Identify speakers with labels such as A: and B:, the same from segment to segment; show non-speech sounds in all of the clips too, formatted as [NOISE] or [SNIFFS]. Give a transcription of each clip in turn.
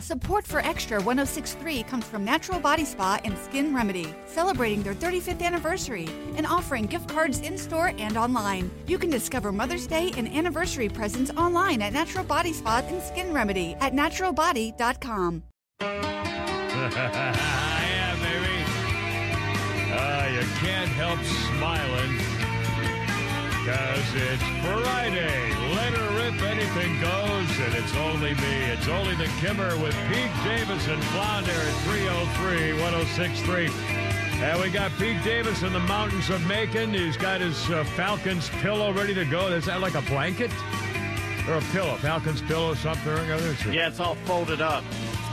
A: Support for Extra 1063 comes from Natural Body Spa and Skin Remedy, celebrating their 35th anniversary and offering gift cards in store and online. You can discover Mother's Day and anniversary presents online at Natural Body Spa and Skin Remedy at naturalbody.com.
B: yeah, [LAUGHS] baby. Uh, you can't help smiling because it's Friday. Let her rip, anything goes, and it's only me. It's only the Kimmer with Pete Davidson, Flounder at 303 1063. And we got Pete Davis in the mountains of Macon. He's got his uh, Falcons pillow ready to go. Is that like a blanket? Or a pillow? Falcons pillow, something or other?
C: Yeah, it's all folded up. [LAUGHS]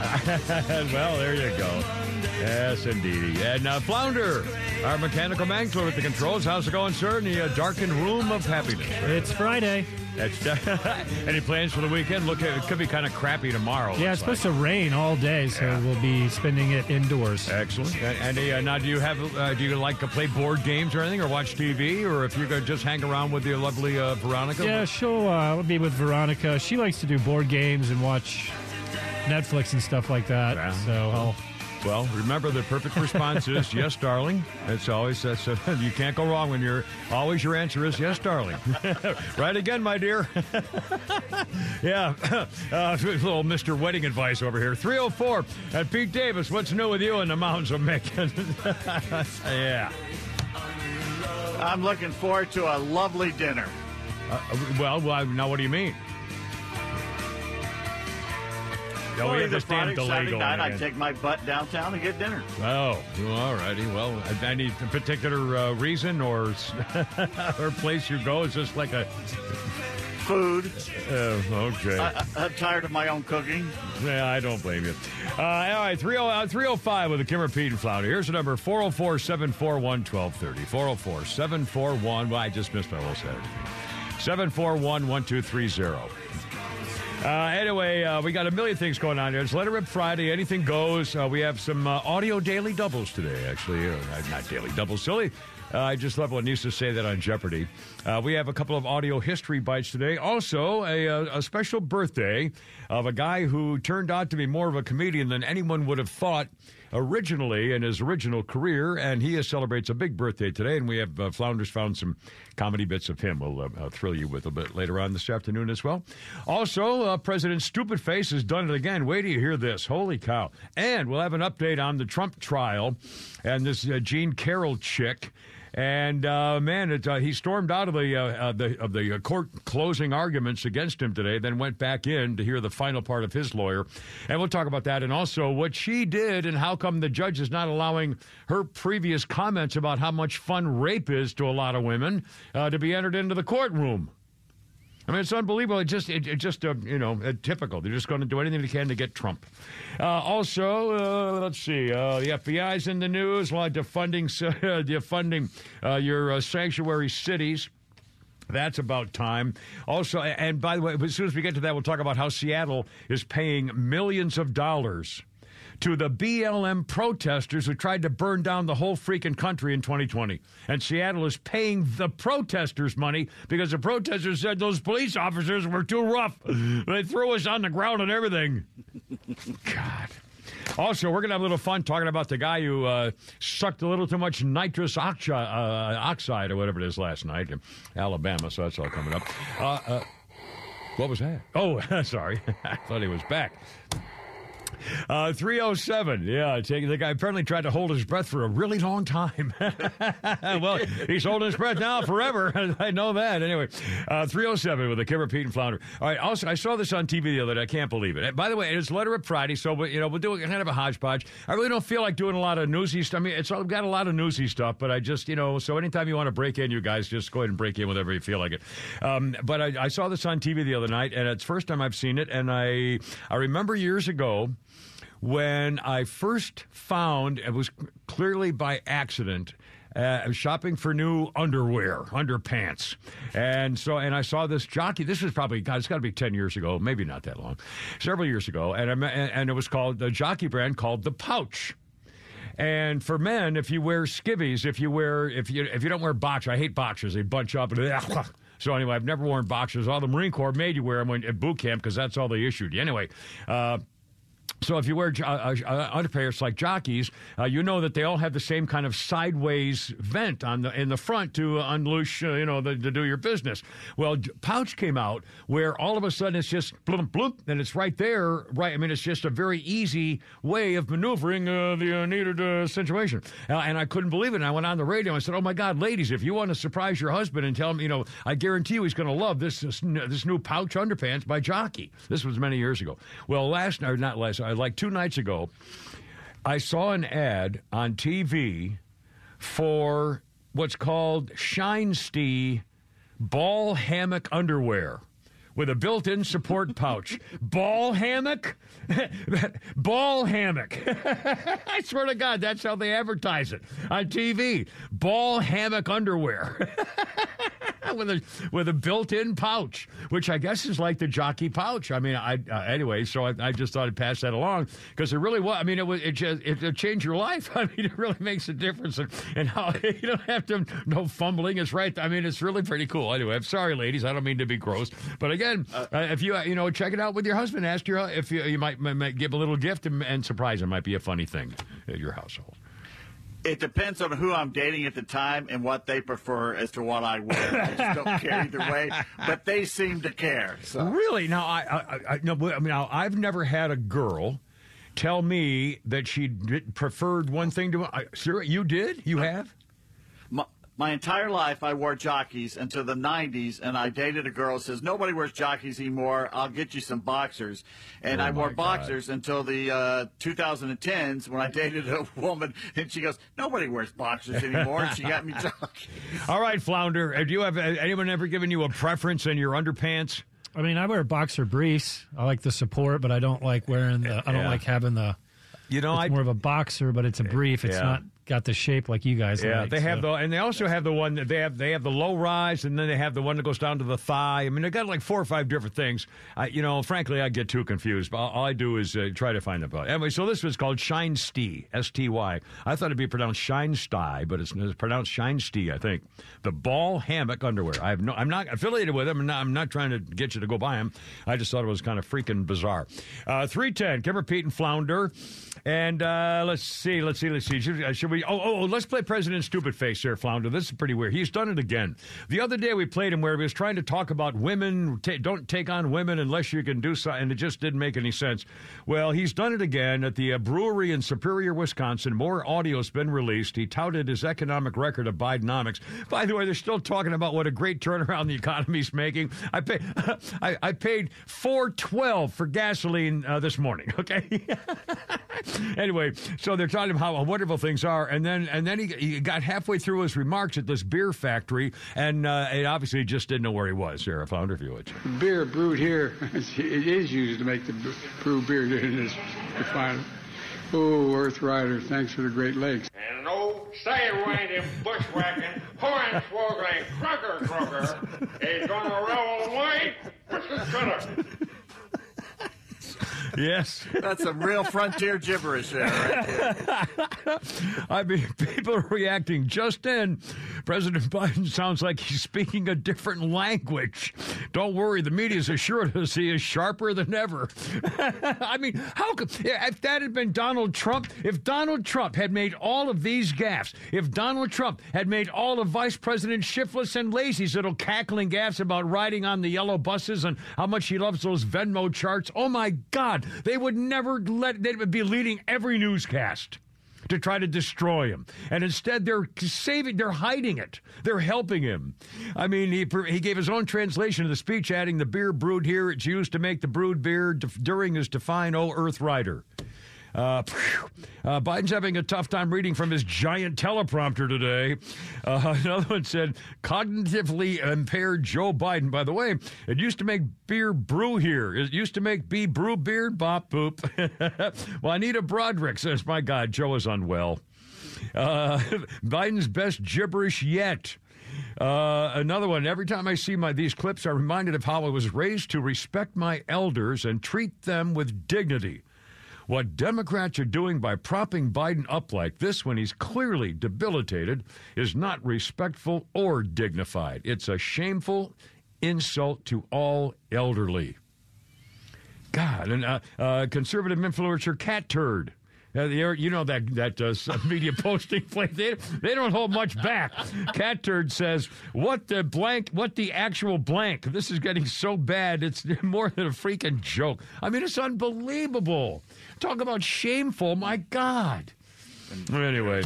B: well, there you go. Yes, indeedy. And uh, Flounder, our mechanical mangler at the controls. How's it going, sir? In the uh, darkened room of happiness.
D: It's Friday.
B: That's [LAUGHS] any plans for the weekend? Look, it could be kind of crappy tomorrow.
D: Yeah, it's supposed to rain all day, so
B: Yeah.
D: we'll be spending it indoors.
B: Excellent. And, and uh, now, do you have? Uh, do you like to play board games or anything, or watch TV, or if you're going to just hang around with your lovely uh, Veronica?
D: Yeah, she'll uh, be with Veronica. She likes to do board games and watch Netflix and stuff like that.
B: Yeah.
D: So I'll.
B: Well, remember the perfect response is [LAUGHS] yes, darling. It's always that's uh, [LAUGHS] you can't go wrong when you're always your answer is yes, darling. [LAUGHS] right again, my dear. yeah, [CLEARS THROAT] uh, little Mister Wedding advice over here. Three hundred four at Pete Davis. What's new with you in the mountains of Macon? yeah.
C: I'm looking forward to a lovely dinner.
B: Uh, well, well, now what do you mean? Oh, we have this damn
C: Friday,
B: delay going
C: night, I take my butt downtown and get dinner.
B: Oh, all righty. Well, any particular uh, reason or [LAUGHS] or place you go is just like a.
C: Food.
B: Uh, okay.
C: I, I'm tired of my own cooking.
B: yeah, I don't blame you. Uh, all right, 30, uh, 305 with the Kimmer Pete and Flounder. Here's the number 404 741 1230. 404 741. Well, I just missed my whole Saturday. 741 1230. Uh, anyway, uh, we got a million things going on here. It's Let It Rip Friday. Anything goes. Uh, we have some uh, audio daily doubles today, actually. Uh, not daily doubles, silly. Uh, I just love when to say that on Jeopardy. We have a couple of audio history bites today. Also, a, a special birthday of a guy who turned out to be more of a comedian than anyone would have thought originally in his original career, and he celebrates a big birthday today. And we have uh, Flounders found some comedy bits of him. We'll uh, uh, thrill you with a bit later on this afternoon as well. Also, uh, President Stupid Face has done it again. Wait till you hear this. Holy cow! And we'll have an update on the Trump trial and this uh, Jean Carroll chick. And uh, man, it, uh, he stormed out of the uh, uh, the of the uh, court closing arguments against him today. Then went back in to hear the final part of his lawyer, and we'll talk about that. And also what she did and how come the judge is not allowing her previous comments about how much fun rape is to a lot of women uh, to be entered into the courtroom. I mean, it's unbelievable. It just, it, it just, uh, you know, uh, typical. They're just going to do anything they can to get Trump. Uh, also, uh, let's see, uh, the FBI's in the news. Well, defunding, [LAUGHS] defunding uh, your sanctuary cities. That's about time. Also, and by the way, as soon as we get to that, we'll talk about how Seattle is paying millions of dollars to the BLM protesters who tried to burn down the whole freaking country in 2020. And Seattle is paying the protesters money because the protesters said those police officers were too rough. They threw us on the ground and everything. [LAUGHS] God. Also, we're going to have a little fun talking about the guy who uh, sucked a little too much nitrous oxi- uh, oxide or whatever it is last night in Alabama. So that's all coming up. Uh, uh, what was that? Oh, [LAUGHS] sorry. [LAUGHS] I thought he was back. Uh, 307. Yeah, the guy apparently tried to hold his breath for a really long time. [LAUGHS] well, he's holding his breath now forever. [LAUGHS] I know that. Anyway, uh, 307 with the Kimmer, Pete, and Flounder. All right, also, I saw this on TV the other day. I can't believe it. And by the way, it's Letter of Friday, so you know, we'll do kind of a hodgepodge. I really don't feel like doing a lot of newsy stuff. I mean, it's all, got a lot of newsy stuff, but I just, you know, so anytime you want to break in, you guys just go ahead and break in whenever you feel like it. Um, but I, I saw this on TV the other night, and it's first time I've seen it, and I, I remember years ago when I first found it was clearly by accident. Uh, I was shopping for new underwear, underpants, and so and I saw this jockey. This was probably God, it's got to be ten years ago, maybe not that long, several years ago, and I, and it was called the jockey brand called the Pouch. And for men, if you wear skivvies, if you wear if you if you don't wear boxers, I hate boxers. They bunch up [LAUGHS] so anyway, I've never worn boxers. All the Marine Corps made you wear them when, at boot camp because that's all they issued you. Anyway. Uh, So if you wear uh, uh, underpants like jockeys, uh, you know that they all have the same kind of sideways vent on the in the front to unleash, uh, you know, the, to do your business. Well, pouch came out where all of a sudden it's just bloop bloop, and it's right there. Right, I mean, it's just a very easy way of maneuvering uh, the uh, needed situation. and I couldn't believe it. And I went on the radio and I said, "Oh my God, ladies, if you want to surprise your husband and tell him, you know, I guarantee you he's going to love this, this new pouch underpants by Jockey." This was many years ago. Well, last or not last Uh, like two nights ago, I saw an ad on TV for what's called Shinesty ball hammock underwear with a built-in support pouch. [LAUGHS] Ball hammock? [LAUGHS] Ball hammock. [LAUGHS] I swear to God, that's how they advertise it on TV. Ball hammock underwear. with a with a built-in pouch, which I guess is like the jockey pouch. I mean, I uh, anyway, so I, I, just thought I'd pass that along because it really was. I mean, it was it just it, it changed your life. I mean, it really makes a difference and, in how you don't have to no fumbling. It's right. I mean, it's really pretty cool. Anyway, I'm sorry, ladies. I don't mean to be gross, but again, uh, uh, if you uh, you know check it out with your husband, ask your if you, you might, might give a little gift and, and surprise him might be a funny thing at your household.
C: It depends on who I'm dating at the time and what they prefer as to what I wear. I just don't [LAUGHS] care either way, but they seem to care. So.
B: Really? Now, I, I, I, no, I mean, now, I've never had a girl tell me that she preferred one thing to. I, sir, you did? You have?
C: My entire life I wore jockeys until the 90s, and I dated a girl who says, Nobody wears jockeys anymore. I'll get you some boxers. And oh I wore boxers until the uh, 2010s when I dated a [LAUGHS] woman, and she goes, Nobody wears boxers anymore. and she got me [LAUGHS] jockeys.
B: All right, Flounder. Uh, do you have anyone ever given you a preference in your underpants?
D: I mean, I wear boxer briefs. I like the support, but I don't like wearing the, I don't yeah. like having the. You know, it's I, more of a boxer, but it's a brief. It's yeah. not got the shape like you guys.
B: Yeah,
D: like,
B: they have
D: so.
B: the, and they also have the one that they have. They have the low rise, and then they have the one that goes down to the thigh. I mean, they got like four or five different things. I, you know, frankly, I get too confused. But all I do is uh, try to find the. Anyway, so this was called Shinesty, S T Y. I thought it'd be pronounced Shinesty, but it's, it's pronounced Shinesty. I think the ball hammock underwear. I have no. I'm not affiliated with them, and I'm not trying to get you to go buy them. I just thought it was kind of freaking bizarre. Uh, Three ten, Kimmer Pete and Flounder, and uh, let's see, let's see, let's see. Should, should we? Oh, oh, let's play President Stupid Face there, Flounder. This is pretty weird. He's done it again. The other day we played him where he was trying to talk about women. T- don't take on women unless you can do something, and it just didn't make any sense. Well, he's done it again at the uh, brewery in Superior, Wisconsin. More audio's been released. He touted his economic record of Bidenomics. By the way, they're still talking about what a great turnaround the economy's making. I pay, [LAUGHS] I, I paid four twelve for gasoline uh, this morning. [LAUGHS] Okay. [LAUGHS] [LAUGHS] anyway, so they're talking about how wonderful things are, and then and then he he got halfway through his remarks at this beer factory, and uh, it obviously just didn't know where he was. There, I found if you would.
E: Beer brewed here, [LAUGHS] it is used to make the brew beer in this refinery. Oh, Earth Rider, thanks for the Great Lakes.
F: And an old stay-away bushwhacking, hornswoggling crocker crocker is gonna roll away. Cutter. [LAUGHS]
B: Yes.
C: That's some real frontier gibberish there, right [LAUGHS]
B: I mean, people are reacting just in. President [LAUGHS] Biden sounds like he's speaking a different language. Don't worry, the media's assured us he is sharper than ever. I mean, how could, if that had been Donald Trump, if Donald Trump had made all of these gaffes, if Donald Trump had made all of Vice President shiftless and lazy's little cackling gaffes about riding on the yellow buses and how much he loves those Venmo charts, oh my God, they would never let, they would be leading every newscast to try to destroy him. And instead, they're saving, they're hiding it. They're helping him. I mean, he, he gave his own translation of the speech, adding the beer brewed here, it's used to make the brewed beer during his define, oh, Earth Rider. Uh, uh, Biden's having a tough time reading from his giant teleprompter today. Uh, [LAUGHS] another one said, cognitively impaired Joe Biden. By the way, it used to make beer brew here. It used to make B brew beer, bop boop. [LAUGHS] well, Juanita Broaddrick says, my God, Joe is unwell. Uh, [LAUGHS] Biden's best gibberish yet. Uh, another one. Every time I see my these clips, I'm reminded of how I was raised to respect my elders and treat them with dignity. What Democrats are doing by propping Biden up like this when he's clearly debilitated is not respectful or dignified. It's a shameful insult to all elderly. God, and uh, uh, conservative influencer Catturd. Uh, you know that that uh, [LAUGHS] media posting place. They, they don't hold much back. Catturd says, "What the blank? What the actual blank? This is getting so bad. It's [LAUGHS] more than a freaking joke. I mean, it's unbelievable. Talk about shameful. My God." Anyway.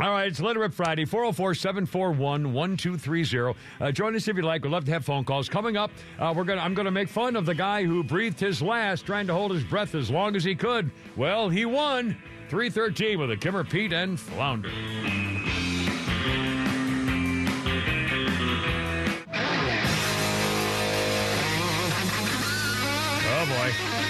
B: All right, it's Let It Rip Friday, 404 741 1230. Uh, join us if you like. We'd love to have phone calls. Coming up, uh, we're gonna, I'm going to make fun of the guy who breathed his last, trying to hold his breath as long as he could. Well, he won 313 with a Kimmer Pete and Flounder. Oh, boy.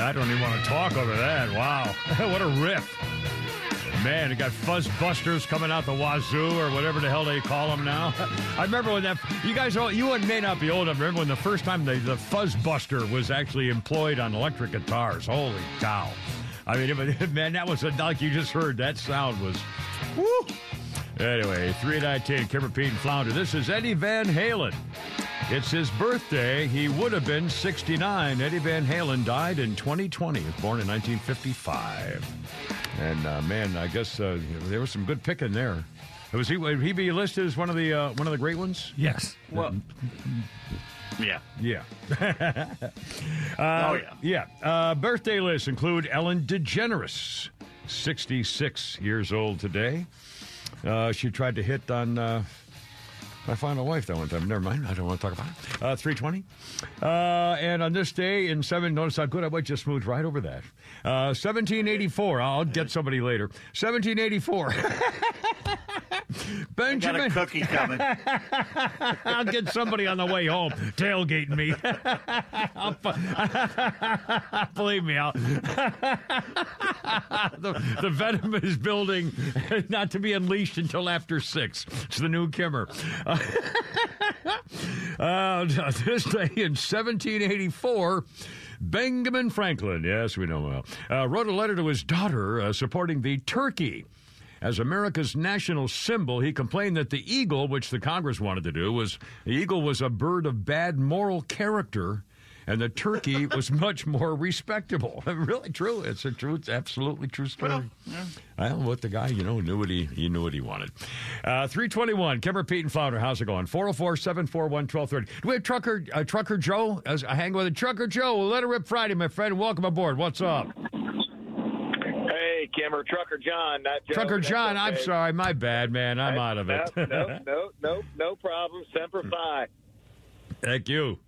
B: I don't even want to talk over that. Wow. [LAUGHS] what a riff. Man, it got fuzz busters coming out the wazoo or whatever the hell they call them now. [LAUGHS] I remember when that, you guys, you may not be old enough. Remember when the first time the, the fuzz buster was actually employed on electric guitars? Holy cow. I mean, [LAUGHS] man, that was a, like you just heard, that sound was, whoo. Anyway, 319, Kimmer Pete and Flounder. This is Eddie Van Halen. It's his birthday. He would have been 69. Eddie Van Halen died in 2020. He was born in 1955. And uh, man, I guess uh, there was some good picking there. Was he? Would he be listed as one of the uh, one of the great ones?
D: Yes.
C: Well. Yeah.
B: Yeah. [LAUGHS] uh,
C: oh, yeah.
B: Yeah. Uh, birthday lists include Ellen DeGeneres, 66 years old today. Uh, she tried to hit on uh, I found a wife that one time. Never mind. I don't want to talk about it. Uh, 320. Uh, and on this day in seven, notice how good I went, just moved right over that. Uh, 1784. I'll get somebody later. 1784. [LAUGHS] Benjamin.
C: I got a cookie coming. [LAUGHS]
B: I'll get somebody on the way home tailgating me. [LAUGHS] [LAUGHS] Believe me, I'll. the, the venom is building, not to be unleashed until after six. It's the new Kimmer. Uh, this day in 1784. Benjamin Franklin, yes, we know well, uh, wrote a letter to his daughter uh, supporting the turkey as America's national symbol, he complained that the eagle, which the Congress wanted to do, was the eagle was a bird of bad moral character and the turkey [LAUGHS] was much more respectable. [LAUGHS] really true. It's a true, it's absolutely true story. Well, yeah. well, what the guy, you know, knew what he, he knew what he wanted. Uh, 321, Kimmer, Pete, and Flounder. How's it going? 404 741 1230. Do we have Trucker, uh, Trucker Joe? As I hang with a Trucker Joe. Let it rip Friday, my friend. Welcome aboard. What's up?
G: Hey, Kimmer, Trucker John, not Joe.
B: Trucker John, okay. I'm sorry. My bad, man. I'm out of it.
G: no, no, no, no, no problem. Semper [LAUGHS] Fi.
B: Thank you.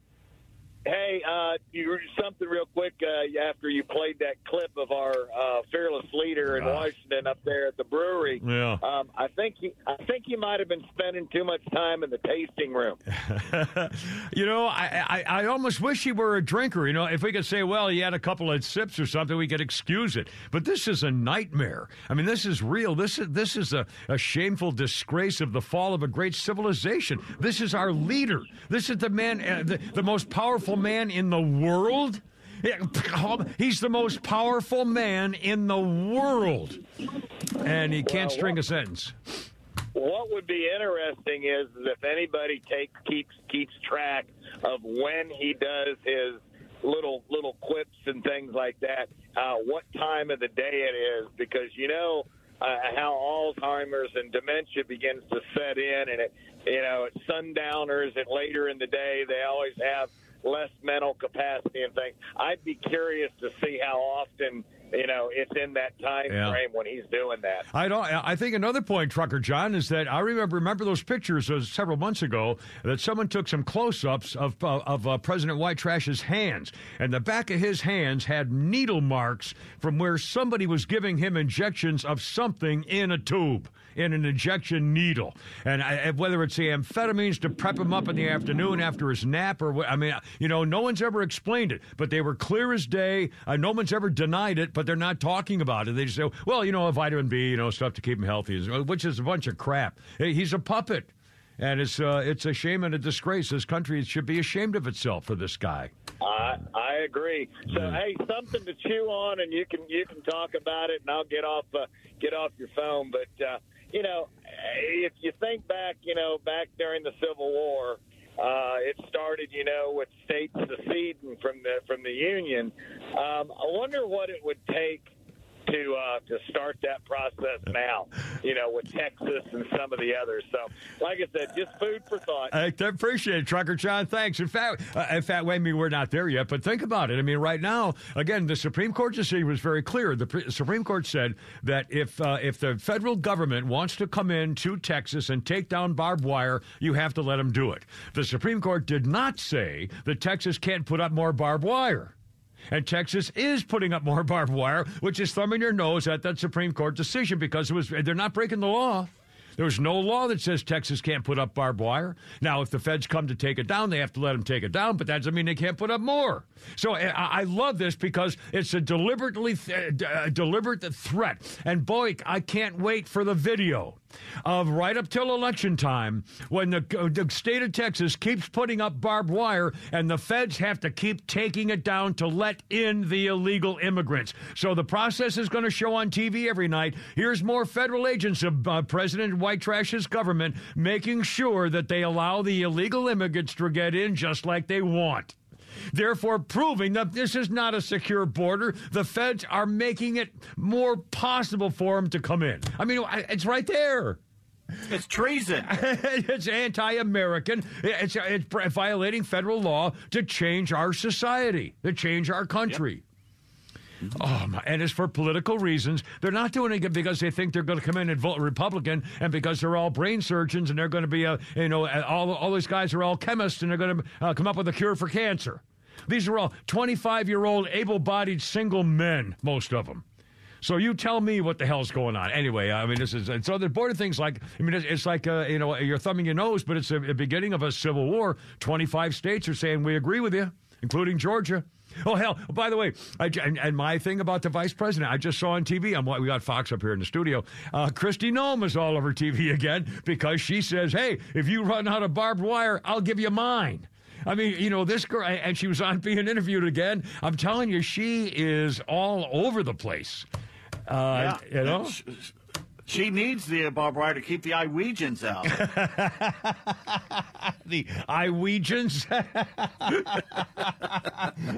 G: Hey, uh, you something real quick uh, after you played that clip of our uh, fearless leader in Washington up there at the brewery.
B: Yeah,
G: um, I think you, I think you might have been spending too much time in the tasting room. [LAUGHS]
B: you know, I, I, I almost wish he were a drinker. You know, if we could say, well, he had a couple of sips or something, we could excuse it. But this is a nightmare. I mean, this is real. This is this is a, a shameful disgrace of the fall of a great civilization. This is our leader. This is the man, uh, the, the most powerful powerful man in the world? He's the most powerful man in the world. And he can't string a sentence.
G: What would be interesting is if anybody takes keeps keeps track of when he does his little little clips and things like that, uh, what time of the day it is, because you know uh, how Alzheimer's and dementia begins to set in, and it you know it's sundowners and later in the day they always have less mental capacity and things. I'd be curious to see how often you know it's in that time yeah. frame when he's doing that.
B: I don't. I think another point, Trucker John, is that I remember remember those pictures uh, several months ago that someone took some close-ups of uh, of uh, President White Trash's hands, and the back of his hands had needle marks from where somebody was giving him injections of something in a tube in an injection needle. And I, whether it's the amphetamines to prep him up in the afternoon after his nap, or I mean, you know, no one's ever explained it, but they were clear as day. Uh, no one's ever denied it, but they're not talking about it. They just say, well, you know, a vitamin B, you know, stuff to keep him healthy, which is a bunch of crap. He's a puppet. And it's uh, it's a shame and a disgrace. This country should be ashamed of itself for this guy.
G: I I agree. So mm. hey, something to chew on, and you can you can talk about it, and I'll get off uh, get off your phone. But uh, you know, if you think back, you know, back during the Civil War, uh, it started, you know, with states seceding from the from the Union. Um, I wonder what it would take to uh, to start that process now. You know, with Texas and some of the others. So, like I said, just food for thought. I
B: appreciate it, Trucker John. Thanks. In fact, uh, in fact, I mean, we're not there yet, but think about it. I mean, right now, again, the Supreme Court decision was very clear. The pre- Supreme Court said that if uh, if the federal government wants to come in to Texas and take down barbed wire, you have to let them do it. The Supreme Court did not say that Texas can't put up more barbed wire. And Texas is putting up more [LAUGHS] barbed wire, which is thumbing your nose at that Supreme Court decision because it was they're not breaking the law. There's no law that says Texas can't put up barbed wire. Now, if the feds come to take it down, they have to let them take it down, but that doesn't mean they can't put up more. So I, I love this because it's a deliberately th- uh, deliberate threat. And boy, I can't wait for the video of right up till election time when the, the state of Texas keeps putting up barbed wire and the feds have to keep taking it down to let in the illegal immigrants. So the process is going to show on TV every night. Here's more federal agents of uh, President White Trash's government making sure that they allow the illegal immigrants to get in just like they want therefore proving that this is not a secure border. The feds are making it more possible for them to come in. I mean, it's right there.
C: It's treason. [LAUGHS]
B: it's anti-American. It's, it's violating federal law to change our society, to change our country. Yep. Oh, my, and it's for political reasons. They're not doing it because they think they're going to come in and vote Republican, and because they're all brain surgeons and they're going to be, a, you know, all all these guys are all chemists and they're going to uh, come up with a cure for cancer. These are all 25 year old, able bodied single men, most of them. So you tell me what the hell's going on. Anyway, I mean, this is so the border things like I mean, it's, like uh, you know you're thumbing your nose, but it's a, a beginning of a civil war. Twenty five states are saying we agree with you, including Georgia. Oh hell! By the way, I, and, and, my thing about the vice president, I just saw on TV. I'm we got Fox up here in the studio. Uh, Kristi Noem is all over TV [LAUGHS] again because she says, "Hey, if you run out of barbed wire, I'll give you mine." I mean, you know, this girl, and she was on being interviewed again. I'm telling you, she is all over the place. Uh, yeah. You know?
C: She needs the uh, barbed wire to keep the Iowegians out. [LAUGHS]
B: the Iowegians?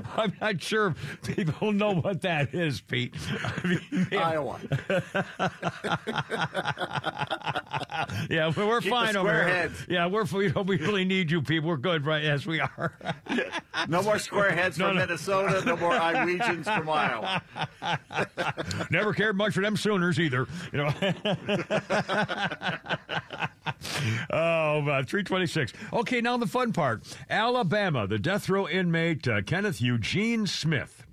B: [LAUGHS] I'm not sure people know what that is, Pete. I
C: mean, Iowa. [LAUGHS]
B: yeah, we're
C: keep
B: fine over here.
C: Heads.
B: Yeah, we're we, we really need you people. We're good, right? Yes, we are.
C: no more square heads no, from no. Minnesota. No more Iowegians from Iowa.
B: Never cared much for them Sooners either. You know. [LAUGHS] oh, uh, 326. Okay, now the fun part. Alabama, the death row inmate uh, Kenneth Eugene Smith,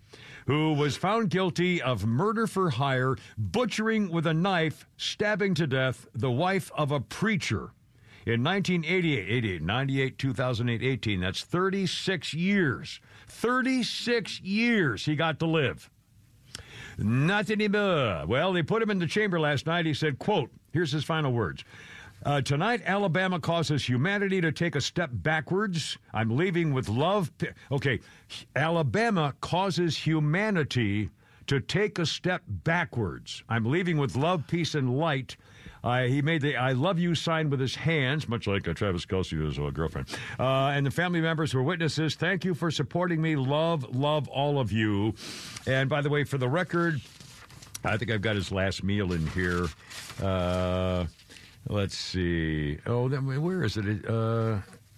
B: who was found guilty of murder for hire, butchering with a knife, stabbing to death the wife of a preacher. In 1988, 88, 98, 2008, 18, that's 36 years. 36 years he got to live. Not anymore. Well, they put him in the chamber last night. He said, quote, here's his final words. Uh, tonight, Alabama causes humanity to take a step backwards. I'm leaving with love. Okay, Alabama causes humanity to take a step backwards. I'm leaving with love, peace, and light. Uh, he made the I love you sign with his hands, much like uh, Travis Kelce, his uh, girlfriend. Uh, and the family members were witnesses. Thank you for supporting me. Love, love all of you. And by the way, for the record, I think I've got his last meal in here. Uh, let's see. Oh, where is it?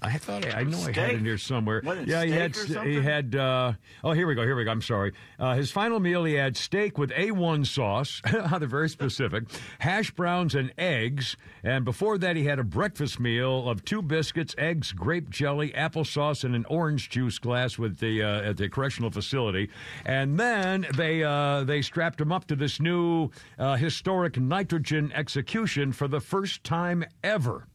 B: Uh, I thought I, I know steak? I had it here somewhere.
C: What,
B: yeah, he had he had. Uh, oh, here we go. Here we go. I'm sorry. Uh, his final meal, he had steak with A1 sauce. [LAUGHS] They're very specific. Hash browns and eggs. And before that, he had a breakfast meal of two biscuits, eggs, grape jelly, applesauce, and an orange juice glass with the uh, at the correctional facility. And then they uh, they strapped him up to this new uh, historic nitrogen execution for the first time ever.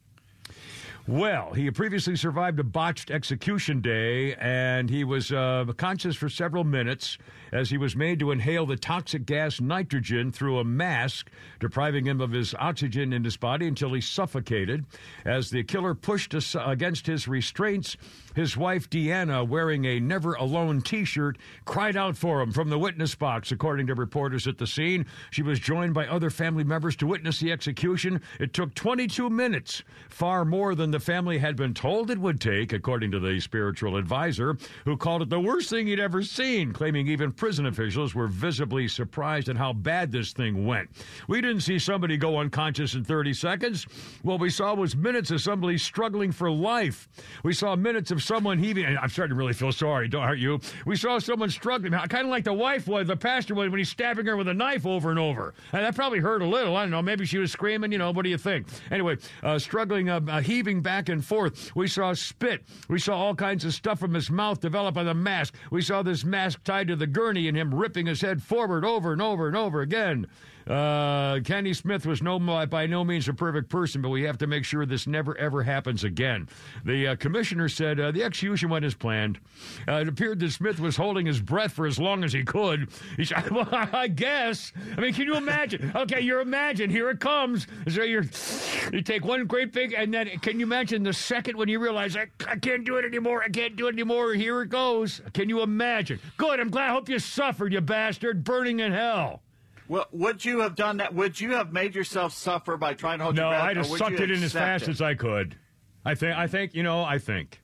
B: Well, he previously survived a botched execution day, and he was uh, conscious for several minutes as he was made to inhale the toxic gas nitrogen through a mask, depriving him of his oxygen in his body until he suffocated. As the killer pushed against his restraints, his wife, Deanna, wearing a Never Alone t shirt, cried out for him from the witness box, according to reporters at the scene. She was joined by other family members to witness the execution. It took 22 minutes, far more than the family had been told it would take, according to the spiritual advisor, who called it the worst thing he'd ever seen, claiming even prison officials were visibly surprised at how bad this thing went. We didn't see somebody go unconscious in 30 seconds. What we saw was minutes of somebody struggling for life. We saw minutes of someone heaving. I'm starting to really feel sorry, don't aren't you? We saw someone struggling, kind of like the wife was, the pastor was when he's stabbing her with a knife over and over. And that probably hurt a little. I don't know. Maybe she was screaming. You know, what do you think? Anyway, uh, struggling, uh, uh, heaving back and forth. We saw spit. We saw all kinds of stuff from his mouth develop on the mask. We saw this mask tied to the and him ripping his head forward over and over and over again. Uh, Kenny Smith was no by no means a perfect person, but we have to make sure this never ever happens again. The uh, commissioner said uh, the execution went as planned. Uh, it appeared that Smith was holding his breath for as long as he could. He said, [LAUGHS] "Well, I guess." I mean, can you imagine? [LAUGHS] Okay, you imagine. Here it comes. So you [SNIFFS] you take one great big, and then can you imagine the second when you realize I, I can't do it anymore? I can't do it anymore. Here it goes. Can you imagine? Good. I'm glad. I hope you suffered, you bastard, burning in hell.
C: Well, would you have done that? Would you have made yourself suffer by trying to hold
B: no,
C: your breath?
B: No, I just sucked it in as fast
C: it?
B: as I could. I think. I think. You know. I think.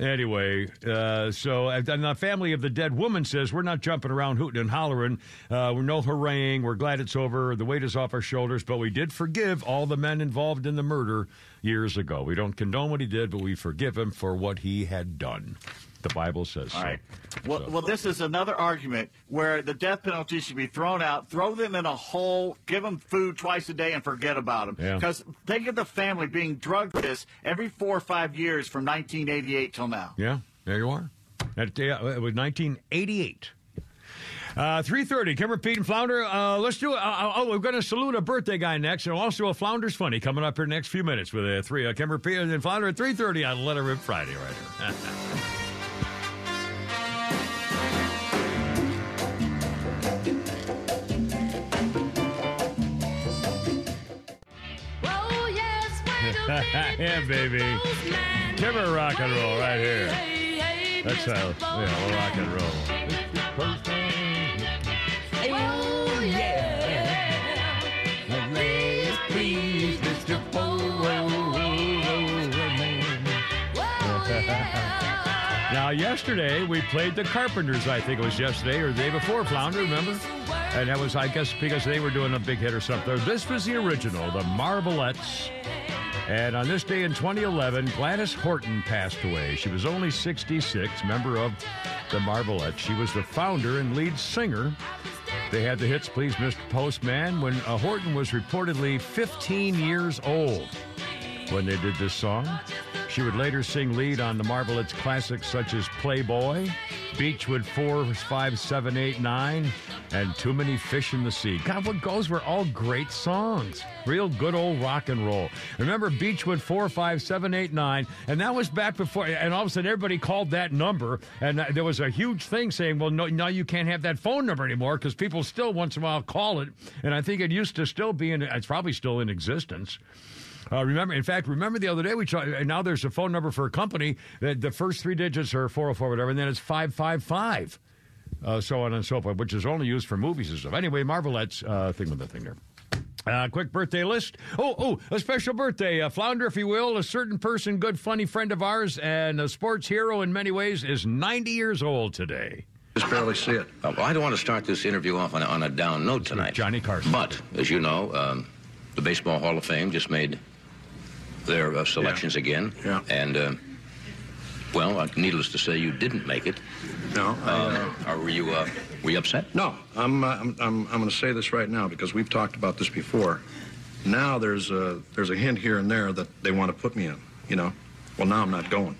B: Anyway, uh, so and the family of the dead woman says we're not jumping around hooting and hollering. Uh, we're no haranguing. We're glad it's over. The weight is off our shoulders, but we did forgive all the men involved in the murder years ago. We don't condone what he did, but we forgive him for what he had done. The Bible says
C: All
B: so.
C: right. Well, so. well, this is another argument where the death penalty should be thrown out. Throw them in a hole, give them food twice a day, and forget about them. Because yeah. think of the family being drugged this every four or five years from 1988 till now.
B: Yeah, there you are. That, uh, it was 1988. Uh, 3.30, Kimmer, Pete, and Flounder. Uh, let's do it. Uh, uh, oh, we're going to salute a birthday guy next, and also a Flounder's Funny coming up here next few minutes with a three, uh, Kimmer, Pete, and Flounder at 3.30 on Let It Rip Friday right here. [LAUGHS] [LAUGHS] yeah, baby. Kimmer rock and roll right here. That's how, yeah, we'll rock and roll. Oh, yeah. Please, [LAUGHS] please, Mr. Now, yesterday we played the Carpenters. I think it was yesterday or the day before. Flounder, remember? And that was, I guess, because they were doing a big hit or something. This was the original, the Marvelettes. And on this day in 2011, Gladys Horton passed away. She was only 66, member of the Marvelettes. She was the founder and lead singer. They had the hits Please Mr. Postman when uh, Horton was reportedly 15 years old when they did this song. She would later sing lead on the Marvelettes classics such as Playboy, Beechwood 4, 5, 7, 8, 9, and Too Many Fish in the Sea. God, what goes were all great songs. Real good old rock and roll. Remember Beechwood 4, 5, 7, 8, 9, and that was back before, and all of a sudden everybody called that number, and uh, there was a huge thing saying, well, no, now you can't have that phone number anymore because people still once in a while call it, and I think it used to still be in, it's probably still in existence. Uh, remember, in fact, remember the other day we tried, and now there's a phone number for a company that the first three digits are 404, whatever, and then it's 555. Uh, so on and so forth, which is only used for movies and stuff. Anyway, Marvelette's uh, thing with the thing there. Uh, quick birthday list. Oh, oh, a special birthday. Uh, Flounder, if you will, a certain person, good, funny friend of ours, and a sports hero in many ways, is 90 years old today.
H: Just barely see it.
I: Uh, well, I don't want to start this interview off on a, on a down note tonight.
B: Johnny Carson.
I: But, as you know, um, the Baseball Hall of Fame just made their uh, selections
H: yeah.
I: again.
H: Yeah.
I: And, uh, well, uh, needless to say, you didn't make it.
H: No.
I: I, uh, were you uh, were you upset?
H: No. I'm uh, I'm I'm, I'm going to say this right now because we've talked about this before. Now there's a there's a hint here and there that they want to put me in. You know. Well, [LAUGHS] now I'm not going.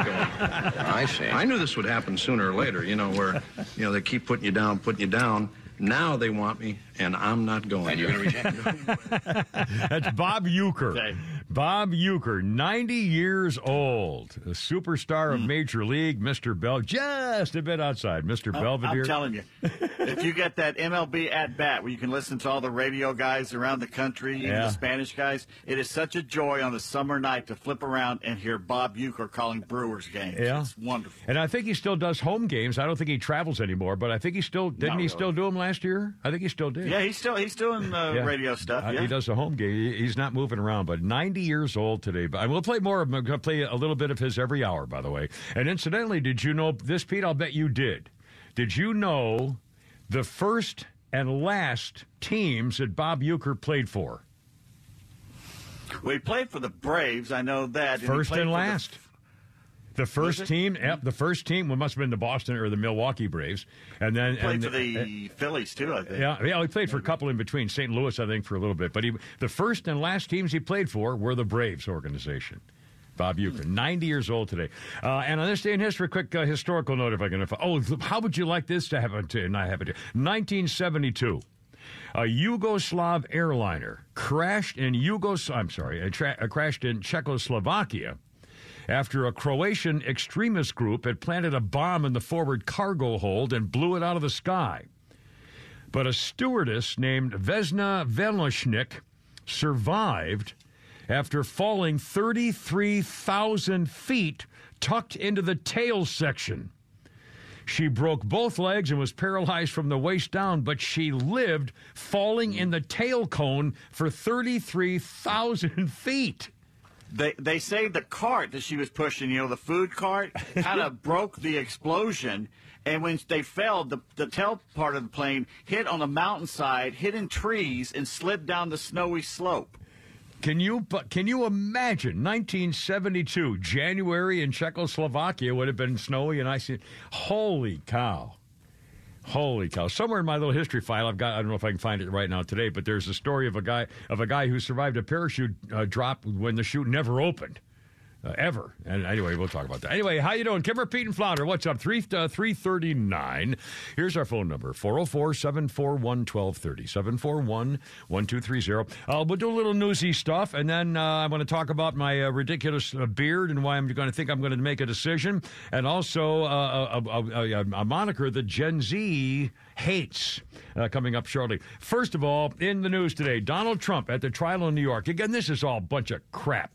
H: I
I: see.
H: I knew this would happen sooner or later, you know, where, you know, they keep putting you down, putting you down, Now they want me, and I'm not going.
I: And you're going to reject [LAUGHS] [LAUGHS]
B: That's Bob Uecker. Okay. Bob Uecker, 90 years old, a superstar of mm. Major League, Mr. Bell, just a bit outside, Mr. Oh, Belvedere.
C: I'm telling you, if you get that MLB at bat where you can listen to all the radio guys around the country, even yeah. the Spanish guys, it is such a joy on a summer night to flip around and hear Bob Uecker calling Brewers games. Yeah. It's wonderful.
B: And I think he still does home games. I don't think he travels anymore, but I think he still, didn't Not he still do them last year? I think he still did.
C: Yeah, he's still, he's doing uh, yeah. radio stuff. Uh,
B: yeah. He does the home game. He's not moving around, but 90 90 years old today. But I will play more. Of him. I'm going to play a little bit of his every hour, by the way. And incidentally, did you know this, Pete? I'll bet you did. Did you know the first and last teams that Bob Uecker played for?
C: He played for the Braves. I know that.
B: First and, and last. The, the first team, yep, the first team must have been the Boston or the Milwaukee Braves, and then
C: he played
B: and,
C: for the uh, Phillies too. I think.
B: Yeah, yeah, he played for a couple in between. St. Louis, I think, for a little bit, but he the first and last teams he played for were the Braves organization. Bob Uecker, 90 years old today. Uh, and on this day in history, quick uh, historical note if I can. Oh, how would you like this to happen to not happen to 1972? A Yugoslav airliner crashed in Yugos. I'm sorry, tra- crashed in Czechoslovakia after a Croatian extremist group had planted a bomb in the forward cargo hold and blew it out of the sky. But a stewardess named Vesna Velnoshnik survived after falling 33,000 feet tucked into the tail section. She broke both legs and was paralyzed from the waist down, but she lived falling in the tail cone for 33,000 [LAUGHS] feet
C: they they say the cart that she was pushing, you know, the food cart, [LAUGHS] kind of broke the explosion. And when they fell, the, the tail part of the plane hit on a mountainside, hit in trees, and slid down the snowy slope.
B: Can you can you imagine 1972 January in Czechoslovakia would have been snowy and icy? Holy cow! Holy cow! Somewhere in my little history file, I've got—I don't know if I can find it right now today, but there's a story of a guy of a guy who survived a parachute uh, drop when the chute never opened uh, ever. And anyway, we'll talk about that. Anyway, how you doing? Kimmer, Pete, and Flounder, what's up? 3, uh, 339. Here's our phone number, 404-741-1230, 741-1230. Uh, we'll do a little newsy stuff, and then uh, I want to talk about my uh, ridiculous uh, beard and why I'm going to think I'm going to make a decision, and also uh, a, a, a, a moniker that Gen Z hates uh, coming up shortly. First of all, in the news today, Donald Trump at the trial in New York. Again, this is all a bunch of crap.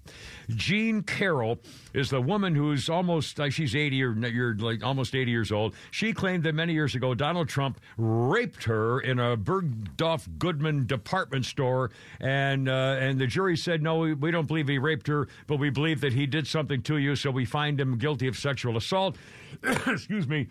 B: Jean Carroll is the woman who's almost like she's 80 or you're like almost 80 years old. She claimed that many years ago Donald Trump raped her in a Bergdorf Goodman department store, and uh, and the jury said no, we, we don't believe he raped her, but we believe that he did something to you, so we find him guilty of sexual assault. [COUGHS] Excuse me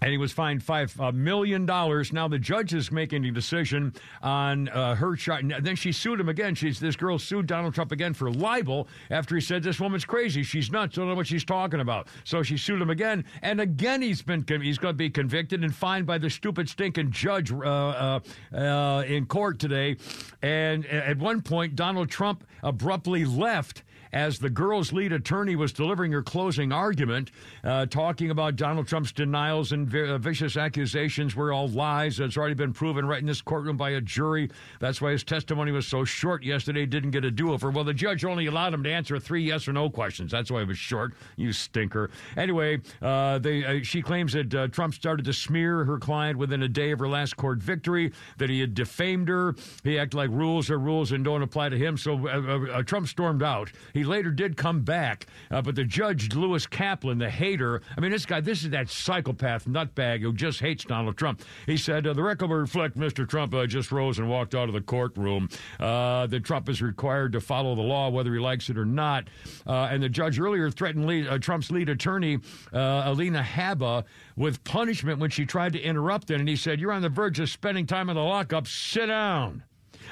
B: and he was fined five uh, dollars. Now the judge is making a decision on uh, her charge. Then she sued him again. She's this girl sued Donald Trump again for libel after he said this woman's crazy. She's nuts. Don't know what she's talking about. So she sued him again, and again he's been he's going to be convicted and fined by the stupid stinking judge uh, uh, uh in court today. And at one point, Donald Trump abruptly left as the girl's lead attorney was delivering her closing argument, uh, talking about Donald Trump's denials and vi- uh, vicious accusations were all lies. It's already been proven right in this courtroom by a jury. That's why his testimony was so short yesterday, didn't get a do over. Well, the judge only allowed him to answer three yes or no questions. That's why it was short, you stinker. Anyway, uh, they, uh, she claims that uh, Trump started to smear her client within a day of her last court victory, that he had defamed her. He acted like rules are rules and don't apply to him. So uh, Trump stormed out. Later did come back, uh, but the judge, Lewis Kaplan, the hater, I mean, this guy, this is that psychopath nutbag who just hates Donald Trump. He said, uh, The record will reflect Mr. Trump uh, just rose and walked out of the courtroom. Uh, that Trump is required to follow the law, whether he likes it or not. Uh, and the judge earlier threatened lead, uh, Trump's lead attorney, Alina Habba, with punishment when she tried to interrupt it. And he said, You're on the verge of spending time in the lockup. Sit down.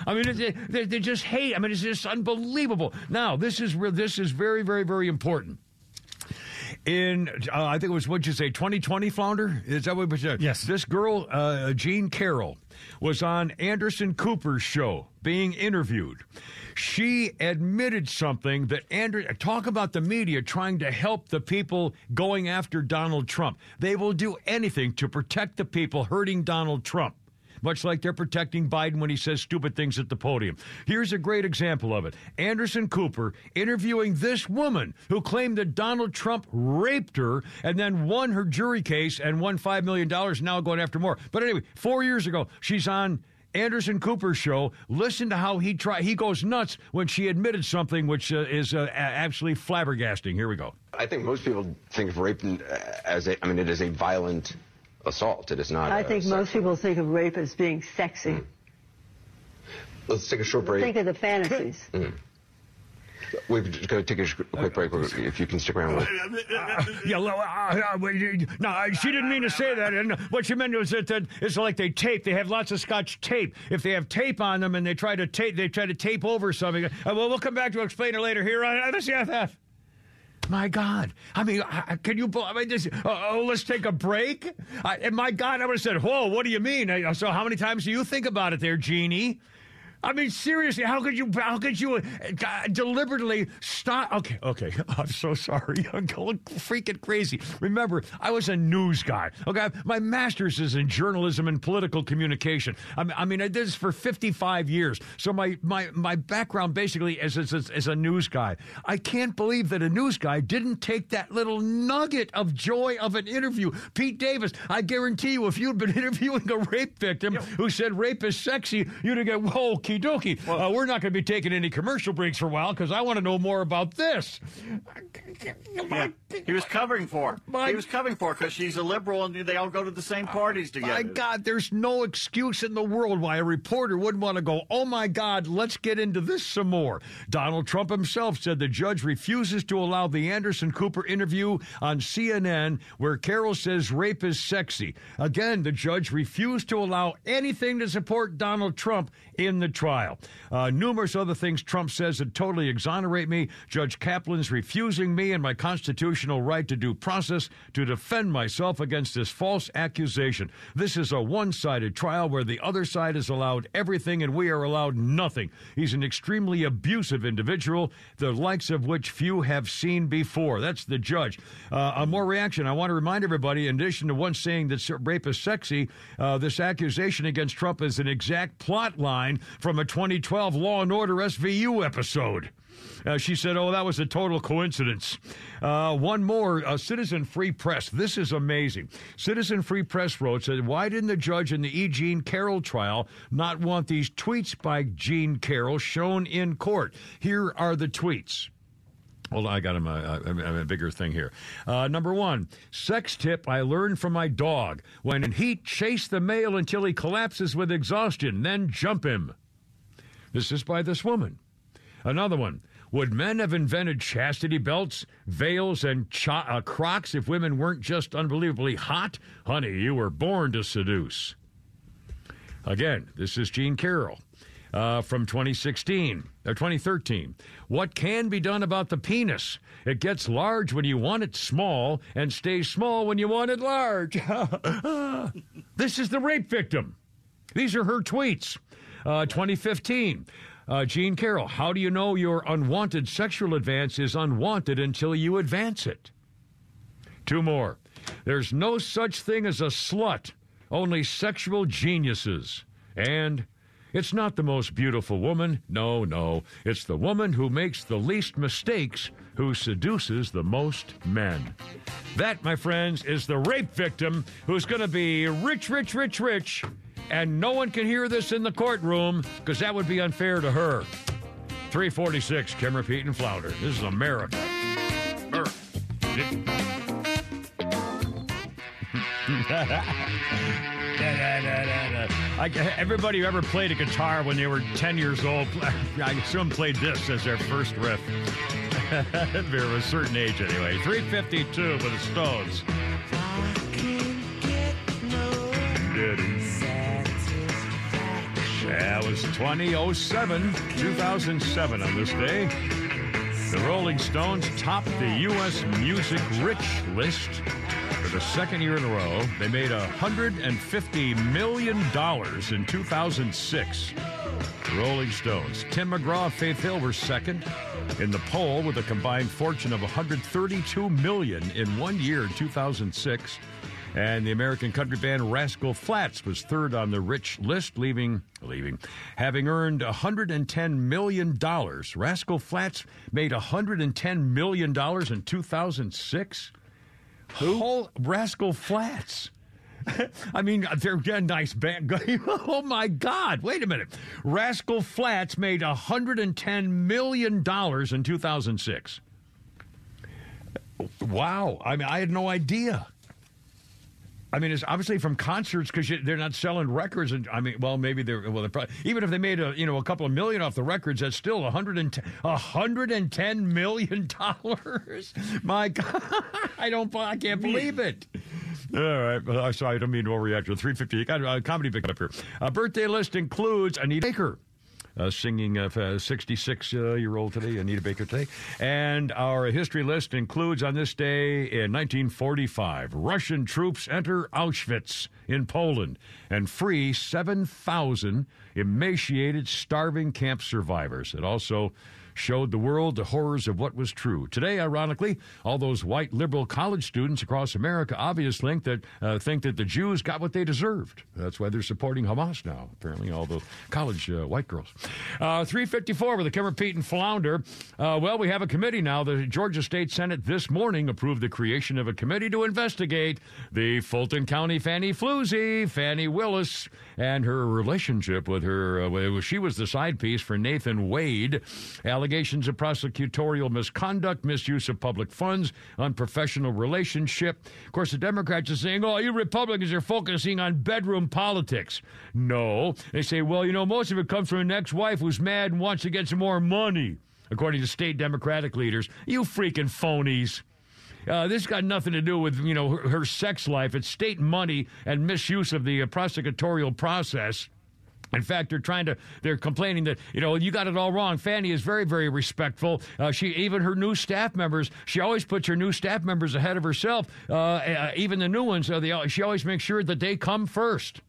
B: I mean, they, they just hate. I mean, it's just unbelievable. Now, this is this is very, very, very important in uh, I think it was what you say 2020 flounder is that what you said?
D: Yes.
B: This girl uh, Jean Carroll was on Anderson Cooper's show being interviewed. She admitted something that Andrew talk about the media trying to help the people going after Donald Trump. They will do anything to protect the people hurting Donald Trump. Much like they're protecting Biden when he says stupid things at the podium. Here's a great example of it Anderson Cooper interviewing this woman who claimed that Donald Trump raped her and then won her jury case and won $5 million, now going after more. But anyway, four years ago, she's on. Anderson Cooper's show. Listen to how he try. He goes nuts when she admitted something which uh, is uh, absolutely flabbergasting. Here we go.
J: I think most people think of rape as a. I mean, it is a violent assault. It is not.
K: I think most people think of rape as being sexy.
J: Mm. Let's take a short break.
K: Think of the fantasies.
J: Mm. We're just going to take a quick break. If you can stick around. With. [LAUGHS]
B: Uh, yeah, uh, uh, no, she didn't mean to say that. And what she meant was that, that it's like they tape. They have lots of Scotch tape. If they have tape on them and they try to tape, they try to tape over something. Uh, well, we'll come back to explain it later here on the CFF. My God. I mean, can you, I mean, just, uh, oh, let's take a break? I, and my God, I would have said, whoa, what do you mean? So how many times do you think about it there, Jeannie? I mean, seriously, how could you? How could you uh, deliberately stop? Okay, okay. [LAUGHS] I'm so sorry. [LAUGHS] I'm going freaking crazy. Remember, I was a news guy. Okay, my master's is in journalism and political communication. I mean, I, mean, I did this for 55 years. So my my my background basically is as, as, a news guy. I can't believe that a news guy didn't take that little nugget of joy of an interview. Pete Davis, I guarantee you, if you'd been [LAUGHS] interviewing a rape victim who said rape is sexy, you'd have go, whoa okie dokie. Well, uh, we're not going to be taking any commercial breaks for a while because I want to know more about this.
C: Yeah. He was covering for. My, he was covering for because she's a liberal and they all go to the same parties together.
B: My God, there's no excuse in the world why a reporter wouldn't want to go, oh my God, let's get into this some more. Donald Trump himself said the judge refuses to allow the Anderson Cooper interview on CNN where Carol says rape is sexy. Again, the judge refused to allow anything to support Donald Trump in the trial. Uh, numerous other things Trump says that totally exonerate me. Judge Kaplan's refusing me and my constitutional right to due process to defend myself against this false accusation. This is a one sided trial where the other side is allowed everything and we are allowed nothing. He's an extremely abusive individual, the likes of which few have seen before. That's the judge. Uh, a more reaction. I want to remind everybody, in addition to one saying that rape is sexy, uh, this accusation against Trump is an exact plot line from a 2012 Law and Order SVU episode. Uh, she said, Oh, that was a total coincidence. Uh, one more uh, Citizen Free Press. This is amazing. Citizen Free Press wrote, said, Why didn't the judge in the E. Jean Carroll trial not want these tweets by Jean Carroll shown in court? Here are the tweets. Hold on, I got him a, a, a bigger thing here. Uh, number one, sex tip I learned from my dog. When in heat, chase the male until he collapses with exhaustion, then jump him. This is by this woman. Another one. Would men have invented chastity belts, veils, and cho- uh, crocs if women weren't just unbelievably hot? Honey, you were born to seduce. Again, this is Jean Carroll uh, from 2016 or 2013. What can be done about the penis? It gets large when you want it small and stays small when you want it large. [LAUGHS] this is the rape victim. These are her tweets. Uh, 2015. Uh, Jean Carroll, how do you know your unwanted sexual advance is unwanted until you advance it? Two more. There's no such thing as a slut, only sexual geniuses. And it's not the most beautiful woman. No, no. It's the woman who makes the least mistakes who seduces the most men. That, my friends, is the rape victim who's going to be rich, rich, rich, rich and no one can hear this in the courtroom because that would be unfair to her. 346, Kimmer, Pete, and Flounder. This is America. [LAUGHS] I, everybody who ever played a guitar when they were 10 years old, [LAUGHS] I assume played this as their first riff. [LAUGHS] They're of a certain age anyway. 352 with the Stones. Yeah, it was 2007, 2007 on this day. The Rolling Stones topped the U.S. Music Rich list for the second year in a row. They made $150 million in 2006. The Rolling Stones. Tim McGraw, Faith Hill were second in the poll with a combined fortune of 132 million in one year in 2006. And the American country band Rascal Flatts was third on the rich list, leaving leaving having earned 110 million dollars. Rascal Flatts made 110 million dollars in 2006. Who? Whole Rascal Flatts. [LAUGHS] I mean, they're a nice band. [LAUGHS] oh my God! Wait a minute. Rascal Flatts made 110 million dollars in 2006. Wow! I mean, I had no idea. I mean, it's obviously from concerts because they're not selling records. And I mean, well, maybe they're well. They're probably, even if they made a you know a couple of million off the records, that's still 110, 110 million [LAUGHS] dollars. My [LAUGHS] God, I don't, I can't believe it. All right. Sorry, I don't mean to overreact. 350. You got a comedy pick up here. A birthday list includes Anita Baker uh, singing uh, 66 uh, year old today, Anita Baker today. And our history list includes on this day in 1945, Russian troops enter Auschwitz in Poland and free 7,000 emaciated, starving camp survivors. It also showed the world the horrors of what was true. Today, ironically, all those white liberal college students across America obviously think that, uh, think that the Jews got what they deserved. That's why they're supporting Hamas now, apparently, all the college uh, white girls. Uh, 354 with the Kimmer Pete and Flounder. Uh, well, we have a committee now. The Georgia State Senate this morning approved the creation of a committee to investigate the Fulton County Fannie Floozy, Fani Willis, and her relationship with her. Uh, she was the side piece for Nathan Wade. Allegations of prosecutorial misconduct, misuse of public funds, unprofessional relationship. Of course, the Democrats are saying, oh, you Republicans are focusing on bedroom politics. No. They say, well, you know, most of it comes from an ex wife who's mad and wants to get some more money, according to state Democratic leaders. You freaking phonies. Uh, this got nothing to do with you know her, her, sex life. It's state money and misuse of the uh, prosecutorial process. In fact, they're trying to, they're complaining that, you know, you got it all wrong. Fani is very, very respectful. Uh, she, even her new staff members, she always puts her new staff members ahead of herself. Uh, uh, even the new ones, uh, she always makes sure that they come first.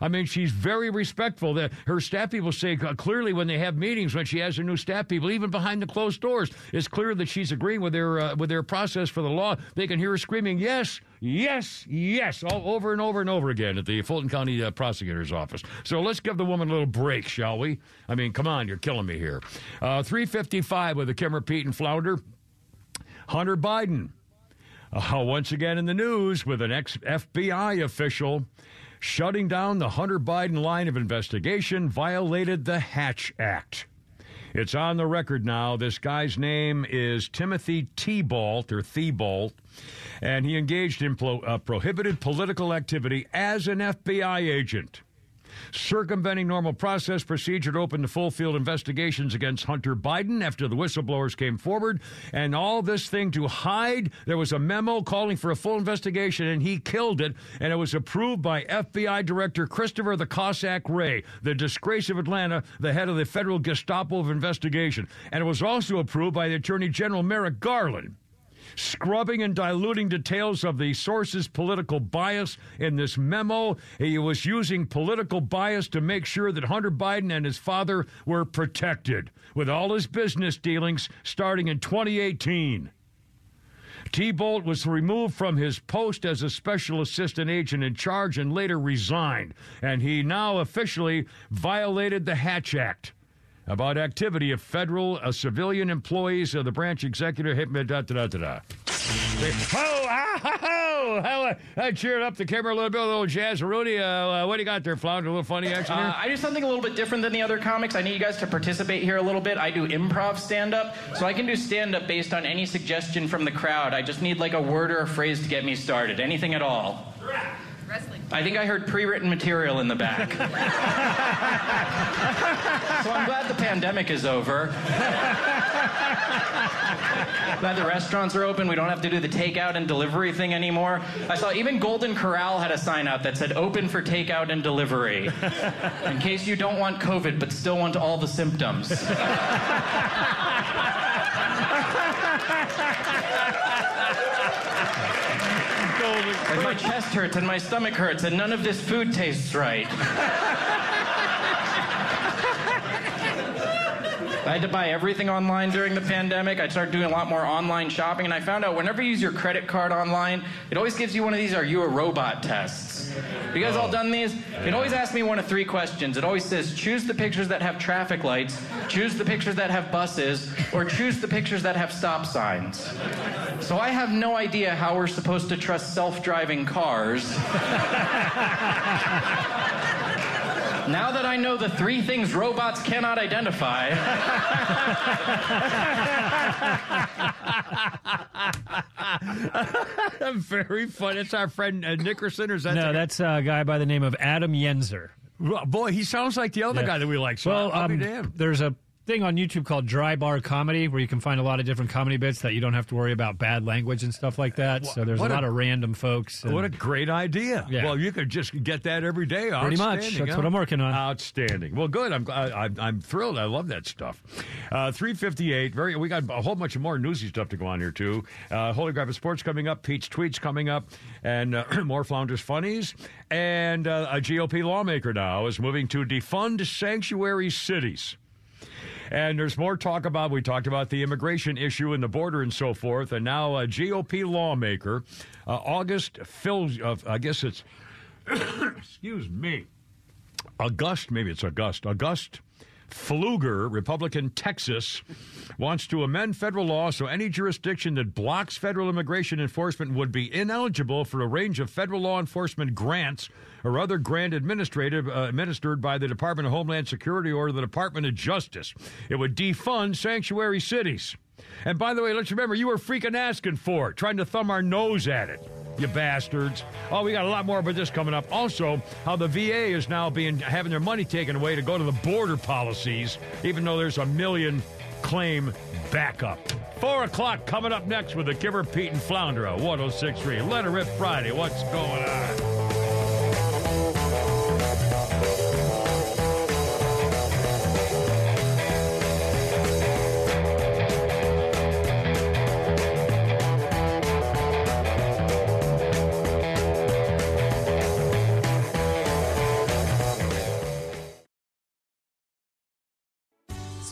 B: I mean, she's very respectful. That her staff people say clearly when they have meetings, when she has her new staff people, even behind the closed doors, it's clear that she's agreeing with their uh, with their process for the law. They can hear her screaming, "Yes, yes, yes," all over and over and over again at the Fulton County uh, prosecutor's office. So let's give the woman a little break, shall we? I mean, come on, you're killing me here. Uh, Three fifty-five with the Kimmer Pete and Flounder. Hunter Biden. Uh, once again in the news with an ex FBI official shutting down the Hunter Biden line of investigation violated the Hatch Act. It's on the record now. This guy's name is Timothy Thibault or Thibault, and he engaged in pro- uh, prohibited political activity as an FBI agent circumventing normal process procedure to open the full field investigations against Hunter Biden after the whistleblowers came forward. And all this thing to hide, there was a memo calling for a full investigation, and he killed it. And it was approved by FBI Director Christopher the Cossack Wray, the disgrace of Atlanta, the head of the federal Gestapo of investigation. And it was also approved by the Attorney General Merrick Garland scrubbing and diluting details of the source's political bias in this memo. He was using political bias to make sure that Hunter Biden and his father were protected with all his business dealings starting in 2018. Thibault was removed from his post as a special assistant agent in charge and later resigned. And he now officially violated the Hatch Act about activity of federal uh, civilian employees of the branch executive. Da, da, da, da, da. Oh, ah, [LAUGHS] oh, oh, I cheered up the camera a little bit, a little jazz. Rudy, uh, uh, what do you got there, Flounder? A little funny action here? Uh,
L: I do something a little bit different than the other comics. I need you guys to participate here a little bit. I do improv stand up, so I can do stand up based on any suggestion from the crowd. I just need like a word or a phrase to get me started. Anything at all. Wrestling. I think I heard pre-written material in the back. [LAUGHS] so I'm glad the pandemic is over. glad the restaurants are open. We don't have to do the takeout and delivery thing anymore. I saw even Golden Corral had a sign out that said open for takeout and delivery. In case you don't want COVID but still want all the symptoms. [LAUGHS] My chest hurts and my stomach hurts and none of this food tastes right. [LAUGHS] I had to buy everything online during the pandemic. I started doing a lot more online shopping, and I found out whenever you use your credit card online, it always gives you one of these "Are you a robot?" tests. You guys all done these? It always asks me one of three questions. It always says, choose the pictures that have traffic lights, choose the pictures that have buses, or choose the pictures that have stop signs. So I have no idea how we're supposed to trust self-driving cars. [LAUGHS] Now that I know the three things robots cannot identify. [LAUGHS]
B: Very fun. It's our friend uh, Nickerson, or is that
D: no? That's a guy by the name of Adam Yenzer.
B: Boy, he sounds like the other yeah. guy that we like. So
D: well,
B: I'll
D: um, there's a thing on YouTube called Dry Bar Comedy where you can find a lot of different comedy bits that you don't have to worry about bad language and stuff like that. so there's a lot of random folks.
B: And, what a great idea! Yeah. Well, you could just get that every day.
D: Pretty much. That's
B: huh?
D: what I'm working on.
B: Outstanding. Well, good. I'm I, I'm thrilled. I love that stuff. Uh, 358. Very. We got a whole bunch of more newsy stuff to go on here too. Uh, Holy Grail Sports coming up. Pete's tweets coming up, and uh, [CLEARS THROAT] more Flounders funnies. And uh, a GOP lawmaker now is moving to defund sanctuary cities. And there's more talk about, we talked about the immigration issue and the border and so forth. And now a GOP lawmaker, uh, August Phil, uh, I guess it's, [COUGHS] excuse me, August, maybe it's August, August Pfluger, Republican Texas, wants to amend federal law so any jurisdiction that blocks federal immigration enforcement would be ineligible for a range of federal law enforcement grants or other grant administrative uh, administered by the Department of Homeland Security or the Department of Justice. It would defund sanctuary cities. And by the way, let's remember you were freaking asking for it, trying to thumb our nose at it you bastards. Oh, we got a lot more about this coming up. Also, how the VA is now being having their money taken away to go to the border policies, even though there's a million claim backup. Four o'clock coming up next with the Giver Pete and Flounder 1063. Let her rip Friday. What's going on?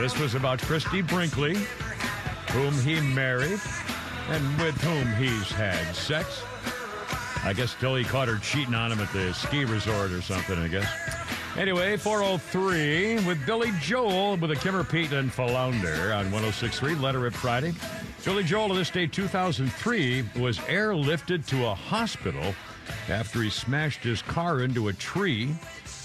B: This was about Christie Brinkley, whom he married and with whom he's had sex. I guess till he caught her cheating on him at the ski resort or something, I guess. Anyway, 403 with Billy Joel with a Kimmer Pete and Flounder on 1063 Letter It Friday. Billy Joel, of this day 2003, was airlifted to a hospital after he smashed his car into a tree.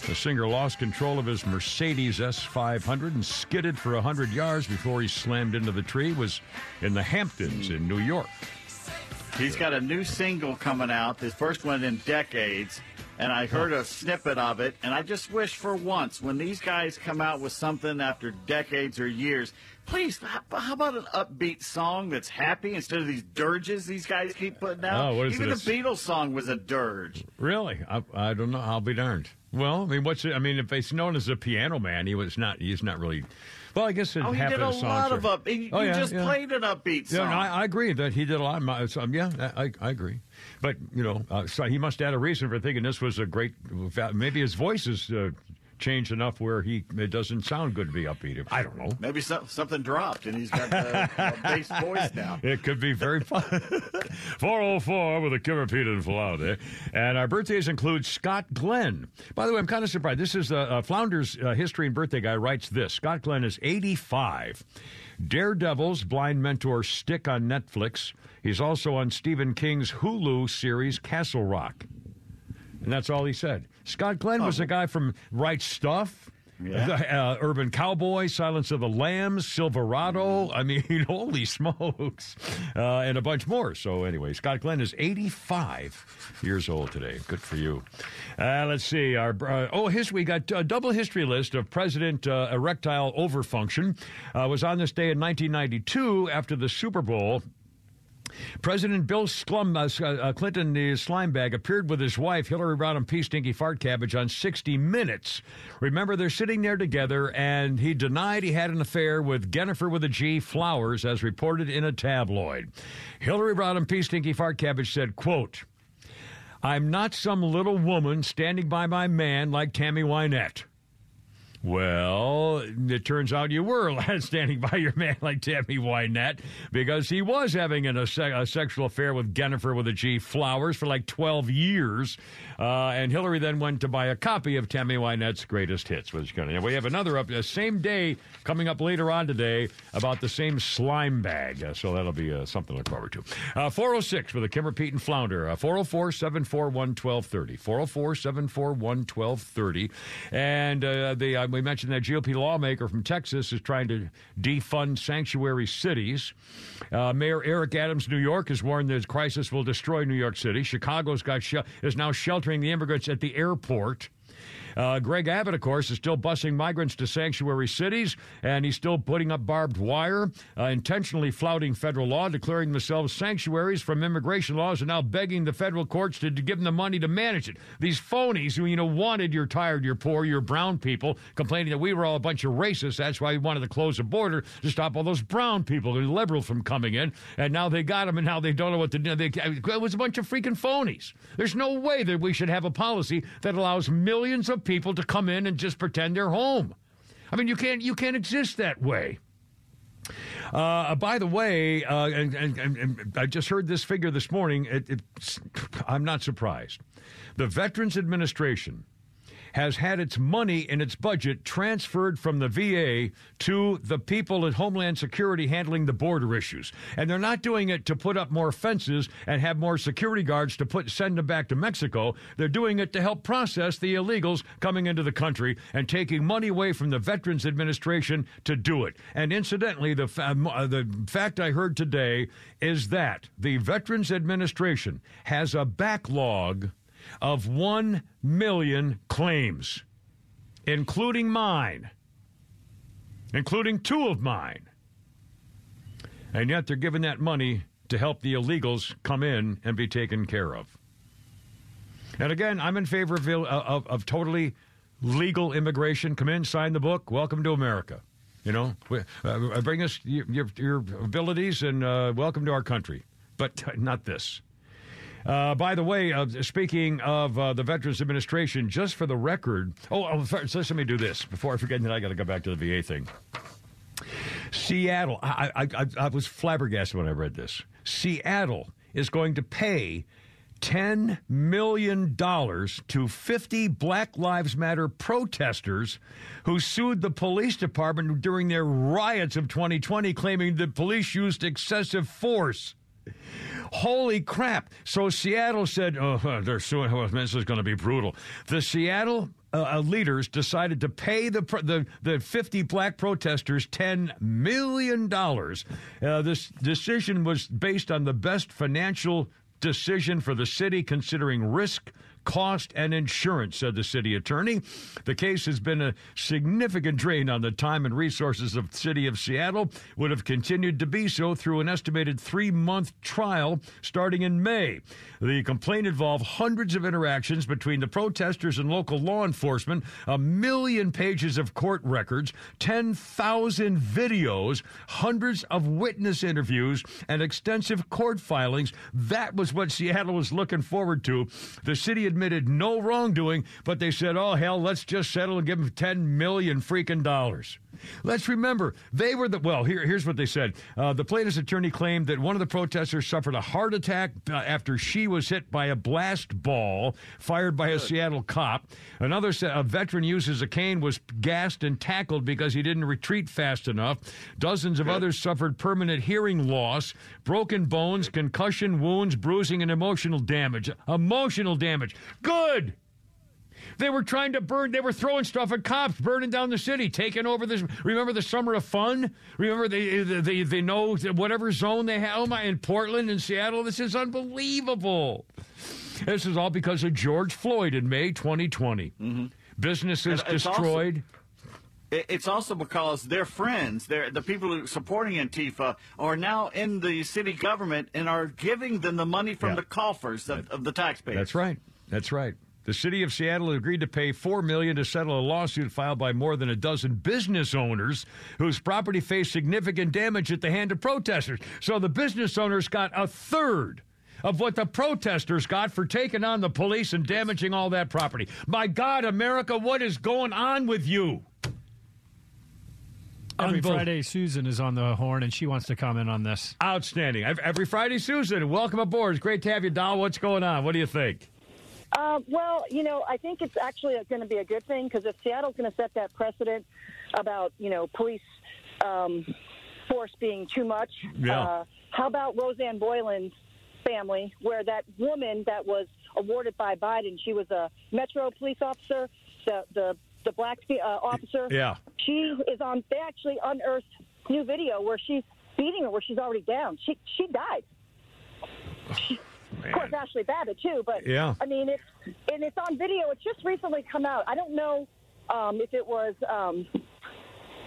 B: The singer lost control of his Mercedes S500 and skidded for 100 yards before he slammed into the tree. Was in the Hamptons in New York.
C: He's got a new single coming out, his first one in decades, and I heard a snippet of it, and I just wish for once, when these guys come out with something after decades or years, please, how about an upbeat song that's happy instead of these dirges these guys keep putting out?
B: Oh, what is
C: Even
B: this?
C: the Beatles song was a dirge.
B: Really? I, I don't know. I'll be darned. Well, I mean, what's it? I mean, if he's known as a piano man, he was not. He's not really. Well, I guess
C: oh, he did
B: of
C: a lot
B: are,
C: of up. You
B: oh, yeah,
C: just
B: yeah.
C: played an upbeat song.
B: Yeah, no, I, I, agree that he did a lot. Of my, um, yeah, I, I agree. But you know, uh, so he must have had a reason for thinking this was a great. Maybe his voice is uh, changed enough where he it doesn't sound good to be upbeat. I don't know.
C: Maybe so, something dropped and he's got the bass voice now. [LAUGHS]
B: It could be very fun. [LAUGHS] 404 with a Kimmer Pete and Flounder. Eh? And our birthdays include Scott Glenn. By the way, I'm kind of surprised. This is a, a Flounder's uh, history and birthday guy writes this. Scott Glenn is 85. Daredevil's blind mentor stick on Netflix. He's also on Stephen King's Hulu series Castle Rock. And that's all he said. Scott Glenn oh. was a guy from Right Stuff. Yeah. Uh, Urban Cowboy, Silence of the Lambs, Silverado. I mean, [LAUGHS] holy smokes. Uh, and a bunch more. So, anyway, Scott Glenn is 85 years old today. Good for you. Uh, let's see. Our uh, Oh, his, we got a double history list of President uh, erectile overfunction. Uh, was on this day in 1992 after the Super Bowl. President Bill Slum, uh, uh, Clinton, the slimebag, appeared with his wife, Hillary Rodham P. Stinky Fart Cabbage, on 60 Minutes. Remember, they're sitting there together, and he denied he had an affair with Jennifer with a G Flowers, as reported in a tabloid. Hillary Rodham P. Stinky Fart Cabbage said, quote, I'm not some little woman standing by my man like Tammy Wynette. Well, it turns out you were [LAUGHS] standing by your man like Tammy Wynette because he was having an, a, a, sexual affair with Jennifer with a G Flowers for like 12 years. Uh, and Hillary then went to buy a copy of Tammy Wynette's greatest hits. Which going we have another up the same day coming up later on today about the same slime bag. Uh, so that'll be uh, something to look forward to. Uh, 406 with a Kimmer Pete and Flounder. Uh, 404 741 1230. 404 741 1230. And uh, the we mentioned that GOP lawmaker from Texas is trying to defund sanctuary cities. Uh, Mayor Eric Adams, New York, has warned that crisis will destroy New York City. Chicago's got sh- is now sheltering the immigrants at the airport. Uh, Greg Abbott, of course, is still busing migrants to sanctuary cities, and he's still putting up barbed wire, uh, intentionally flouting federal law, declaring themselves sanctuaries from immigration laws, and now begging the federal courts to, to give them the money to manage it. These phonies who, you know, wanted you're tired, you're poor, you're brown people, complaining that we were all a bunch of racists. That's why we wanted to close the border to stop all those brown people and liberal from coming in. And now they got them, and now they don't know what to do. They, it was a bunch of freaking phonies. There's no way that we should have a policy that allows millions of people to come in and just pretend they're home. I mean, you can't you can't exist that way. Uh, by the way, uh, and, and, and, I just heard this figure this morning. It, I'm not surprised. The Veterans Administration has had its money in its budget transferred from the VA to the people at Homeland Security handling the border issues. And they're not doing it to put up more fences and have more security guards to put send them back to Mexico. They're doing it to help process the illegals coming into the country and taking money away from the Veterans Administration to do it. And incidentally, the uh, the fact I heard today is that the Veterans Administration has a backlog of 1 million claims, including mine, including two of mine. And yet they're giving that money to help the illegals come in and be taken care of. And again, I'm in favor of, of, of totally legal immigration. Come in, sign the book. Welcome to America. You know, uh, bring us your, your abilities and uh, welcome to our country. But [LAUGHS] not this. Uh, by the way, uh, speaking of uh, the Veterans Administration, just for the record, oh, oh let me do this before I forget that I got to go back to the VA thing. Seattle, I, I, I, I was flabbergasted when I read this. Seattle is going to pay $10 million to 50 Black Lives Matter protesters who sued the police department during their riots of 2020, claiming the police used excessive force. Holy crap. So Seattle said, oh, they're suing. Oh, this is going to be brutal. The Seattle uh, uh, leaders decided to pay the, the, the 50 black protesters $10 million. Uh, this decision was based on the best financial decision for the city, considering risk cost, and insurance, said the city attorney. The case has been a significant drain on the time and resources of the city of Seattle, would have continued to be so through an estimated three month trial starting in May. The complaint involved hundreds of interactions between the protesters and local law enforcement, a million pages of court records, 10,000 videos, hundreds of witness interviews, and extensive court filings. That was what Seattle was looking forward to. The city admitted no wrongdoing, but they said, oh, hell, let's just settle and give them 10 million freaking dollars. Let's remember, they were the. Well, here, here's what they said. Uh, the plaintiff's attorney claimed that one of the protesters suffered a heart attack uh, after she was hit by a blast ball fired by a Seattle cop. Another said a veteran uses a cane was gassed and tackled because he didn't retreat fast enough. Dozens of others suffered permanent hearing loss, broken bones, concussion, wounds, bruising, and emotional damage. Emotional damage. Good. They were trying to burn, they were throwing stuff at cops, burning down the city, taking over this. Remember the summer of fun? Remember they, they, they know whatever zone they have oh my, in Portland and Seattle? This is unbelievable. This is all because of George Floyd in May 2020. Mm-hmm. Businesses destroyed.
C: Also, it's also because their friends, the people who supporting Antifa, are now in the city government and are giving them the money from yeah. the coffers of, of the taxpayers.
B: That's right. That's right. The city of Seattle agreed to pay 4 million to settle a lawsuit filed by more than a dozen business owners whose property faced significant damage at the hand of protesters. So the business owners got a third of what the protesters got for taking on the police and damaging all that property. My God, America, what is going on with you?
D: Every Friday, Susan is on the horn and she wants to comment on this.
B: Outstanding. Every Friday, Susan, welcome aboard. It's great to have you, Doll. What's going on? What do you think?
M: Uh, well, you know, I think it's actually going to be a good thing because if Seattle's going to set that precedent about, you know, police um, force being too much,
B: yeah.
M: uh, how about Rosanne Boyland's family, where that woman that was awarded by Biden, she was a Metro police officer, the the, the black uh, officer.
B: Yeah.
M: She is on. They actually unearthed new video where she's beating her, where she's already down. She she died. She, of course, Ashli Babbitt too. But
B: yeah,
M: I mean, it's and it's on video. It's just recently come out. I don't know um, if it was um,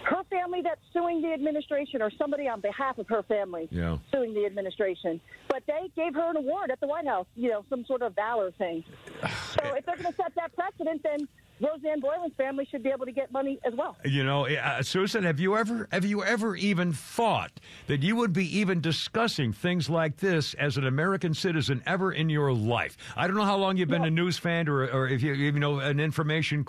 M: her family that's suing the administration or somebody on behalf of her family
B: yeah.
M: suing the administration. But they gave her an award at the White House. You know, some sort of valor thing. [SIGHS] So if they're going to set that precedent, then Rosanne Boyland's family should be able to get money as well.
B: You know, uh, Susan, have you ever have you ever even thought that you would be even discussing things like this as an American citizen ever in your life? I don't know how long you've been a news fan or, or if you you know an information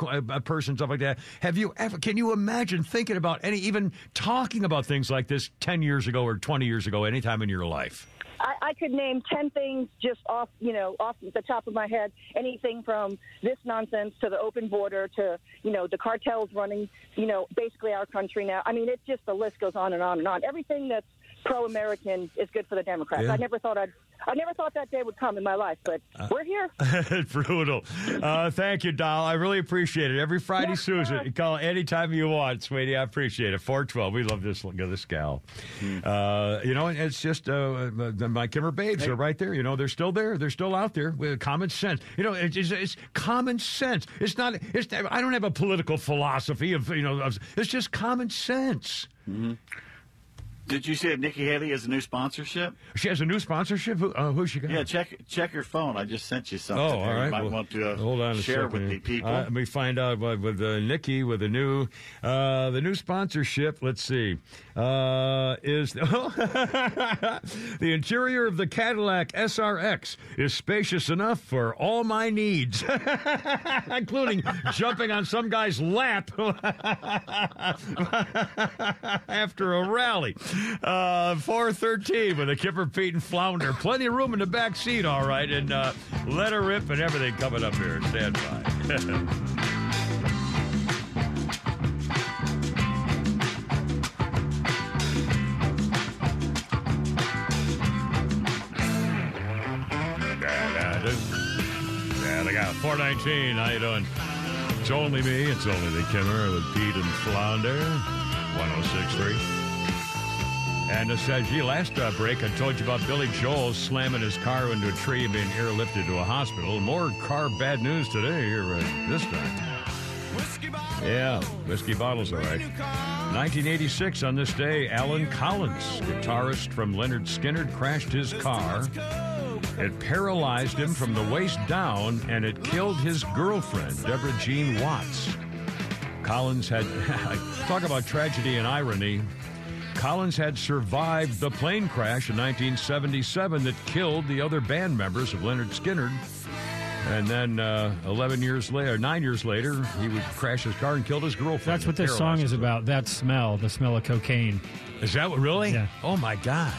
B: person stuff like that. Have you ever? Can you imagine thinking about any even talking about things like this ten years ago or twenty years ago, anytime in your life?
M: I, I could name ten things just off, you know, off the top of my head. Anything from this nonsense to the open border to, you know, the cartels running, you know, basically our country now. I mean, it's just the list goes on and on and on. Everything that's pro-American is good for the Democrats.
B: Yeah.
M: I never thought I'd I never thought that day would come in my life, but uh, we're here. [LAUGHS]
B: brutal. Uh, thank you, Doll. I really appreciate it. Every Friday, yes, Susan, sir. you call anytime you want, sweetie. I appreciate it. 412. We love this, this gal. Mm. Uh, you know, it's just uh, my Kimmer babes hey. are right there. You know, they're still there. They're still out there with common sense. You know, it's, it's, it's common sense. It's not, it's, I don't have a political philosophy of, you know, of, it's just common sense.
C: Mm-hmm. Did you see Nikki Haley has a new sponsorship?
B: She has a new sponsorship. Who, uh, who's she got?
C: Yeah, check check your phone. I just sent you something.
B: Oh, all right.
C: You might
B: well,
C: want to uh,
B: hold on
C: share
B: with
C: the people.
B: Uh, let me find out what, with uh, Nikki with the new uh, the new sponsorship. Let's see. Uh, is the [LAUGHS] interior of the Cadillac SRX is spacious enough for all my needs, [LAUGHS] including jumping on some guy's lap [LAUGHS] after a rally. Uh, 413 with a Kimmer, Pete, and Flounder. Plenty of room in the back seat, all right. And uh, let her rip and everything coming up here. Stand by. Yeah, 419. How you doing? It's only me. It's only the Kimmer with Pete and Flounder. 1063. And it says, gee, last uh, break I told you about Billy Joel slamming his car into a tree and being airlifted to a hospital. More car bad news today here uh, this time. Yeah, whiskey bottles, all right. 1986, on this day, Allen Collins, guitarist from Lynyrd Skynyrd, crashed his car. It paralyzed him from the waist down, and it killed his girlfriend, Deborah Jean Watts. Collins had, [LAUGHS] talk about tragedy and irony. Collins had survived the plane crash in 1977 that killed the other band members of Lynyrd Skynyrd. And then uh, 11 years later, nine years later, he would crash his car and killed his girlfriend.
D: That's what this song is about. That smell, the smell of cocaine.
B: Is that what really?
D: Yeah.
B: Oh my God.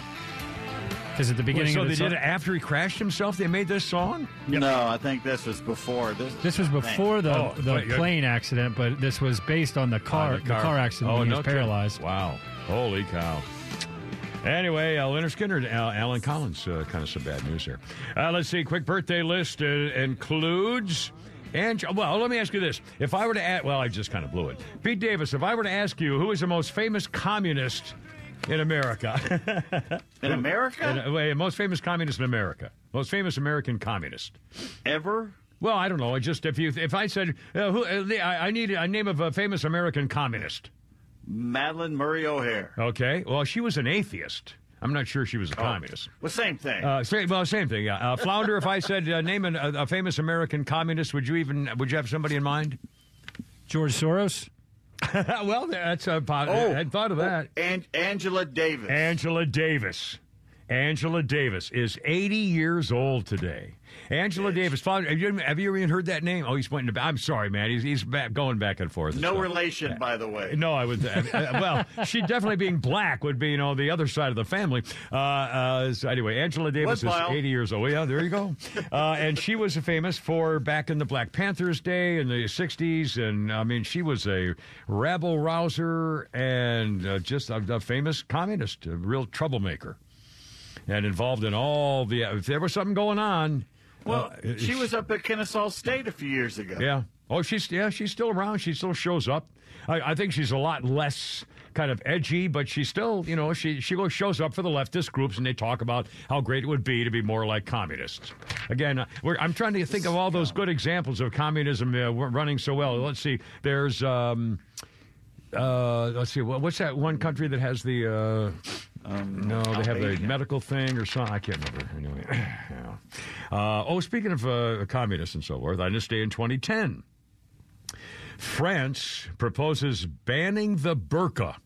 D: Because at the beginning
B: so
D: of the
B: they
D: song,
B: did it after he crashed himself. They made this song.
C: No, I think this was before. This,
D: this was before the,
B: Oh,
D: the
B: wait, you're-
D: plane accident, but this was based on the car,
B: Uh,
D: the car, accident
B: Oh,
D: when he
B: no
D: was
B: kidding.
D: paralyzed.
B: Wow. Holy cow. Anyway, uh, Lynyrd Skynyrd and Al- Allen Collins, uh, kind of some bad news there. Uh, let's see. Quick birthday list uh, includes. And well, let me ask you this: If I were to ask, well, I just kind of blew it. Pete Davis, if I were to ask you who is the most famous communist [LAUGHS] in America,
C: In America?
B: In- wait, most famous communist in America, most famous American communist
C: ever?
B: Well, I don't know. It just if you if I said uh, who, uh, I, I need a name of a famous American communist.
C: Madalyn Murray O'Hair.
B: Okay. Well, she was an atheist. I'm not sure she was a
C: Oh.
B: communist.
C: Well, same thing.
B: Uh, same, well, same thing. Yeah. Uh, Flounder, if I said uh, name an, a, a famous American communist, would you even would you have somebody in mind?
D: George Soros. [LAUGHS]
B: well, that's a
C: Oh.
B: I had thought of that.
C: Oh, and Angela Davis.
B: Angela Davis. Angela Davis is 80 years old today. Angela Davis. Father, Have you, have you even heard that name? Oh, he's pointing to. I'm sorry, man. He's he's back, going back and forth.
C: no
B: stuff.
C: relation, by the way.
B: No, I would. Uh, uh, well, [LAUGHS] she definitely being black would be, you know, the other side of the family. Uh, uh, so anyway, Angela Davis is 80 years old. Yeah, there you go. [LAUGHS] Uh, and she was famous for back in the Black Panthers day in the 60s. And I mean, she was a rabble rouser and uh, just a, a famous communist, a real troublemaker. And involved in all the. If there was something going on.
C: Well,
B: uh,
C: she was up at Kennesaw State a few years ago.
B: yeah. Oh, she's yeah, she's still around. She still shows up. I, I think she's a lot less kind of edgy, but she still, you know, she she goes, shows up for the leftist groups, and they talk about how great it would be to be more like communists. Again, uh, we're, I'm trying to think of all those good examples of communism uh, running so well. Let's see. There's. Um, uh, let's see. What's that one country that has the? Uh, no, they have the medical thing or something. I can't remember. Anyway. [CLEARS THROAT] uh, oh, speaking of uh, communists and so forth, on this day in 2010, France proposes banning the burqa,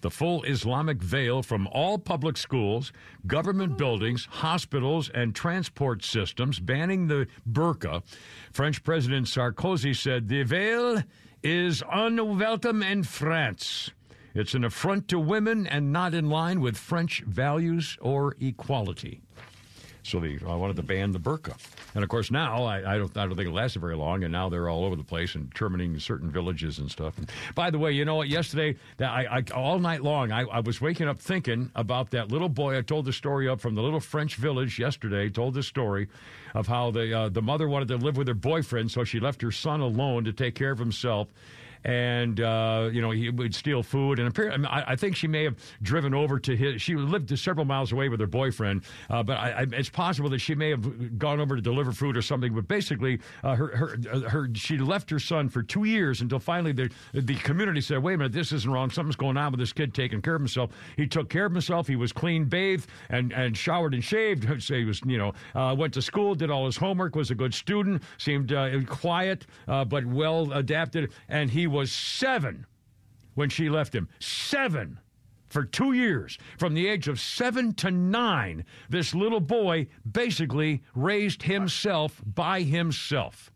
B: the full Islamic veil, from all public schools, government buildings, hospitals, and transport systems, banning the burqa. French President Sarkozy said the veil is unwelcome in France. It's an affront to women and not in line with French values or equality. So they I wanted to ban the burqa, and of course now I, I don't I don't think it lasted very long, and now they're all over the place and terminating certain villages and stuff. And by the way, you know what? Yesterday, that I, I all night long I, I was waking up thinking about that little boy. I told the story up from the little French village yesterday. Told the story of how the uh, the mother wanted to live with her boyfriend, so she left her son alone to take care of himself and uh, you know he would steal food. And apparently, I, I think she may have driven over to his. She lived several miles away with her boyfriend, uh, but I, I, it's possible that she may have gone over to deliver food or something. But basically, uh, her, her her she left her son for two years until finally the the community said, "Wait a minute, this isn't wrong. Something's going on with this kid taking care of himself." He took care of himself. He was clean, bathed, and and showered and shaved. [LAUGHS] So he was you know uh, went to school, did all his homework, was a good student, seemed uh, quiet uh, but well adapted, and he was seven when she left him. Seven for two years. From the age of seven to nine, this little boy basically raised himself by himself.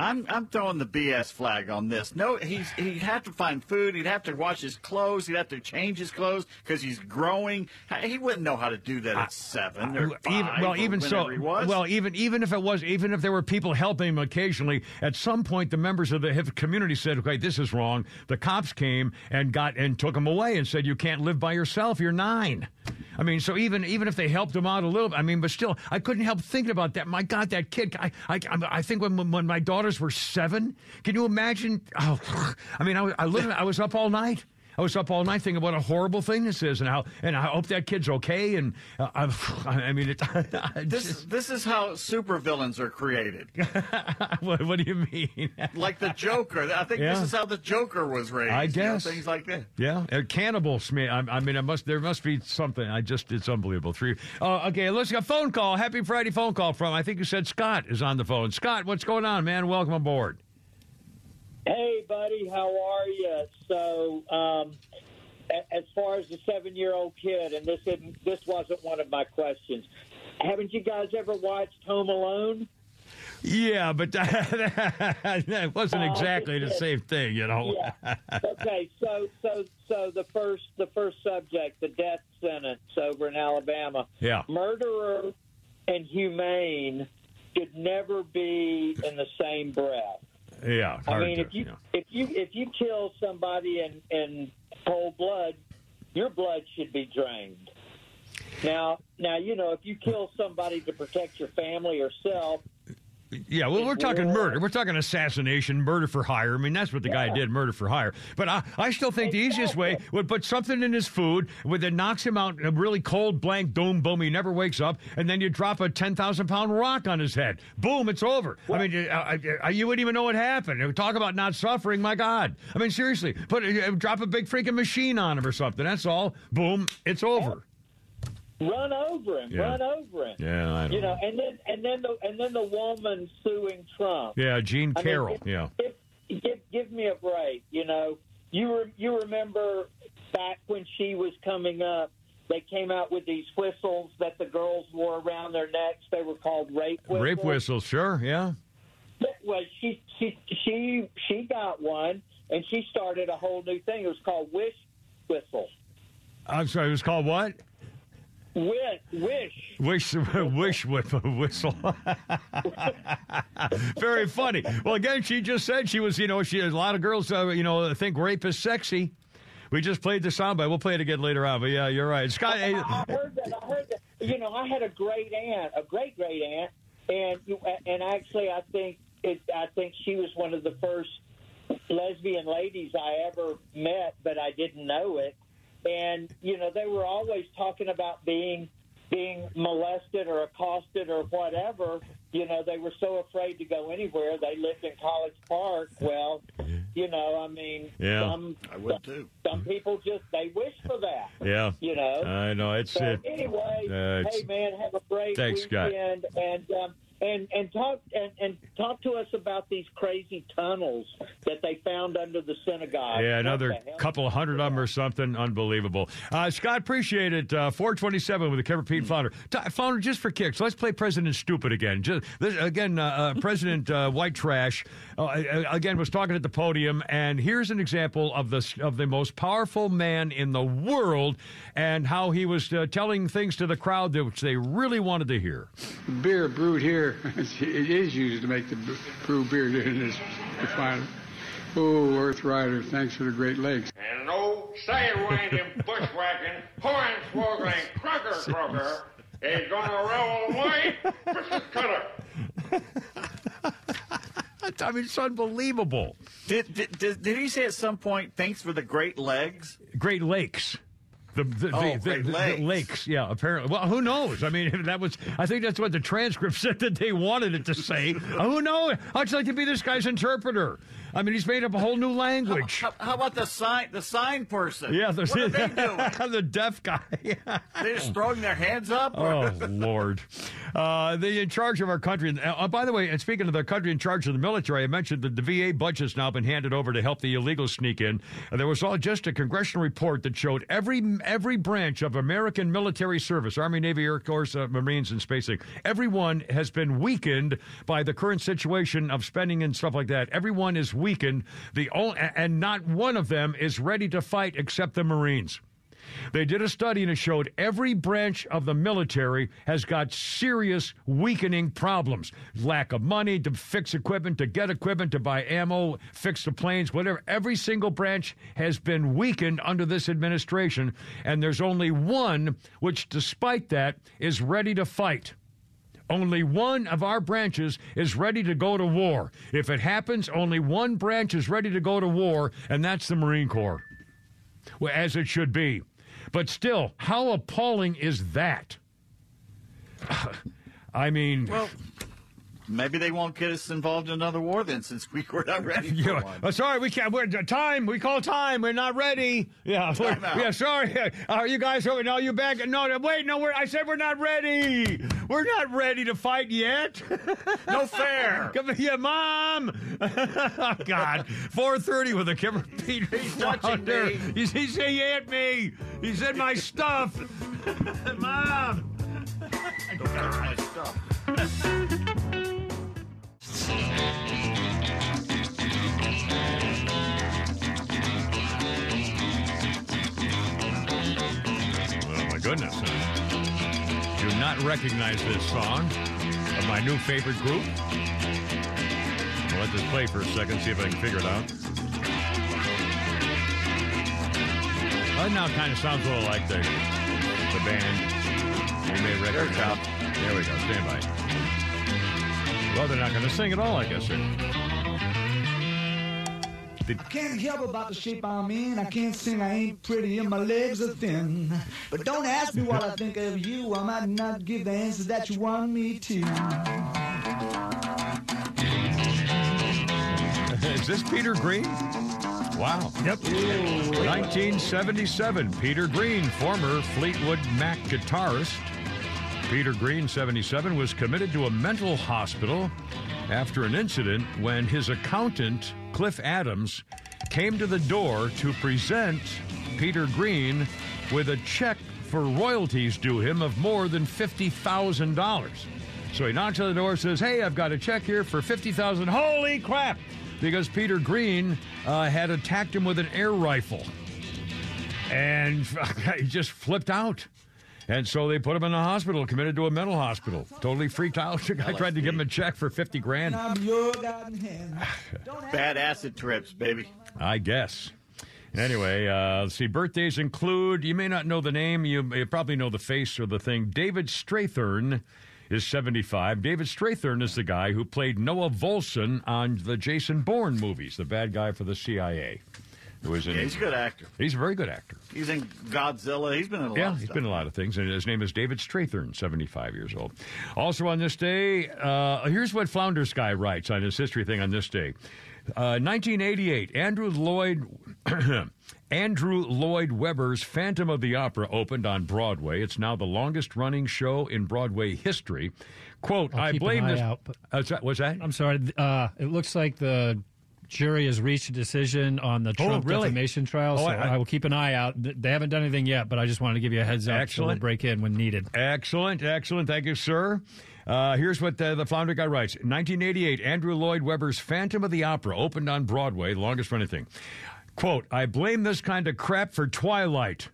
C: I'm I'm throwing the BS flag on this. No, he's he'd have to find food. He'd have to wash his clothes. He'd have to change his clothes because he's growing. He wouldn't know how to do that at seven or five.
B: even, well, even so,
C: he was.
B: well, even even if it was, even if there were people helping him occasionally, at some point the members of the community said, "Okay, this is wrong." The cops came and got and took him away and said, "You can't live by yourself. You're nine. I mean, so even even if they helped him out a little, I mean, but still, I couldn't help thinking about that. My God, that kid! I I, I think when when my daughters were seven, can you imagine? Oh, I mean, I, I literally I was up all night. I was up all night thinking what a horrible thing this is, and how and I hope that kid's okay. And uh, I, [LAUGHS] I mean, it, [LAUGHS]
C: this this is how supervillains are created. [LAUGHS]
B: what, what do you mean?
C: like the Joker. I think
B: Yeah.
C: this is how the Joker was raised.
B: I
C: you know,
B: guess
C: things like that.
B: Yeah, uh, cannibals. Man, I, I mean, I must. There must be something. I just. It's unbelievable. Three. Uh, okay, let's get a phone call. Happy Friday phone call from. I think you said Scott is on the phone. Scott, what's going on, man? Welcome aboard.
N: Hey, buddy, how are you? So, um, as far as the seven-year-old kid, and this isn't, this wasn't one of my questions. Haven't you guys ever watched Home Alone?
B: Yeah, but [LAUGHS] that wasn't exactly the same thing, you know.
N: Yeah. Okay, so so so the first the first subject, the death sentence over in Alabama.
B: Yeah.
N: Murderer and humane should never be in the same breath.
B: Yeah,
N: I mean,
B: to-
N: if you
B: yeah.
N: if you if you kill somebody in in cold blood, your blood should be drained. Now, now you know if you kill somebody to protect your family or self,
B: Yeah, well, we're talking murder. We're talking assassination, murder for hire. I mean, that's what the guy did, murder for hire. But I, I still think the easiest way would put something in his food with that knocks him out in a really cold, blank doom, boom. He never wakes up, and then you drop a ten thousand pound rock on his head. Boom, it's over. I mean, uh, uh, you wouldn't even know what happened. Talk about not suffering. My God. I mean, seriously, put uh, drop a big freaking machine on him or something. That's all. Boom, it's over.
N: Run over him,
B: Yeah.
N: run over him.
B: Yeah, I
N: You
B: know.
N: know, and then and then the and then the woman suing Trump.
B: Yeah, Gene
N: I mean,
B: Carroll.
N: give-
B: yeah.
N: Give, give, give me a break. You know, you re, you remember back when she was coming up, they came out with these whistles that the girls wore around their necks. They were called rape whistles.
B: Rape whistles, sure. Yeah.
N: Well, she she she she got one, and she started a whole new thing. It was called wish whistle.
B: I'm sorry. It was called what?
N: Wish wish.
B: Wish, [LAUGHS] a whistle. [LAUGHS] Very funny. Well, again, she just said she was, you know, she a lot of girls, uh, you know, think rape is sexy. We just played the soundbite. We'll play it again later on. But yeah, you're right. Scott, hey,
N: I heard that. I heard that. You know, I had a great aunt, a great great aunt, and and actually, I think it. I think she was one of the first lesbian ladies I ever met, but I didn't know it. And you know, they were always talking about being being molested or accosted or whatever. You know, they were so afraid to go anywhere. They lived in College Park. Well, you know, I mean,
B: Yeah.
N: some
C: I would too.
N: some people just they wish for that.
B: yeah,
N: You know.
B: I know it's
N: So
B: it.
N: anyway,
B: Uh, it's-
N: hey man, have a great
B: Thanks, Scott.
N: weekend, and um, and and talk and, and talk to us about these crazy tunnels that they found under the synagogue.
B: Yeah, another
N: the hell?
B: couple hundred of them or something. Unbelievable. Uh, Scott, appreciate it. Uh, 427 with the Kevin Pete Flounder. T- Flounder, just for kicks, let's play President Stupid again. Just, this, again, uh, uh, [LAUGHS] President uh, White Trash, uh, uh, again, was talking at the podium, and here's an example of the, of the most powerful man in the world and how he was uh, telling things to the crowd that which they really wanted to hear.
E: Beer brewed here, [LAUGHS] it is used to make the b- brew beer in this refinery. Oh, Earth Rider, thanks for the Great Lakes.
F: And no sidewinding, bushwhacking, hornswoggling, crocker crocker is gonna roll away. Mrs. Cutter.
B: I mean, it's unbelievable.
C: Did, did, did, did he say at some point, thanks for the great legs?
B: Great Lakes. The, the,
C: Oh,
B: the, the-
C: Great
B: the-
C: Lakes.
B: lakes, yeah, apparently. Well, who knows? I mean, that was, I think that's what the transcript [LAUGHS] said that they wanted it to say. [LAUGHS] Who knows? I'd like to be this guy's interpreter. I mean, he's made up a whole new language.
C: How, how about the sign the sign person?
B: Yeah, the,
C: what are they [LAUGHS] doing? [LAUGHS]
B: the deaf guy. [LAUGHS]
C: They just throwing their hands up?
B: Oh Lord! Uh, the in charge of our country. Uh, by the way, and speaking of the country in charge of the military, I mentioned that the VA budget's now been handed over to help the illegals sneak in. Uh, there was all just a congressional report that showed every every branch of American military service, Army, Navy, Air Force, uh, Marines, and Space, everyone has been weakened by the current situation of spending and stuff like that. Everyone is weakened. The only, and not one of them is ready to fight except the Marines. They did a study and it showed every branch of the military has got serious weakening problems. Lack of money to fix equipment, to get equipment, to buy ammo, fix the planes, whatever. Every single branch has been weakened under this administration. And there's only one which, despite that, is ready to fight. Only one of our branches is ready to go to war. If it happens, only one branch is ready to go to war, and that's the Marine Corps. Well, as it should be. But still, how appalling is that? [SIGHS] I mean,
C: Well, maybe they won't get us involved in another war then, since we were not ready [LAUGHS] for
B: yeah,
C: one.
B: uh, sorry, we can't. We're time. We call time. We're not ready. Yeah, we're-
C: Time out.
B: yeah. Sorry. [LAUGHS] Are you guys over? No, you back? No, no, wait. No, we're. I said we're not ready. We're not ready to fight yet. [LAUGHS]
C: No fair.
B: Come here, mom. oh, God. Four thirty with a camera. Peter
C: He's touching me.
B: He's, he's he hit me. He's in my stuff. mom. Do not recognize this song of my new favorite group. I'll let this play for a second, see if I can figure it out. Well, now kind of sounds a little like the, the band. We may record out. There we go. Stand by. Well, they're not going to sing at all, I guess.
O: I can't help about the shape I'm in. I can't sing, I ain't pretty, and my legs are thin. But don't ask me what I think of you. I might not give the answers that you want me to.
B: Is this Peter Green? Wow.
D: Yep.
B: 1977. Peter Green, former Fleetwood Mac guitarist. Peter Green, 77, was committed to a mental hospital after an incident when his accountant, Cliff Adams, came to the door to present Peter Green with a check for royalties due him of more than $50,000. So he knocks on the door and says, Hey, I've got a check here for 50000 Holy crap! Because Peter Green uh, had attacked him with an air rifle. And [LAUGHS] he just flipped out. And so they put him in the hospital, committed to a mental hospital. Totally freaked out. [LAUGHS] The guy tried to give him a check for 50 grand.
C: Bad acid trips, baby.
B: I guess. Anyway, uh, let's see. Birthdays include, you may not know the name, you, you probably know the face or the thing. David Strathairn is 75. David Strathairn is the guy who played Noah Vosen on the Jason Bourne movies, the bad guy for the CIA. Who is in,
C: Yeah, he's a good actor.
B: He's a very good actor.
C: He's in Godzilla. He's been in a lot
B: Yeah,
C: of
B: he's
C: stuff.
B: been in a lot of things, and his name is David Strathairn, 75 years old. Also on this day, uh, here's what Flounder Sky writes on his history thing on this day. Uh, 1988, Andrew Lloyd. [CLEARS THROAT] Andrew Lloyd Webber's Phantom of the Opera opened on Broadway. It's now the longest running show in Broadway history. Quote,
D: I'll
B: I blame
D: an eye
B: this.
D: out, but-
B: Uh, what's that- what's that?
D: I'm sorry. Uh, it looks like the jury has reached a decision on the Trump
B: Oh, really?
D: defamation trial,
B: Oh,
D: so
B: I-
D: I, will keep an eye out. They haven't done anything yet, but I just wanted to give you a heads up. So we'll break in when needed.
B: Excellent, excellent. Thank you, sir. Uh, here's what the, the flounder guy writes. 1988, Andrew Lloyd Webber's Phantom of the Opera opened on Broadway, longest running thing. Quote, I blame this kind of crap for Twilight.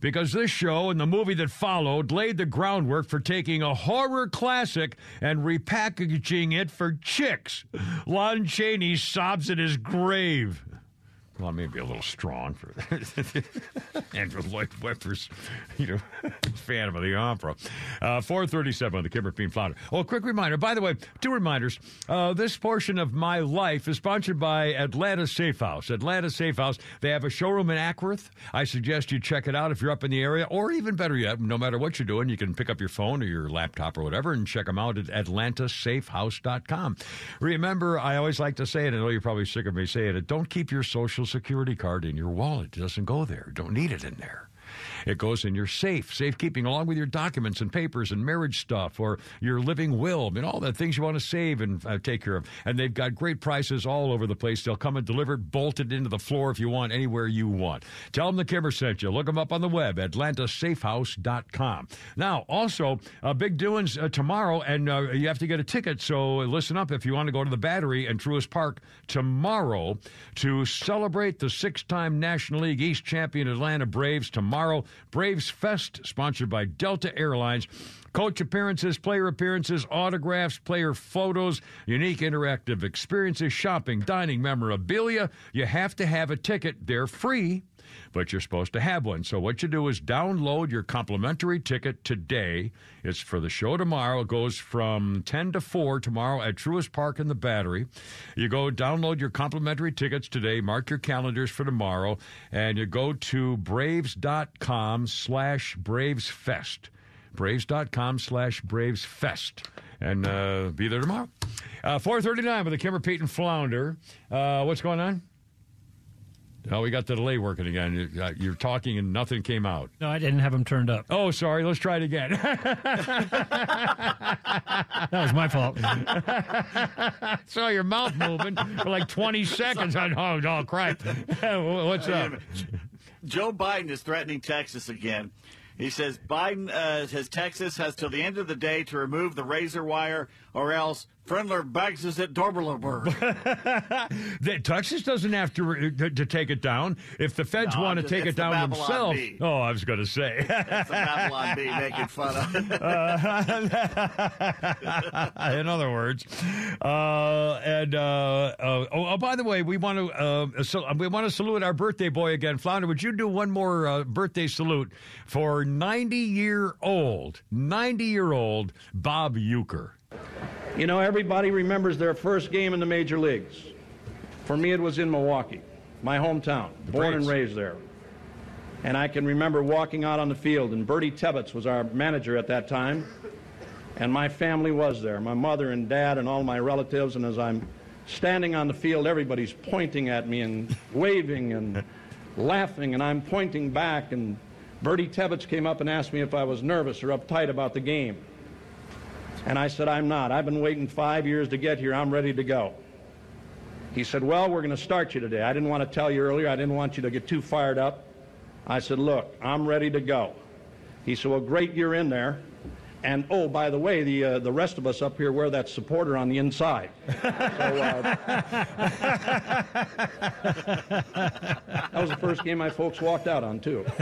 B: Because this show and the movie that followed laid the groundwork for taking a horror classic and repackaging it for chicks. Lon Chaney sobs in his grave. Well, maybe a little strong for [LAUGHS] Andrew Lloyd Webber's, you know, [LAUGHS] Phantom of the Opera. Uh, 437 on the Kimmer Bean Flounder. Oh, quick reminder. By the way, two reminders. Uh, this portion of my life is sponsored by Atlanta Safe House. Atlanta Safe House, they have a showroom in Acworth. I suggest you check it out if you're up in the area, or even better yet, no matter what you're doing, you can pick up your phone or your laptop or whatever and check them out at atlantasafehouse.com. Remember, I always like to say it, I know you're probably sick of me saying it, don't keep your social security card in your wallet. It doesn't go there. Don't need it in there. It goes in your safe, safekeeping, along with your documents and papers and marriage stuff or your living will. I mean, all the things you want to save and uh, take care of. And they've got great prices all over the place. They'll come and deliver it bolted into the floor if you want, anywhere you want. Tell them the Kimmer sent you. Look them up on the web, atlantasafehouse.com. Now, also, uh, big doings uh, tomorrow, and uh, you have to get a ticket. So listen up if you want to go to the Battery and Truist Park tomorrow to celebrate the six time National League East champion Atlanta Braves tomorrow. Braves Fest, sponsored by Delta Airlines. Coach appearances, player appearances, autographs, player photos, unique interactive experiences, shopping, dining, memorabilia. You have to have a ticket. They're free, but you're supposed to have one. So what you do is download your complimentary ticket today. It's for the show tomorrow. It goes from 10 to 4 tomorrow at Truist Park in the Battery. You go download your complimentary tickets today. Mark your calendars for tomorrow, and you go to braves.com slash bravesfest braves.com slash bravesfest and uh, be there tomorrow. Uh, 439 with the kimmer pete and flounder. Uh, what's going on? Oh we got the delay working again. You- uh, you're talking and nothing came out.
D: No, I didn't have them turned up.
B: oh sorry. Let's try it again. [LAUGHS]
D: That was my fault. [LAUGHS]
B: saw your mouth moving for like 20 [LAUGHS] seconds. I oh, oh crap. What's up?
C: Joe Biden is threatening Texas again. He says Biden uh, says Texas has till the end of the day to remove the razor wire, or else Friendler begs us at Doberleberg. [LAUGHS]
B: Texas doesn't have to, to, to take it down. If the feds
C: No,
B: want to take it
C: the
B: down themselves.
C: Bee.
B: Oh, I was going to say.
C: That's the Babylon Bee making fun of. [LAUGHS] [LAUGHS]
B: in other words, uh, and uh, uh, oh, oh, by the way, we want to uh, so, we want to salute our birthday boy again, Flounder. Would you do one more uh, birthday salute for ninety year old, ninety year old Bob Uecker?
P: You know, everybody remembers their first game in the major leagues. For me, it was in Milwaukee, my hometown, born and raised there. And I can remember walking out on the field, and Birdie Tebbetts was our manager at that time. And my family was there, my mother and dad and all my relatives. And as I'm standing on the field, everybody's pointing at me and [LAUGHS] waving and laughing, and I'm pointing back. And Birdie Tebbetts came up and asked me if I was nervous or uptight about the game. And I said, I'm not. I've been waiting five years to get here. I'm ready to go. He said, Well, we're going to start you today. I didn't want to tell you earlier. I didn't want you to get too fired up. I said, Look, I'm ready to go. He said, Well, great, you're in there. And oh, by the way, the uh, the rest of us up here wear that supporter on the inside. [LAUGHS] So, uh, that was the first game my folks walked out on too. [LAUGHS]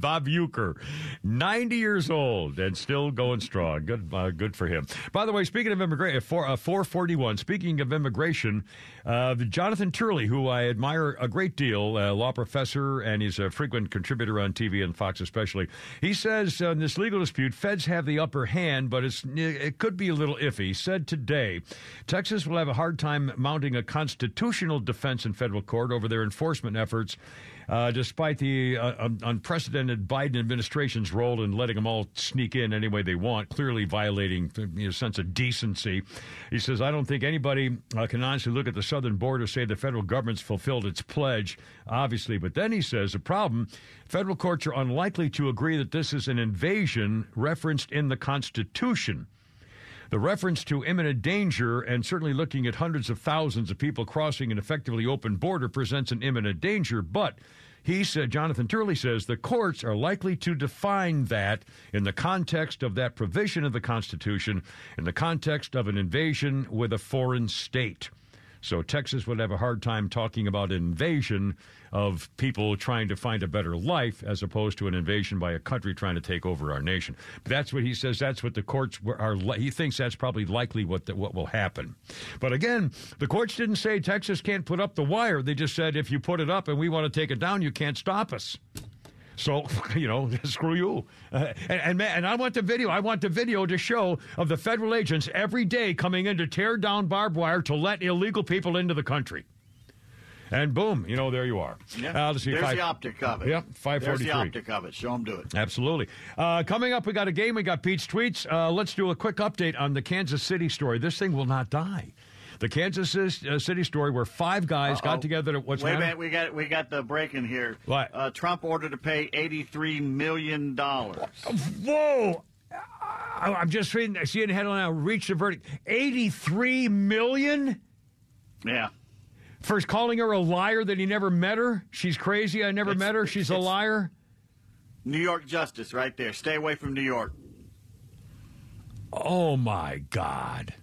B: Bob Uecker, 90 years old and still going strong. Good, uh, good for him. By the way, speaking of immigration, for, uh, 441, speaking of immigration, uh, Jonathan Turley, who I admire a great deal, a law professor, and he's a frequent contributor on TV and Fox especially, he says uh, in this legal dispute, feds have the upper hand, but it's it could be a little iffy. Said today, Texas will have a hard time mounting a constitutional defense in federal court over their enforcement efforts. Uh, despite the uh, un- unprecedented Biden administration's role in letting them all sneak in any way they want, clearly violating the you know, sense of decency, he says, "I don't think anybody uh, can honestly look at the southern border say the federal government's fulfilled its pledge, obviously." But then he says, "The problem: federal courts are unlikely to agree that this is an invasion referenced in the Constitution." The reference to imminent danger and certainly looking at hundreds of thousands of people crossing an effectively open border presents an imminent danger, but he said, Jonathan Turley says, the courts are likely to define that in the context of that provision of the Constitution, in the context of an invasion with a foreign state. So Texas would have a hard time talking about invasion of people trying to find a better life as opposed to an invasion by a country trying to take over our nation. That's what he says. That's what the courts are. He thinks that's probably likely what the, what will happen. But again, the courts didn't say Texas can't put up the wire. They just said if you put it up and we want to take it down, you can't stop us. So [LAUGHS] you know, [LAUGHS] screw you. Uh, and, and and I want the video. I want the video to show of the federal agents every day coming in to tear down barbed wire to let illegal people into the country. And boom, you know, there you are.
C: Yeah.
B: Uh, let's see,
C: There's
B: five-
C: the optic of it.
B: Yep, five
C: There's the optic of it. Show them do it.
B: Absolutely. Uh, coming up, we got a game. We got Pete's tweets. Uh, let's do a quick update on the Kansas City story. This thing will not die. The Kansas uh, City story, where five guys
C: Uh-oh.
B: got together. At, what's
C: Wait a minute, we got we got the break in here.
B: What?
C: Uh, Trump ordered to pay eighty three million dollars.
B: Whoa! I- I'm just reading, seeing the headline now. Reach the verdict. Eighty-three million.
C: Yeah.
B: For calling her a liar that he never met her. She's crazy. I never met her. She's a liar.
C: New York justice, right there. Stay away from New York.
B: Oh my God.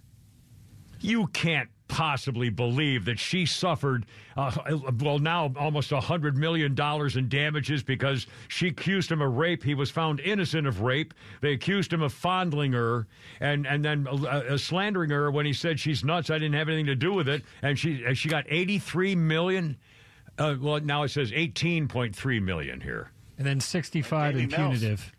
B: You can't possibly believe that she suffered, uh, well, now almost a $100 million in damages because she accused him of rape. He was found innocent of rape. They accused him of fondling her and, and then uh, uh, slandering her when he said she's nuts. I didn't have anything to do with it. And she, uh, she got 83 million. Uh, well, now it says 18.3 million here.
D: And then 65 in
B: Daily Mills.
D: punitive.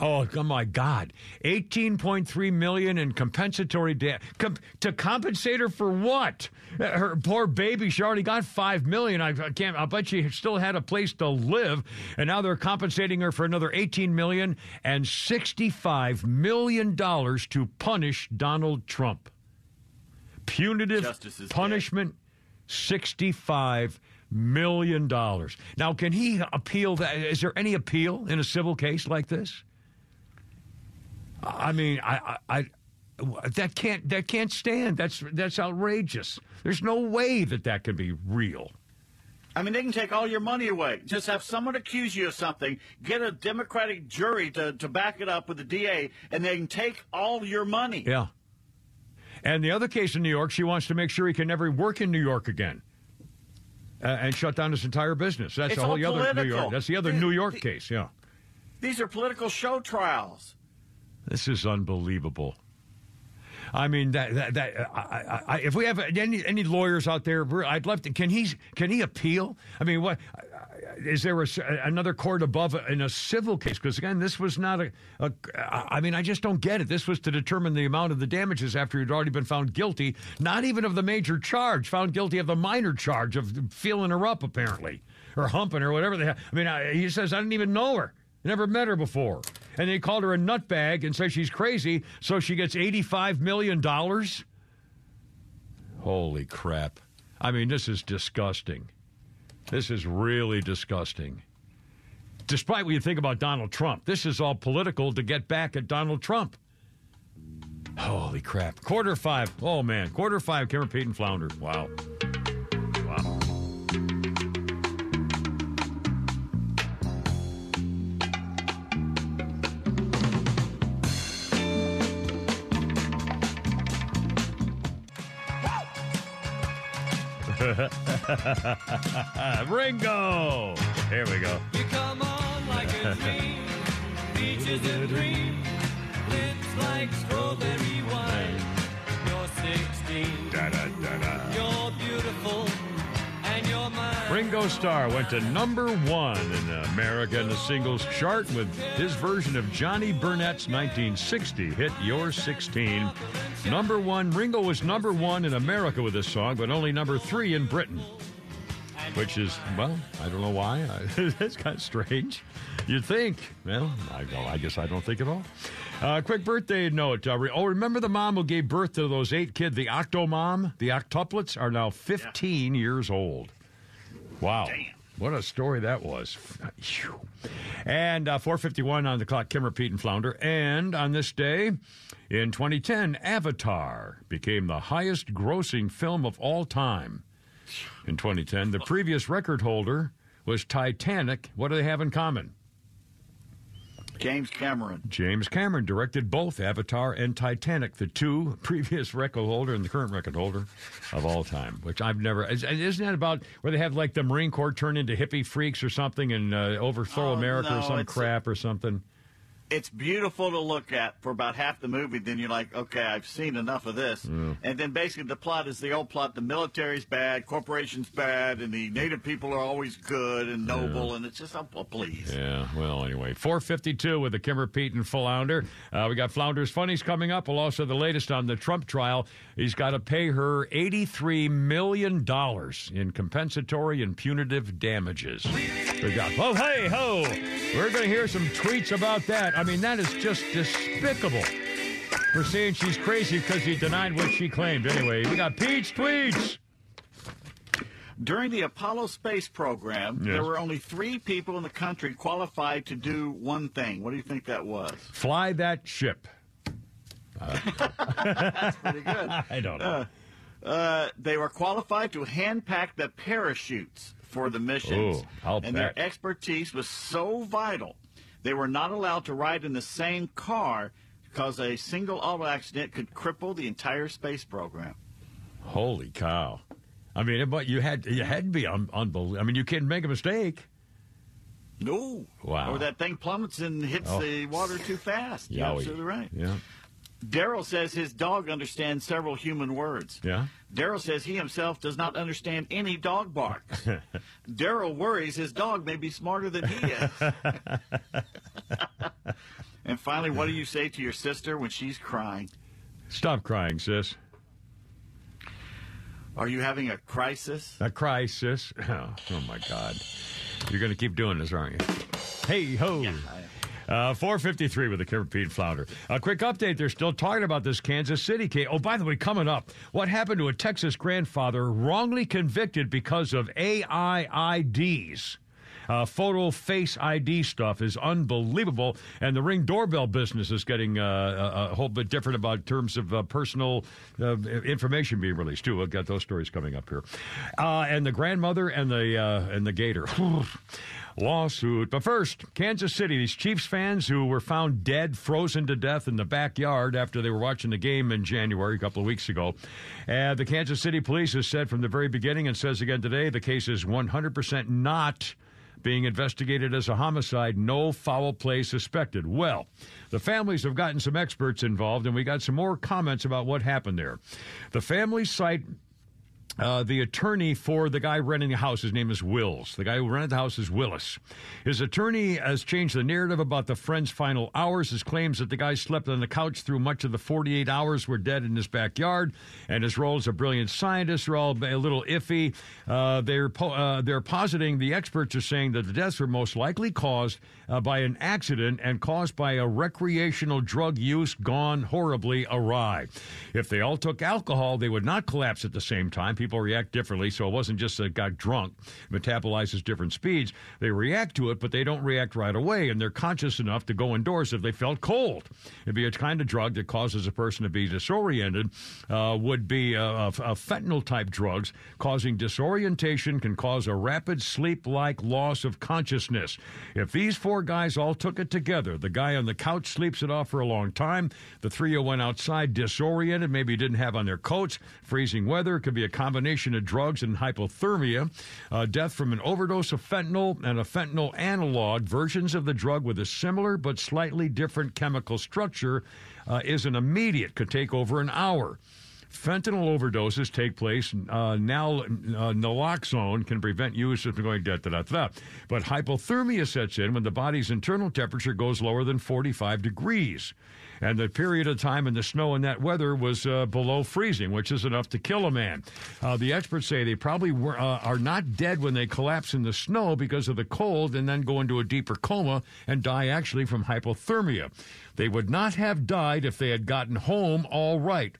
B: Oh, oh my God! Eighteen point three million in compensatory da- com- to compensate her for what? Her poor baby. She already got five million. I, I can't. I bet she still had a place to live, and now they're compensating her for another eighteen million and sixty-five million dollars to punish Donald Trump. Punitive
C: is dead.
B: punishment, sixty-five million dollars. Now, can he appeal that? Is there any appeal in a civil case like this? I mean, I, I, I that can't that can't stand. That's that's outrageous. There's no way that that can be real.
C: I mean, they can take all your money away. Just have someone accuse you of something, get a Democratic jury to, to back it up with the DA, and they can take all your money.
B: Yeah, And the other case in New York, she wants to make sure he can never work in New York again. Uh, and shut down his entire business. That's
C: It's
B: the whole other New. York. That's the other New York case. Yeah,
C: These are political show trials.
B: This is unbelievable. I mean that that, that I, I, I, if we have any any lawyers out there, I'd love to. Can he can he appeal? I mean, what is there a, another court above in a civil case? Because again, this was not a, a. I mean, I just don't get it. This was to determine the amount of the damages after he'd already been found guilty, not even of the major charge, found guilty of the minor charge of feeling her up apparently or humping her, whatever the hell. I mean, he says I didn't even know her. Never met her before. And they called her a nutbag and said she's crazy, so she gets $85 million? Holy crap. I mean, this is disgusting. This is really disgusting. Despite what you think about Donald Trump, this is all political to get back at Donald Trump. Holy crap. Quarter five. Oh, man. Quarter five, Cameron Pete and Flounder. Wow. Wow. [LAUGHS] Ringo. Here we go.
Q: You come on like a dream, peaches and lips like strawberry wine. You're 16, you're beautiful, and you're mine.
B: Ringo Starr went to number one in America in the singles chart with his version of Johnny Burnette's 1960 hit You're 16. Number one, Ringo was number one in America with this song, but only number three in Britain. Which is, well, I don't know why. It's [LAUGHS] kind of strange. You'd think. Well, I, well, I guess I don't think at all. Uh, quick birthday note. Uh, re- oh, remember the mom who gave birth to those eight kids? The octo mom, the octuplets, are now 15 years old. Wow. What a story that was. And uh, 451 on the clock, Kimmer Pete and Flounder. And on this day, in 2010, Avatar became the highest grossing film of all time. In 2010, the previous record holder was Titanic. What do they have in common?
C: James Cameron.
B: James Cameron directed both Avatar and Titanic, the two [LAUGHS] previous record holder and the current record holder of all time. Which I've never. is- Isn't that about where they have like the Marine Corps turn into hippie freaks or something and uh, overthrow
C: Oh,
B: America or some crap or something?
C: It's beautiful to look at for about half the movie. Then you're like, okay, I've seen enough of this.
B: Mm.
C: And then basically the plot is the old plot: the military's bad, corporations bad, and the native people are always good and noble. And it's just, oh, please.
B: Yeah, well, anyway, 452 with the Kimmer Pete, and Flounder. Uh, we got Flounder's Funnies coming up. We'll also the latest on the Trump trial. He's got to pay her $83 million in compensatory and punitive damages. We got, oh, hey, ho! We're going to hear some tweets about that. I mean, that is just despicable. For saying she's crazy because he denied what she claimed. Anyway, we got Pete's tweets.
C: During the Apollo space program,
B: Yes.
C: there were only three people in the country qualified to do one thing. What do you think that was?
B: Fly that ship. [LAUGHS]
C: That's pretty good. [LAUGHS]
B: I don't know.
C: Uh, uh, they were qualified to hand pack the parachutes for the missions.
B: Ooh,
C: and
B: bet.
C: their expertise was so vital, they were not allowed to ride in the same car because a single auto accident could cripple the entire space program.
B: Holy cow! I mean, but you had you had to be un- unbelievable. I mean, you can't make a mistake.
C: No.
B: Wow.
C: Or that thing plummets and hits
B: Oh.
C: the water too fast. You're absolutely right.
B: Yeah.
C: Daryl says his dog understands several human words.
B: Yeah.
C: Daryl says he himself does not understand any dog barks. [LAUGHS] Daryl worries his dog may be smarter than he is. [LAUGHS] and finally, what do you say to your sister when she's crying?
B: Stop crying, sis.
C: Are you having a crisis?
B: A crisis. [LAUGHS] Oh, oh my God. You're going to keep doing this, aren't you? Hey ho. Uh, 453 with the Pete Flounder. A quick update. They're still talking about this Kansas City case. Oh, by the way, coming up, what happened to a Texas grandfather wrongly convicted because of AIIDs? Uh, photo face ID stuff is unbelievable, and the ring doorbell business is getting uh, a, whole bit different about terms of uh, personal uh, information being released too. We've got those stories coming up here, uh, and the grandmother and the and the gator. [LAUGHS] lawsuit. But first, Kansas City, these Chiefs fans who were found dead, frozen to death in the backyard after they were watching the game in January, a couple of weeks ago. And the Kansas City police has said from the very beginning and says again today the case is 100% not being investigated as a homicide, no foul play suspected. Well, the families have gotten some experts involved, and we got some more comments about what happened there. The family cite uh, the attorney for the guy renting the house, his name is Wills. The guy who rented the house is Willis. His attorney has changed the narrative about the friend's final hours. His claims that the guy slept on the couch through much of the 48 hours were dead in his backyard, and his role as a brilliant scientist are all a little iffy. Uh, they're, po- uh, they're positing, the experts are saying that the deaths were most likely caused uh, by an accident and caused by a recreational drug use gone horribly awry. If they all took alcohol, they would not collapse at the same time. People react differently, so it wasn't just that got drunk, metabolizes different speeds. They react to it, but they don't react right away, and they're conscious enough to go indoors if they felt cold. It'd be a kind of drug that causes a person to be disoriented. Uh, would be a, a, a fentanyl type drugs causing disorientation can cause a rapid sleep like loss of consciousness. If these four guys all took it together, the guy on the couch sleeps it off for a long time. The three who went outside disoriented, maybe didn't have on their coats. Freezing weather could be a combination of drugs and hypothermia. Uh, death from an overdose of fentanyl and a fentanyl analog, versions of the drug with a similar but slightly different chemical structure, uh, is an immediate, could take over an hour. Fentanyl overdoses take place. Uh, now, uh, naloxone can prevent use of going da da da da. But hypothermia sets in when the body's internal temperature goes lower than 45 degrees. And the period of time in the snow and that weather was uh, below freezing, which is enough to kill a man. Uh, the experts say they probably were, uh, are not dead when they collapse in the snow because of the cold and then go into a deeper coma and die actually from hypothermia. They would not have died if they had gotten home all right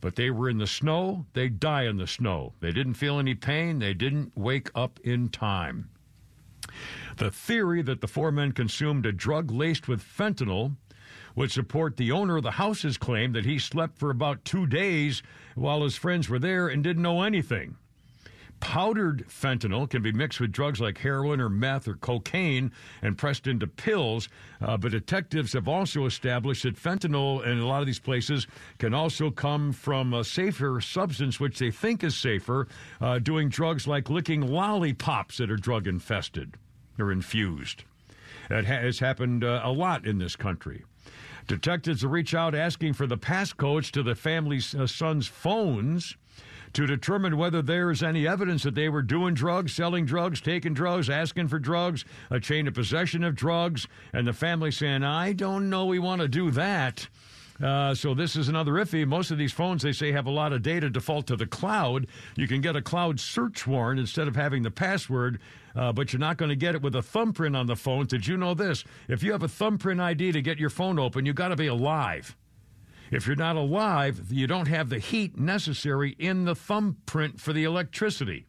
B: but they were in the snow. They die in the snow. They didn't feel any pain. They didn't wake up in time. The theory that the four men consumed a drug laced with fentanyl would support the owner of the house's claim that he slept for about two days while his friends were there and didn't know anything. Powdered fentanyl can be mixed with drugs like heroin or meth or cocaine and pressed into pills. Uh, but detectives have also established that fentanyl in a lot of these places can also come from a safer substance, which they think is safer, uh, doing drugs like licking lollipops that are drug infested or infused. That has happened uh, a lot in this country. Detectives reach out asking for the passcodes to the family's uh, son's phones to determine whether there is any evidence that they were doing drugs, selling drugs, taking drugs, asking for drugs, a chain of possession of drugs, and the family saying, I don't know we want to do that. Uh, so this is another iffy. Most of these phones, they say, have a lot of data default to the cloud. You can get a cloud search warrant instead of having the password, uh, but you're not going to get it with a thumbprint on the phone. Did you know this? If you have a thumbprint ID to get your phone open, you got to be alive. If you're not alive, you don't have the heat necessary in the thumbprint for the electricity.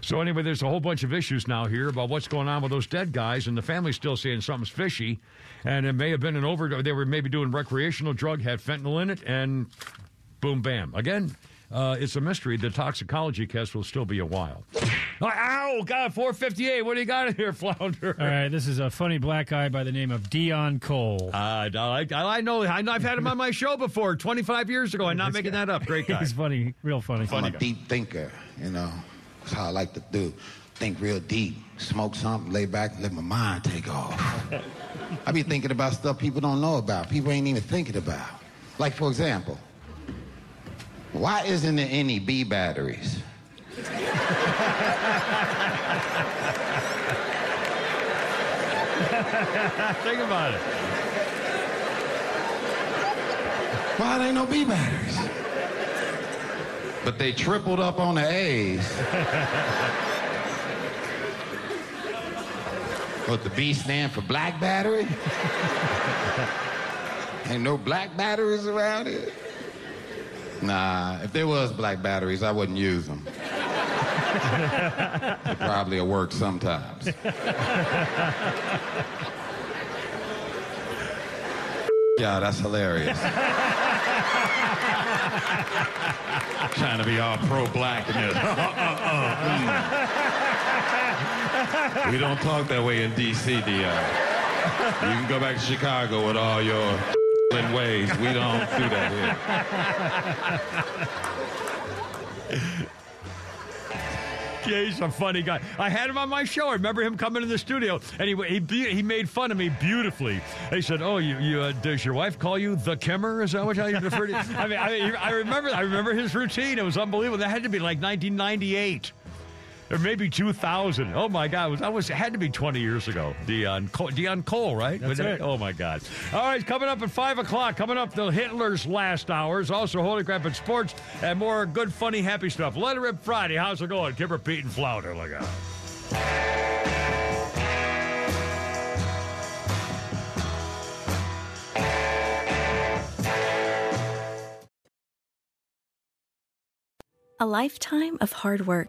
B: So anyway, there's a whole bunch of issues now here about what's going on with those dead guys, and the family's still saying something's fishy, and it may have been an overdose. They were maybe doing recreational drug, had fentanyl in it, and boom, bam. Again, uh, it's a mystery. The toxicology test will still be a while. Ow, God, 458. What do you got in here, [LAUGHS] Flounder?
D: All right, this is a funny black guy by the name of Deon Cole.
B: Uh, I, I know. I know. I've had him on my show before, 25 years ago. I'm not making that up. Great [LAUGHS] guy.
D: He's funny, real funny.
R: I'm a deep thinker, you know. That's how I like to do. Think real deep. Smoke something, lay back, let my mind take off. [LAUGHS] I be thinking about stuff people don't know about. People ain't even thinking about. Like, for example, why isn't there any B batteries? [LAUGHS]
B: Think about it.
R: Why there ain't no B batteries? But they tripled up on the A's. What the B stand for black battery? [LAUGHS] ain't no black batteries around here? Nah, if there was black batteries, I wouldn't use them. it probably will work sometimes. yeah, that's hilarious. Trying to be all pro-black in this. Uh, uh, uh, mm.
S: we don't talk that way in D.C., Deon. You can go back to Chicago with all your ways. We don't do that
B: here. He's a funny guy. I had him on my show. I remember him coming to the studio, and he he, he made fun of me beautifully. He said, "Oh, you, you uh, does your wife call you the Kimmer? Is that what you refer to?" I mean, I, I remember I remember his routine. It was unbelievable. That had to be like 1998 or maybe 2000. Oh my God, was that was had to be 20 years ago. Deon Cole, Deon Cole right?
D: That's right.
B: Oh my God. All right, coming up at five o'clock. Coming up, the Hitler's last hours. Also, Holy Crap in Sports and more good, funny, happy stuff. Let it rip Friday. How's it going? Kimmer, Pete, and Flounder. Look out.
T: A lifetime of hard work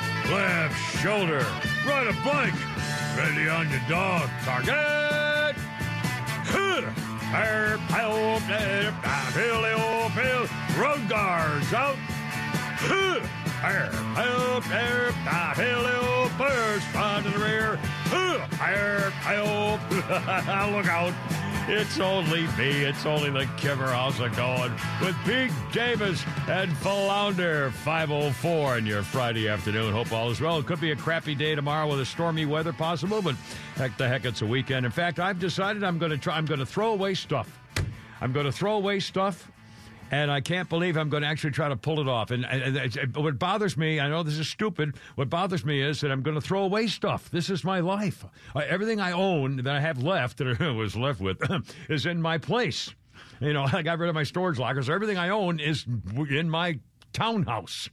B: Left shoulder. Right a bike. Ready on your dog. Target. Road guards out. Burst on to the rear. [LAUGHS] Look out. It's only me. It's only the Kimmer. How's it going? With Pete Davis and Flounder 504 on your Friday afternoon. Hope all is well. It could be a crappy day tomorrow with a stormy weather possible, but heck the heck, it's a weekend. In fact, I've decided I'm to try. I'm to throw away stuff. I'm to throw away stuff and I can't believe I'm going to actually try to pull it off. And, and, and, what bothers me, I know this is stupid. What bothers me is that I'm going to throw away stuff. This is my life. Uh, everything I own that I have left, that I [LAUGHS] was left with, [CLEARS THROAT] is in my place. You know, [LAUGHS] I got rid of my storage lockers. Everything I own is in my townhouse.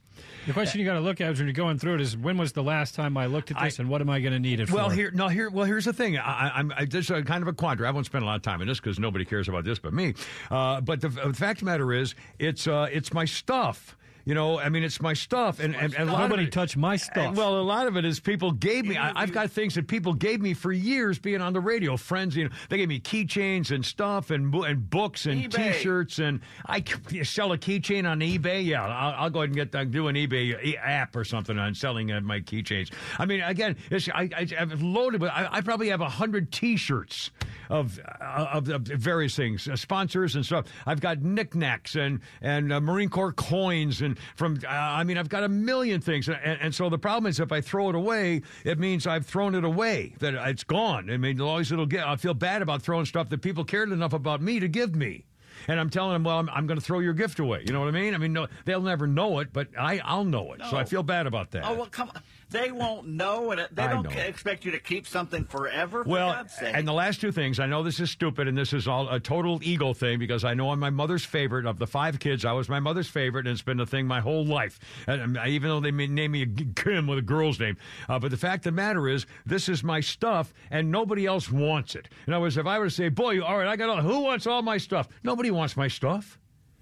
D: The question you got to look at when you're going through it is when was the last time I looked at this, I, and what am I going to need it
B: well,
D: for?
B: here, no, here, well, here's the thing. I, am this is kind of a quandary. I won't spend a lot of time on this because nobody cares about this but me. Uh, but the, the, fact of the matter is, it's uh, it's my stuff. You know, I mean, it's my stuff, and, and, and a lot
D: nobody
B: of it,
D: touched my stuff.
B: And, well, a lot of it is people gave me. I, have got things that people gave me for years being on the radio. Friends, you know, they gave me keychains and stuff, and and books and
C: eBay.
B: T-shirts, and I sell a keychain on eBay. Yeah, I'll, I'll go ahead and get uh, do an eBay app or something on selling uh, my keychains. I mean, again, I, I, have loaded with. I, I probably have a hundred T-shirts of, of, of various things, uh, sponsors and stuff. I've got knickknacks and and uh, Marine Corps coins and from. Uh, I mean, I've got a million things, and, and, so the problem is if I throw it away, it means I've thrown it away. That it's gone. I mean, always it'll get. I feel bad about throwing stuff that people cared enough about me to give me and I'm telling them, well, I'm, I'm going to throw your gift away. You know what I mean? I mean, no, they'll never know it, but I, I'll know it. No. So I feel bad about that.
C: Oh well, come on. They won't know, and they don't expect you to keep something forever.
B: well, and the last two things, I know this is stupid, and this is all a total ego thing because I know I'm my mother's favorite of the five kids. I was my mother's favorite, and it's been a thing my whole life. And even though they may name me Kim with a girl's name, uh, but the fact of the matter is, this is my stuff, and nobody else wants it. In other words, if I were to say, "Boy, all right, I got all," who wants all my stuff? Nobody wants my stuff.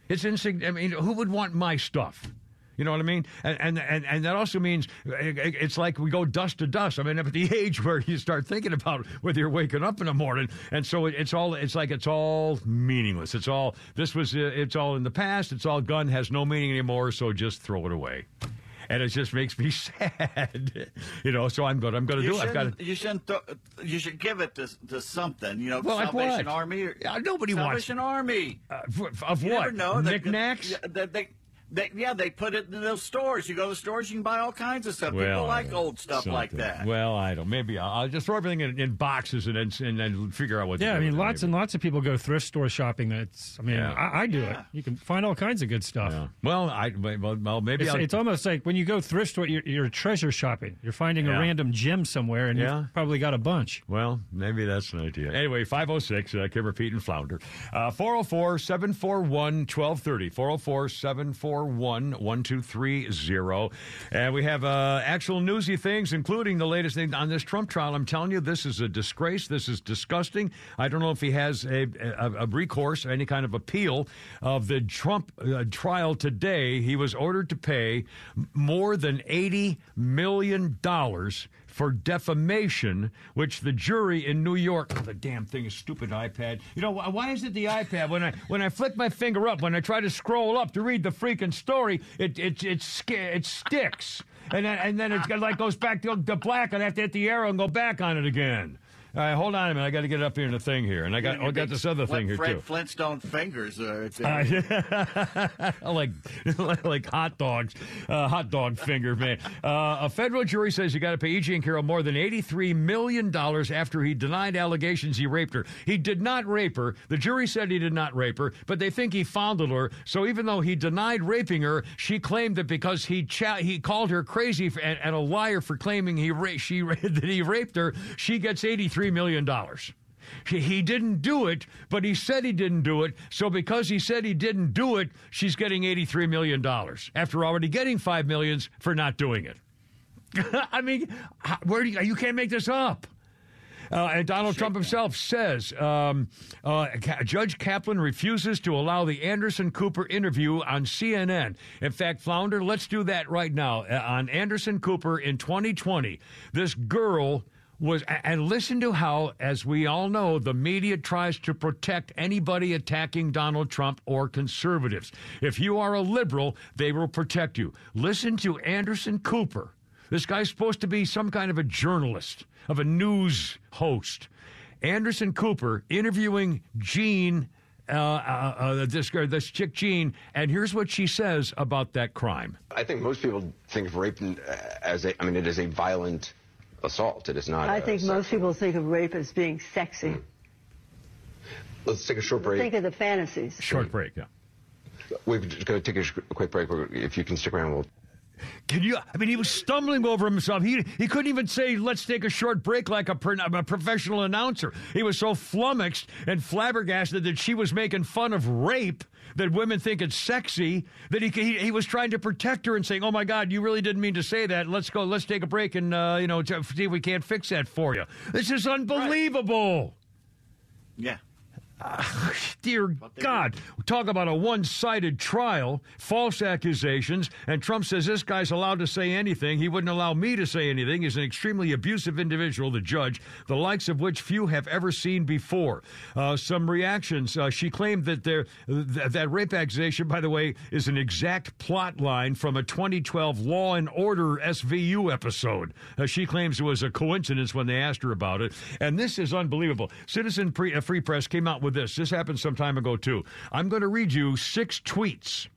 B: It's insignificant. I mean, who would want my stuff? You know what I mean? And and and, and that also means it's like we go dust to dust. I mean, at the [LAUGHS] age where you start thinking about whether you're waking up in the morning, and so it's all it's like it's all meaningless. It's all this was uh, it's all in the past. It's all gone. Has no meaning anymore. So just throw it away and it just makes me [LAUGHS] sad. you know, so I'm going. I'm going to do. it. I've got.
C: To, you shouldn't. Th- you should give it to, to something. You know,
B: well,
C: Salvation
B: like
C: Army.
B: Or, yeah, nobody
C: Salvation
B: wants Salvation
C: Army.
B: Uh, of
C: you
B: what?
C: Never know.
B: Knickknacks.
C: They, they, They, yeah, they put it in those stores. You go to the stores, you can buy all kinds of stuff.
B: Well,
C: People like old stuff like that.
B: Well, I don't. Maybe I'll, I'll just throw everything in, in boxes and then and then figure out what.
D: Yeah,
B: to
D: I mean,
B: with it,
D: lots and lots of people go thrift store shopping. That's, I mean,
B: Yeah.
D: I, I do it. You can find all kinds of good stuff.
B: Well, I well, well maybe
D: It's, it's almost like when you go thrift store, you're, you're treasure shopping. You're finding
B: Yeah.
D: a random gem somewhere, and
B: Yeah.
D: you've probably got a bunch.
B: Well, maybe that's an idea. Anyway, 506, uh, Kimmer, Pete, and Flounder. Uh, 404 741 1230. 404 741 1230. And we have uh, actual newsy things, including the latest thing on this Trump trial. I'm telling you, this is a disgrace. This is disgusting. I don't know if he has a, a, a recourse any kind of appeal of the Trump uh, trial today. He was ordered to pay more than $80 million for defamation, which the jury in New York. Oh, the damn thing is stupid iPad. You know why is it the iPad? When I when I flick my finger up, when I try to scroll up to read the freaking story, it it it, sca- it sticks, and then and then it like goes back to, to black, and I have to hit the arrow and go back on it again. All right, hold on a minute. I got to get up here in the thing here, and I got oh, I got this other thing here
C: Fred
B: too.
C: Flintstone fingers. Uh, uh,
B: uh [LAUGHS] like [LAUGHS] like hot dogs, uh, hot dog finger man. Uh, a federal jury says you got to pay E.G. Carroll more than eighty three million dollars after he denied allegations he raped her. He did not rape her. The jury said he did not rape her, but they think he fondled her. So even though he denied raping her, she claimed that because he cha- he called her crazy and, and, a liar for claiming he ra- she [LAUGHS] that he raped her, she gets eighty three $3 million. He didn't do it, but he said he didn't do it. So because he said he didn't do it, she's getting $83 million after already getting $5 million for not doing it. [LAUGHS] I mean, where do you, you can't make this up. Uh, and Donald Trump himself says um, uh, Judge Kaplan refuses to allow the Anderson Cooper interview on CNN. In fact, Flounder, let's do that right now uh, on Anderson Cooper in 2020. This girl was, and listen to how, as we all know, the media tries to protect anybody attacking Donald Trump or conservatives. If you are a liberal, they will protect you. Listen to Anderson Cooper. This guy's supposed to be some kind of a journalist, of a news host. Anderson Cooper interviewing Jean uh, uh, uh, this, girl- this chick Jean, and here's what she says about that crime.
J: I think most people think of rape as a, I mean, it is a violent assault. It is not.
K: I think
J: sex-
K: most people think of rape as being sexy. Hmm.
J: Let's take a short break.
K: Think of the fantasies.
B: Short break, yeah.
J: We're just going to take a quick break. If you can stick around, we'll.
B: Can you? I mean, he was stumbling over himself. He he couldn't even say, "Let's take a short break," like a, a professional announcer. He was so flummoxed and flabbergasted that she was making fun of rape that women think it's sexy that he he, he was trying to protect her and saying, "Oh my God, you really didn't mean to say that. Let's go. Let's take a break and uh, you know see if we can't fix that for you." This is unbelievable.
C: Yeah. [LAUGHS]
B: Dear God, talk about a one sided trial, false accusations, and Trump says this guy's allowed to say anything. He wouldn't allow me to say anything. He's an extremely abusive individual, the judge, the likes of which few have ever seen before. Uh, some reactions. Uh, she claimed that there, th- that rape accusation, by the way, is an exact plot line from a 2012 Law and Order SVU episode. Uh, she claims it was a coincidence when they asked her about it. And this is unbelievable. Citizen Pre- uh, Free Press came out with this. This happened some time ago, too. I'm going to read you six tweets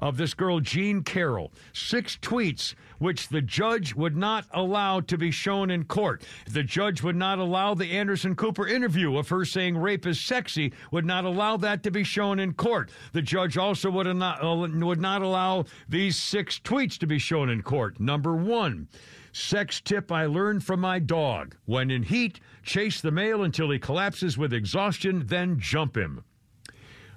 B: of this girl, Jean Carroll. Six tweets which the judge would not allow to be shown in court. The judge would not allow the Anderson Cooper interview of her saying rape is sexy, would not allow that to be shown in court. The judge also would not, uh, would not allow these six tweets to be shown in court. Number one, Sex tip I learned from my dog. When in heat, chase the male until he collapses with exhaustion, then jump him.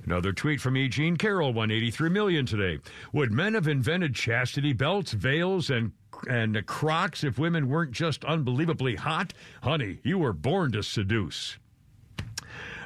B: Another tweet from E. Jean Carroll, 183 million today. Would men have invented chastity belts, veils, and and Crocs if women weren't just unbelievably hot? Honey, you were born to seduce.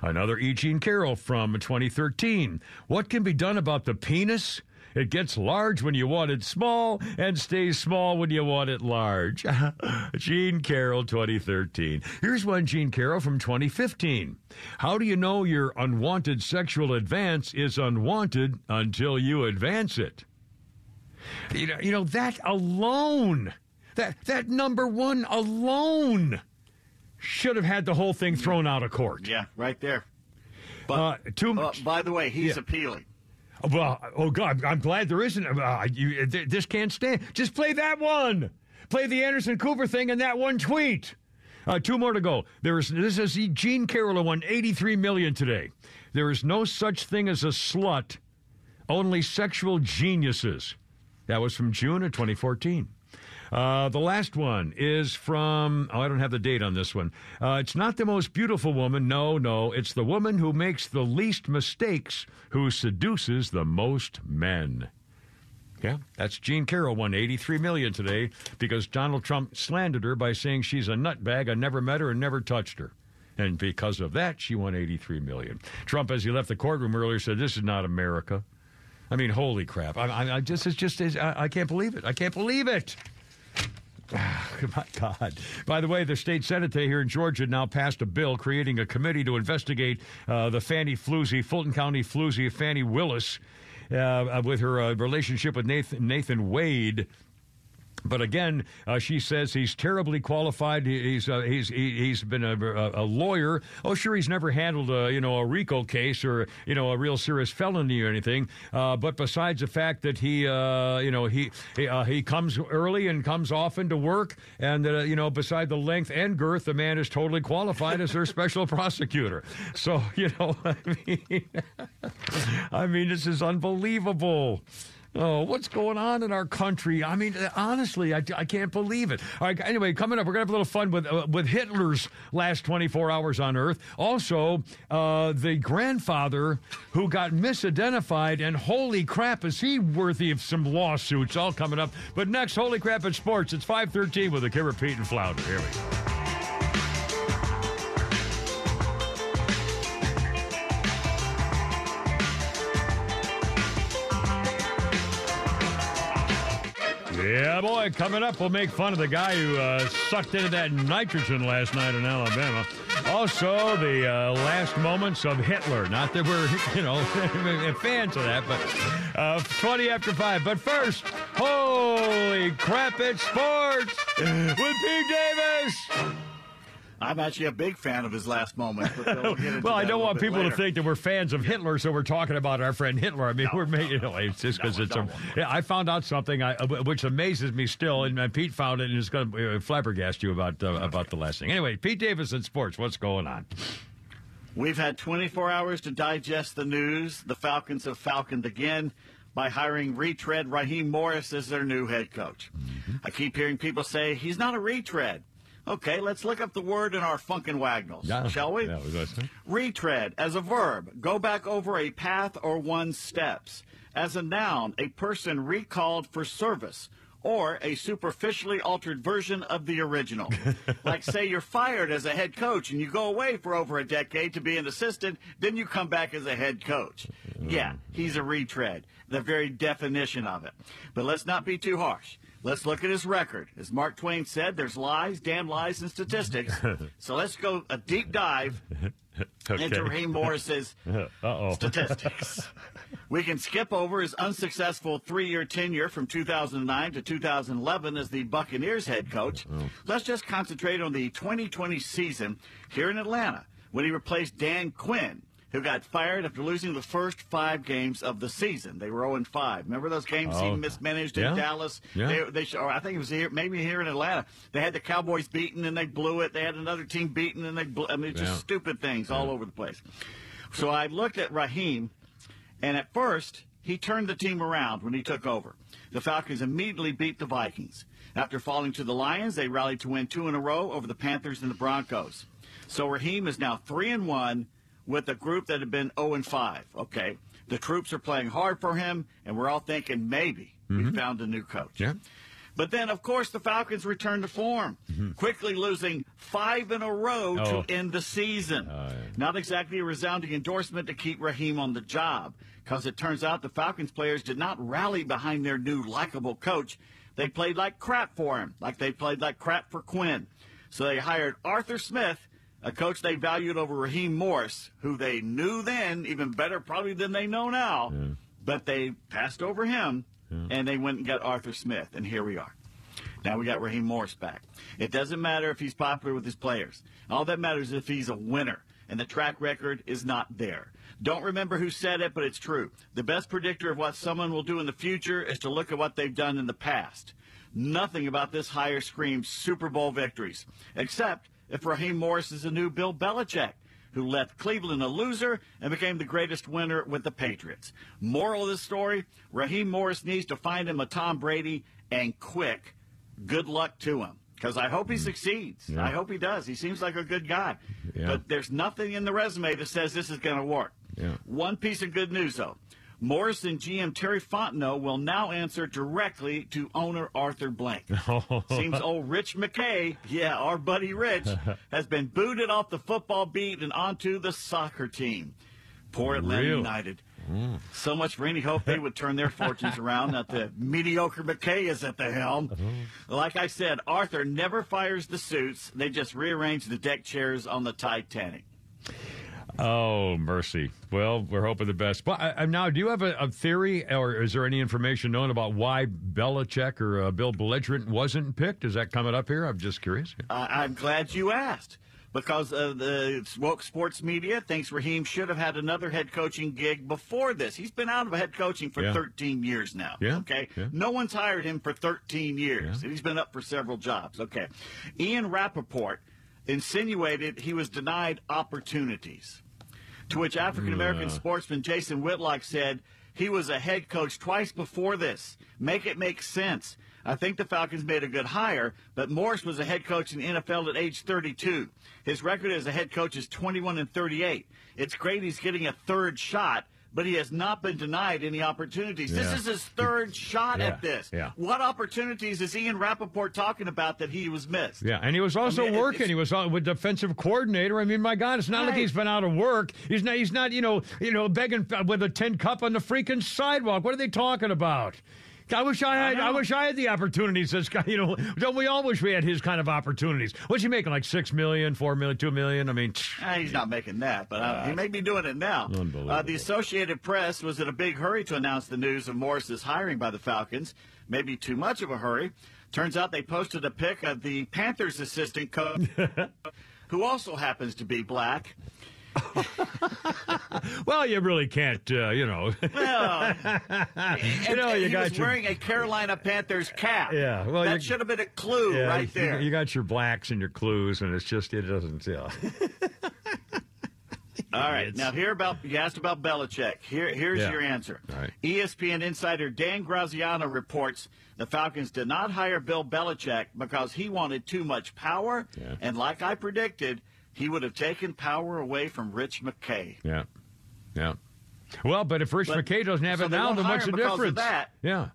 B: Another E. Jean Carroll from 2013. What can be done about the penis? It gets large when you want it small and stays small when you want it large. [LAUGHS] Jean Carroll, 2013. Here's one Jean Carroll from 2015. How do you know your unwanted sexual advance is unwanted until you advance it? You know, you know that alone, that that number one alone should have had the whole thing thrown out of court.
C: Yeah, right there. But
B: Uh, too
C: uh, by the way, he's
B: Yeah.
C: appealing.
B: Well, oh God, I'm glad there isn't. Uh, you, this can't stand. Just play that one. Play the Anderson Cooper thing and that one tweet. Uh, two more to go. There is this is Jean Carroll won 83 million today. There is no such thing as a slut, only sexual geniuses. That was from June of 2014. Uh, the last one is from, oh, I don't have the date on this one. Uh, it's not the most beautiful woman. No, no. It's the woman who makes the least mistakes who seduces the most men. Yeah, that's Jean Carroll won 83 million today because Donald Trump slandered her by saying she's a nutbag. I never met her and never touched her. And because of that, she won 83 million. Trump, as he left the courtroom earlier, said, "This is not America." I mean, holy crap! I, I, I just, it's just, I, I can't believe it. I can't believe it. [SIGHS] My God. By the way, the state Senate here in Georgia now passed a bill creating a committee to investigate uh, the Fannie Floozy, Fulton County Floozy, Fannie Willis, uh, with her uh, relationship with Nathan, Nathan Wade. But again, uh, she says he's terribly qualified. He's uh, he's he's been a, a, lawyer. Oh, sure, he's never handled a you know a RICO case or you know a real serious felony or anything. Uh, but besides the fact that he uh, you know he he, uh, he, comes early and comes often to work, and uh, you know beside the length and girth, the man is totally qualified as their special [LAUGHS] prosecutor. So [LAUGHS] you know, I mean, [LAUGHS] I mean, this is unbelievable. Oh, what's going on in our country? I mean, honestly, I, I can't believe it. All right, anyway, coming up, we're going to have a little fun with uh, with Hitler's last 24 hours on Earth. Also, uh, the grandfather who got misidentified, and holy crap, is he worthy of some lawsuits? All coming up. But next, holy crap at sports. It's 513 with Kimmer Pete and Flounder. Here we go. Yeah, boy, coming up, we'll make fun of the guy who uh, sucked into that nitrogen last night in Alabama. Also, the uh, last moments of Hitler. Not that we're, [LAUGHS] you know, [LAUGHS] fans of that, but uh, 20 after 5. But first, holy crap, it's sports with Pete Davis.
C: I'm actually a big fan of his last moment. [LAUGHS]
B: well, I don't want people
C: later.
B: to think that we're fans of Hitler, so we're talking about our friend Hitler. I mean, no, we're making you know, it's just because no, it's a. Yeah, I found out something I, uh, which amazes me still, and Pete found it, and it's going to uh, flabbergast you about uh, about the last thing. Anyway, Pete Davis in sports. What's going on?
C: We've had 24 hours to digest the news. The Falcons have falconed again by hiring retread Raheem Morris as their new head coach. Mm-hmm. I keep hearing people say he's not a retread. Okay, let's look up the word in our Funk and Wagnalls, yeah. shall we?
B: Yeah,
C: Retread as a verb, go back over a path or one's steps. As a noun, a person recalled for service or a superficially altered version of the original. [LAUGHS] like, say you're fired as a head coach and you go away for over a decade to be an assistant, then you come back as a head coach. Yeah, he's a retread, the very definition of it. But let's not be too harsh. Let's look at his record. As Mark Twain said, there's lies, damn lies, and statistics. [LAUGHS] so let's go a deep dive [LAUGHS] okay. into Raheem Morris's [LAUGHS] statistics. we can skip over his unsuccessful three-year tenure from 2009 to 2011 as the Buccaneers head coach. Oh. Let's just concentrate on the 2020 season here in Atlanta when he replaced Dan Quinn who got fired after losing the first five games of the season. They were 0 5. Remember those games oh. he mismanaged
B: yeah.
C: in Dallas?
B: Yeah.
C: They, they, or I think it was here, maybe here in Atlanta. They had the Cowboys beaten and they blew it. They had another team beaten and they blew. I mean, just yeah. stupid things all over the place. So I looked at Raheem, and at first he turned the team around when he took over. The Falcons immediately beat the Vikings. After falling to the Lions, they rallied to win two in a row over the Panthers and the Broncos. So Raheem is now three and one with a group that had been 0 and 5. Okay. The troops are playing hard for him, and we're all thinking maybe mm-hmm. we found a new coach.
B: Yeah.
C: But then, of course, the Falcons returned to form, mm-hmm. quickly losing five in a row oh. to end the season. Oh, yeah. Not exactly a resounding endorsement to keep Raheem on the job, because it turns out the Falcons players did not rally behind their new likable coach. They played like crap for him, like they played like crap for Quinn. So they hired Arthur Smith a coach they valued over Raheem Morris, who they knew then even better probably than they know now, yeah. but they passed over him yeah. and they went and got Arthur Smith, and here we are. Now we got Raheem Morris back. It doesn't matter if he's popular with his players. All that matters is if he's a winner. and the track record is not there. Don't remember who said it, but it's true. The best predictor of what someone will do in the future is to look at what they've done in the past. Nothing about this hire screams Super Bowl victories, except if Raheem Morris is a new Bill Belichick who left Cleveland a loser and became the greatest winner with the Patriots. Moral of the story Raheem Morris needs to find him a Tom Brady and quick. Good luck to him. Because I hope he mm. succeeds.
B: Yeah.
C: I hope he does. He seems like a good guy.
B: Yeah.
C: But there's nothing in the resume that says this is going to work.
B: Yeah.
C: One piece of good news, though. Morris and GM Terry Fontenot will now answer directly to owner Arthur Blank. [LAUGHS] Seems old Rich McKay, yeah, our buddy Rich, [LAUGHS] has been booted off the football beat and onto the soccer team. Poor Atlanta
B: Real.
C: United. Mm. So much for any hope they would turn their fortunes around that the [LAUGHS] mediocre McKay is at the helm. Uh-huh. Like I said, Arthur never fires the suits. They just rearrange the deck chairs on the Titanic.
B: Oh, mercy. Well, we're hoping the best. But I, I- now, do you have a, a theory, or is there any information known about why Belichick or uh, Bill Belligerent wasn't picked? Is that coming up here? I'm just curious.
C: I I'm glad you asked because uh, the woke sports media thinks Raheem should have had another head coaching gig before this. He's been out of head coaching for
B: Yeah.
C: 13 years now.
B: Yeah,
C: Okay.
B: yeah.
C: No one's hired him for 13 years, and he's been up for several jobs. Okay. Ian Rapoport insinuated he was denied opportunities. To which African American
B: Uh.
C: sportsman Jason Whitlock said he was a head coach twice before this. Make it make sense. I think the Falcons made a good hire, but Morris was a head coach in the NFL at age 32. His record as a head coach is 21 and 38. It's great he's getting a third shot, but he has not been denied any opportunities.
B: Yeah.
C: This is his third shot
B: Yeah,
C: at this.
B: yeah.
C: What opportunities is Ian Rapoport talking about that he was missed?
B: Yeah, and he was also
C: I mean,
B: working. He was with defensive coordinator. I mean, my God, it's not like he's been out of work. He's not. He's not. You know. You know, begging with a tin cup on the freaking sidewalk. What are they talking about? I wish I had. I,
C: know.
B: wish I had the opportunities. This guy. [LAUGHS] You know, don't we all wish we had his kind of opportunities? What's he making? Like six million, four million, two million? I mean,
C: Ah, he's not making that, but uh, he may be doing it now.
B: Unbelievable.
C: Uh, the Associated Press was in a big hurry to announce the news of Morris's hiring by the Falcons. Maybe too much of a hurry. Turns out they posted a pic of the Panthers assistant coach, [LAUGHS] who also happens to be black. [LAUGHS]
B: well, you really can't. Uh, you know.
C: Well, [LAUGHS]
B: you know, you
C: he
B: got
C: was
B: your.
C: wearing a Carolina Panthers cap.
B: Yeah, well,
C: that
B: you-
C: should have been a clue
B: yeah,
C: right there.
B: You, got your blacks and your clues, and it's just it doesn't. Yeah. [LAUGHS]
C: All right. Now, here about you asked about Belichick. Here, here's
B: Yeah.
C: your answer.
B: Right.
C: ESPN insider Dan Graziano reports the Falcons did not hire Bill Belichick because he wanted too much power, and like I predicted, he would have taken power away from Rich McKay.
B: Yeah. Yeah. Well, but if Rich
C: But-
B: McKay doesn't have
C: so
B: it now, then what's the difference?
C: that.
B: Yeah.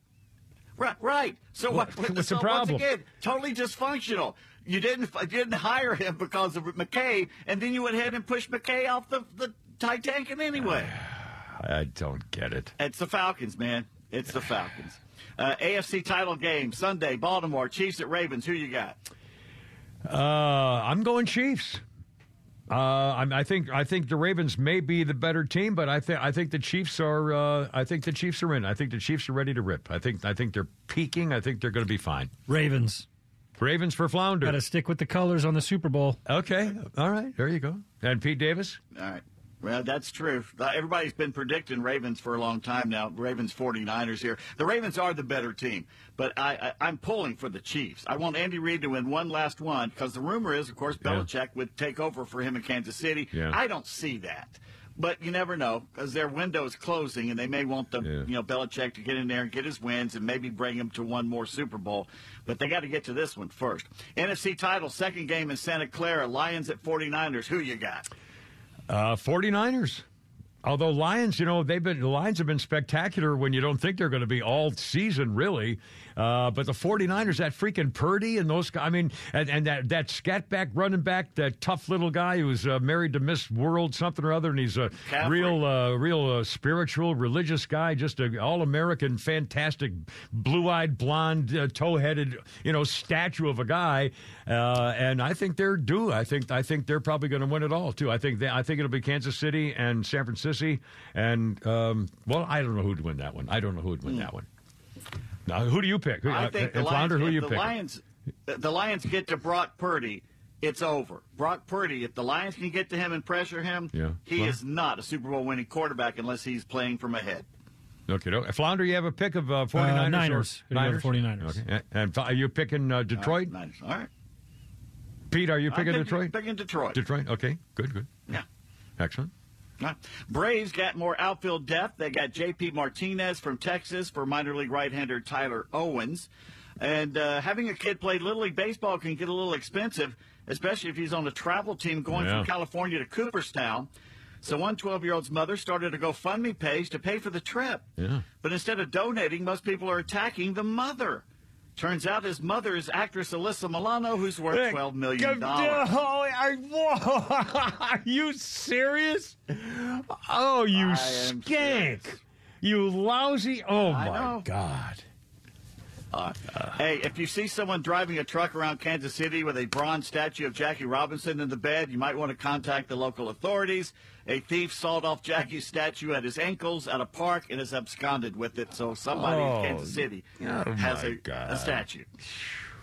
C: Right, right. So
B: What-
C: what?
B: what's
C: so
B: the problem?
C: Once again, totally dysfunctional. You didn't you didn't hire him because of McKay, and then you went ahead and pushed McKay off the the Titanic anyway. [SIGHS]
B: I don't get it.
C: It's the Falcons, man. It's the Falcons. Uh, AFC title game Sunday, Baltimore Chiefs at Ravens. Who you got?
B: Uh, I'm going Chiefs. Uh, I'm, I think I think the Ravens may be the better team, but I think I think the Chiefs are. Uh, I think the Chiefs are in. I think the Chiefs are ready to rip. I think I think they're peaking. I think they're going to be fine.
D: Ravens.
B: Ravens for Flounder.
D: Got to stick with the colors on the Super Bowl.
B: Okay. All right. There you go. And Pete Davis.
C: All right. Well, that's true. Uh, Everybody's been predicting Ravens for a long time now. Ravens 49ers here. The Ravens are the better team, but I, I, I'm pulling for the Chiefs. I want Andy Reid to win one last one because the rumor is, of course,
B: Yeah.
C: Belichick would take over for him in Kansas City.
B: Yeah.
C: I don't see that. But you never know because their window is closing, and they may want the you know Belichick to get in there and get his wins and maybe bring him to one more Super Bowl. But they got to get to this one first. NFC title, second game in Santa Clara, Lions at 49ers. Who you got?
B: Uh, 49ers. Although Lions, you know, they've been the Lions have been spectacular when you don't think they're going to be all season, really. Uh, but the 49ers, that freaking Purdy and those guys, I mean, and, and that, that scat back running back, that tough little guy who's uh, married to Miss World something or other, and he's a
C: Caffrey.
B: real, uh, real uh, spiritual, religious guy, just a all American, fantastic, blue eyed, blonde, uh, toe headed, you know, statue of a guy. Uh, and I think they're due. I think I think they're probably going to win it all too. I think they, I think it'll be Kansas City and San Francisco, and um, well, I don't know who'd win that one. I don't know who'd win that one. Now, who do you pick?
C: I
B: Uh,
C: think the
B: and Flounder,
C: Lions,
B: who you
C: the
B: pick?
C: Lions, the Lions get to Brock Purdy, it's over. Brock Purdy, if the Lions can get to him and pressure him,
B: Yeah.
C: he
B: Well-
C: is not a Super Bowl winning quarterback unless he's playing from ahead.
B: Okay, no. Flounder, you have a pick of uh, 49ers?
D: Uh,
B: or-
D: Niners. Gonna
B: Niners?
D: 49ers.
B: Okay. And- And are you picking uh, Detroit?
C: All right, Niners. All right.
B: Pete, are you
C: I'm
B: picking
C: picking-
B: Detroit?
C: picking Detroit.
B: Detroit. Okay, good, good.
C: Yeah.
B: Excellent.
C: Braves got more outfield depth. They got J.P. Martinez from Texas for minor league right-hander Tyler Owens. And uh, having a kid play Little League Baseball can get a little expensive, especially if he's on a travel team going
B: Yeah.
C: from California to Cooperstown. So one 12-year-old's mother started a GoFundMe page to pay for the trip.
B: Yeah.
C: But instead of donating, most people are attacking the mother. Turns out his mother is actress Alyssa Milano, who's worth $12 million. [LAUGHS]
B: Are you serious? Oh, you
C: I
B: skank. You lousy. Oh,
C: I
B: my
C: know.
B: God.
C: Uh, hey, if you see someone driving a truck around Kansas City with a bronze statue of Jackie Robinson in the bed, you might want to contact the local authorities. A thief sawed off Jackie's statue at his ankles at a park and has absconded with it. So somebody
B: Oh,
C: in Kansas City
B: oh
C: has a, a statue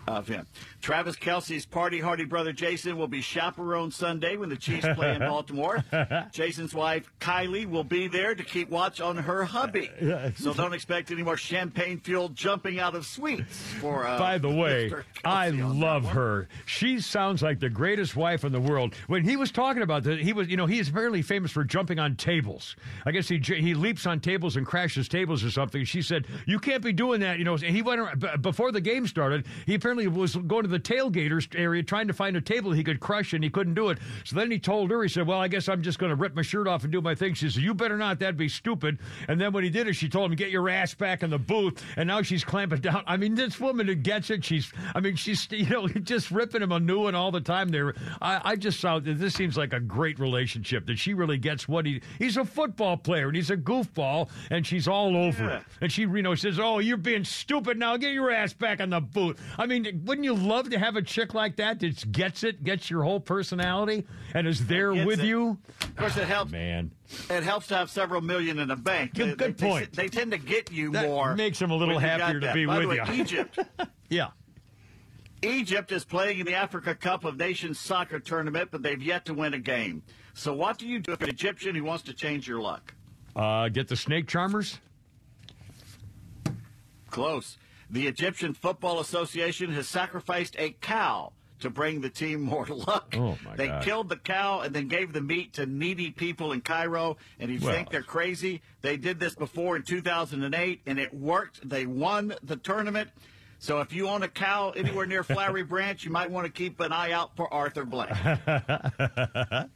C: of him. Travis Kelce's party hardy brother Jason will be chaperone Sunday when the Chiefs play in [LAUGHS] Baltimore. Jason's wife Kylie will be there to keep watch on her hubby. [LAUGHS] So don't expect any more champagne fueled jumping out of suites for. Uh,
B: By the way, I love her. She sounds like the greatest wife in the world. When he was talking about that, he was, you know, he's apparently famous for jumping on tables. I guess he he leaps on tables and crashes tables or something. She said, "You can't be doing that." You know, he went around, before the game started. He apparently was going to the tailgaters area trying to find a table he could crush, and he couldn't do it. So then he told her, he said, "Well, I guess I'm just going to rip my shirt off and do my thing." She said, "You better not. That'd be stupid." And then when he did it, she told him, "Get your ass back in the booth." And now she's clamping down. I mean, this woman who gets it, she's, I mean, she's, [LAUGHS] you know, just ripping him a new one all the time. There, I, I just saw that this seems like a great relationship. That she really gets what he. He's a football player and he's a goofball, and she's all over
C: Yeah.
B: it. And she, you know, says, "Oh, you're being stupid now. Get your ass back in the booth." I mean, wouldn't you love to have a chick like that that gets it, gets your whole personality, and is there with
C: it.
B: you?
C: Of course, it helps.
B: Man,
C: It helps to have several million in the bank.
B: Good-
C: They-
B: good
C: they- they-
B: point.
C: They, tend to get you more.
B: That
C: more.
B: makes 'em a little
C: when you got
B: happier to be
C: By
B: with
C: way,
B: you. [LAUGHS]
C: Egypt.
B: yeah.
C: Egypt is playing in the Africa Cup of Nations soccer tournament, but they've yet to win a game. So, what do you do if an Egyptian who wants to change your luck?
B: Uh, get the snake charmers.
C: Close. The Egyptian Football Association has sacrificed a cow to bring the team more [LAUGHS] luck.
B: Oh, my
C: they
B: God.
C: killed the cow and then gave the meat to needy people in Cairo. And you
B: Well.
C: think they're crazy? They did this before in 2008, and it worked. They won the tournament. So if you own a cow anywhere near [LAUGHS] Flowery Branch, you might want to keep an eye out for Arthur Blank. [LAUGHS]
B: I,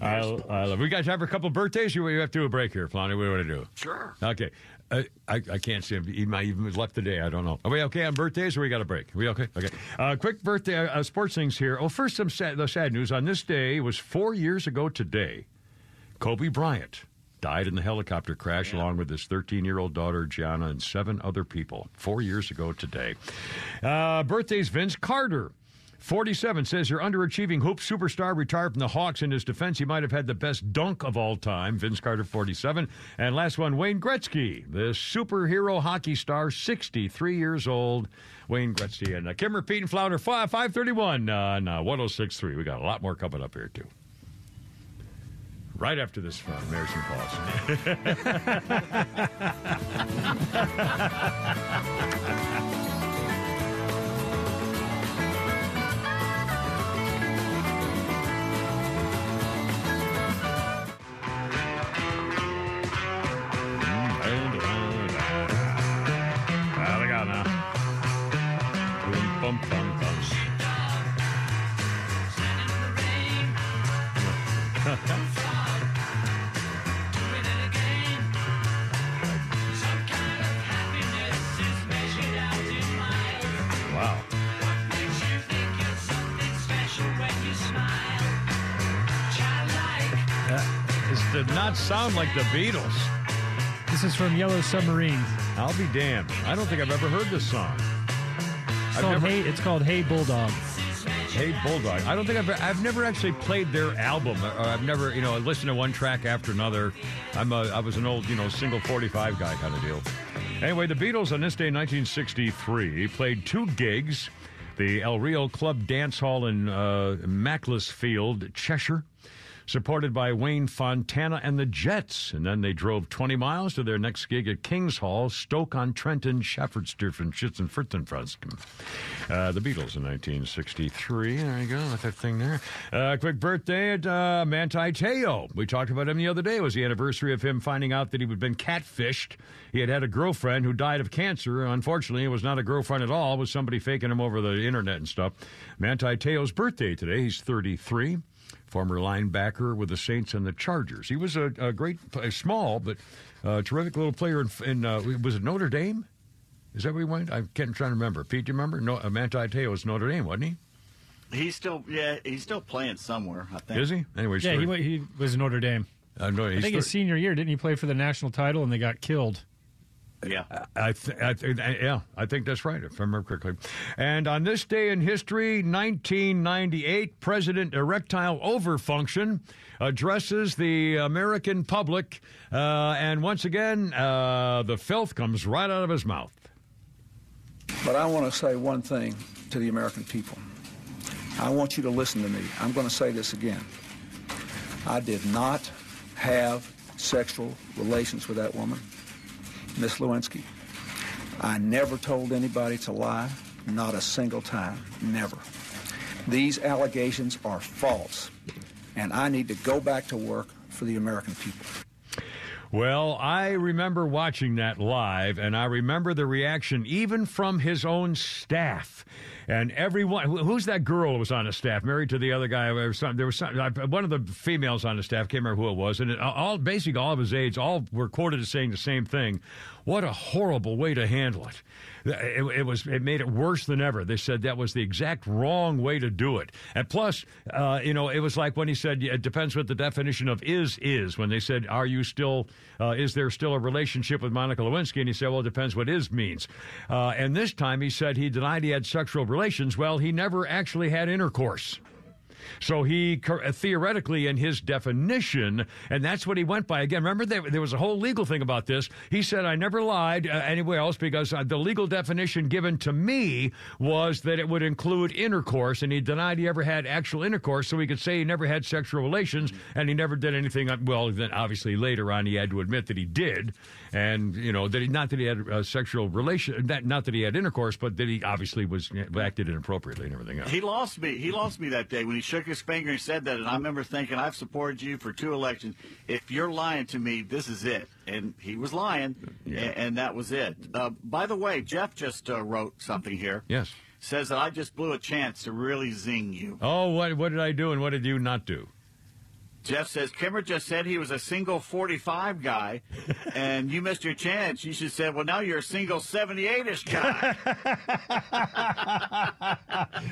B: I love. We got time for a couple birthdays. You, you have to do a break here, Flounder. What do you want to do?
C: Sure.
B: Okay. I, I can't see him. He might even left today. I don't know. Are we okay on birthdays or we got a break? Are we okay? Okay. Uh, quick birthday uh, sports things here. Oh, first, some sad, the sad news. On this day, it was four years ago today, Kobe Bryant died in the helicopter crash along with his 13 year old daughter, Gianna, and seven other people. Four years ago today. Uh, birthdays, Vince Carter. 47 says your underachieving hoop superstar retired from the Hawks. In his defense, he might have had the best dunk of all time. Vince Carter, 47. And last one, Wayne Gretzky, the superhero hockey star, 63 years old. Wayne Gretzky. And uh, Kimmer, Pete, and Flounder, 5, 531 uh, no, 1063. We got a lot more coming up here, too. Right after this from Pause. Ah, [LAUGHS] did not sound like the Beatles.
D: This is from Yellow Submarine.
B: I'll be damned. I don't think I've ever heard this song.
D: It's
B: I've
D: called,
B: never-
D: hey, it's called Hey Bulldog.
B: Hey Bulldog. I don't think I've I've never actually played their album. I've never you know listened to one track after another. I'm a I was an old you know single 45 guy kind of deal. Anyway, the Beatles on this day in 1963 played two gigs the El Rio Club Dance Hall in uh, Macclesfield, Cheshire supported by Wayne Fontana and the Jets. And then they drove 20 miles to their next gig at Kings Hall, Stoke on Trenton, Shepherdstern, Schützenfrittenfranken. Uh, the Beatles in 1963. There you go, with that thing there. Uh, quick birthday at uh, Manti Te'o. We talked about him the other day. It was the anniversary of him finding out that he had been catfished. He had had a girlfriend who died of cancer. Unfortunately, it was not a girlfriend at all. It was somebody faking him over the internet and stuff. Manti Te'o's birthday today. He's 33 former linebacker with the Saints and the Chargers. He was a, a great, a small but uh, terrific little player in, in uh, was it Notre Dame? Is that where he went? I can't try to remember. Pete, do you remember? No, uh, Manti Te'o was Notre Dame, wasn't he?
C: He's still, yeah, he's still playing somewhere. I think.
B: Is he? Anyway,
D: yeah, he, he was Notre Dame.
B: Uh, no,
D: I think his senior year, didn't he play for the national title and they got killed?
C: Yeah,
B: I, th- I th- yeah, I think that's right, if I remember correctly. And on this day in history, 1998, President Erectile Overfunction addresses the American public, uh, and once again, uh, the filth comes right out of his mouth.
U: But I want to say one thing to the American people. I want you to listen to me. I'm going to say this again. I did not have sexual relations with that woman. Miss Lewinsky. I never told anybody to lie, not a single time, never. These allegations are false, and I need to go back to work for the American people.
B: Well, I remember watching that live, and I remember the reaction even from his own staff. And everyone, who's that girl who was on the staff, married to the other guy? There was, some, there was some, one of the females on the staff, can't remember who it was, and it, all basically all of his aides all were quoted as saying the same thing. What a horrible way to handle it. It, it, was it made it worse than ever. They said that was the exact wrong way to do it. And plus, uh, you know, it was like when he said it depends what the definition of is is. When they said, "Are you still? Uh, is there still a relationship with Monica Lewinsky?" And he said, "Well, it depends what is means." Uh, and this time he said he denied he had sexual relations. Well, he never actually had intercourse. So he theoretically, in his definition, and that's what he went by. Again, remember there, there was a whole legal thing about this. He said, I never lied uh, anywhere else because uh, the legal definition given to me was that it would include intercourse, and he denied he ever had actual intercourse, so he could say he never had sexual relations, and he never did anything. Uh, well, then obviously later on he had to admit that he did, and you know that he, not that he had a sexual relation, not, not that he had intercourse, but that he obviously was acted inappropriately and everything else.
C: He lost me. He lost me that day when he shook his finger and said that, and I remember thinking, I've supported you for two elections. If you're lying to me, this is it. And he was lying, yeah. and, and, that was it. Uh, by the way, Jeff just uh, wrote something here.
B: Yes.
C: Says that I just blew a chance to really zing you.
B: Oh, what, what did I do, and what did you not do?
C: Jeff says Kimmer just said he was a single 45 guy, and you missed your chance. You should say, well, now you're a single 78ish guy.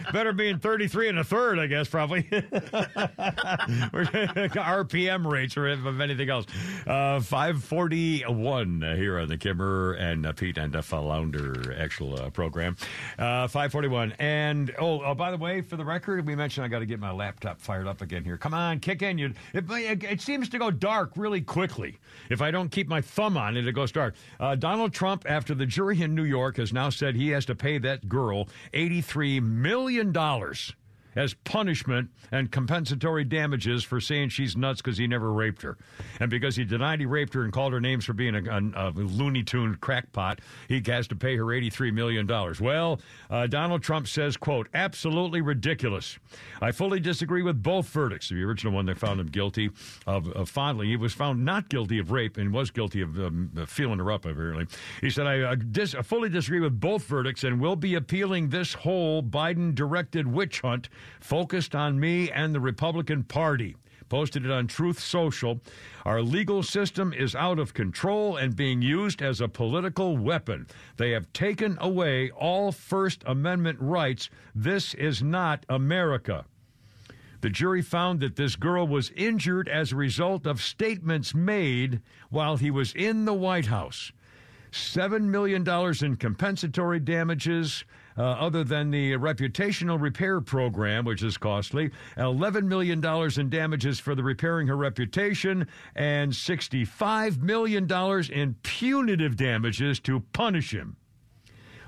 C: [LAUGHS]
B: Better being 33 and a third, I guess, probably. [LAUGHS] RPM rates or if anything else. Uh, 541 here on the Kimmer and uh, Pete and uh, Flounder actual uh, program. Uh, 541. And, oh, oh, by the way, for the record, we mentioned I got to get my laptop fired up again here. Come on, kick in. You it, it, seems to go dark really quickly. If I don't keep my thumb on it, it goes dark. Uh, Donald Trump, after the jury in New York, has now said he has to pay that girl $83 million as punishment and compensatory damages for saying she's nuts because he never raped her. And because he denied he raped her and called her names for being a, a, a Looney Tune crackpot, he has to pay her $83 million. Well, uh, Donald Trump says, quote, absolutely ridiculous. I fully disagree with both verdicts. The original one, they found him guilty of, of fondling. He was found not guilty of rape and was guilty of um, feeling her up, apparently. He said, I uh, dis- fully disagree with both verdicts and will be appealing this whole Biden directed witch hunt focused on me and the Republican Party. Posted it on Truth Social. Our legal system is out of control and being used as a political weapon. They have taken away all First Amendment rights. This is not America. The jury found that this girl was injured as a result of statements made while he was in the White House. $7 million in compensatory damages, uh, other than the reputational repair program, which is costly, $11 million in damages for the repairing her reputation, and $65 million in punitive damages to punish him.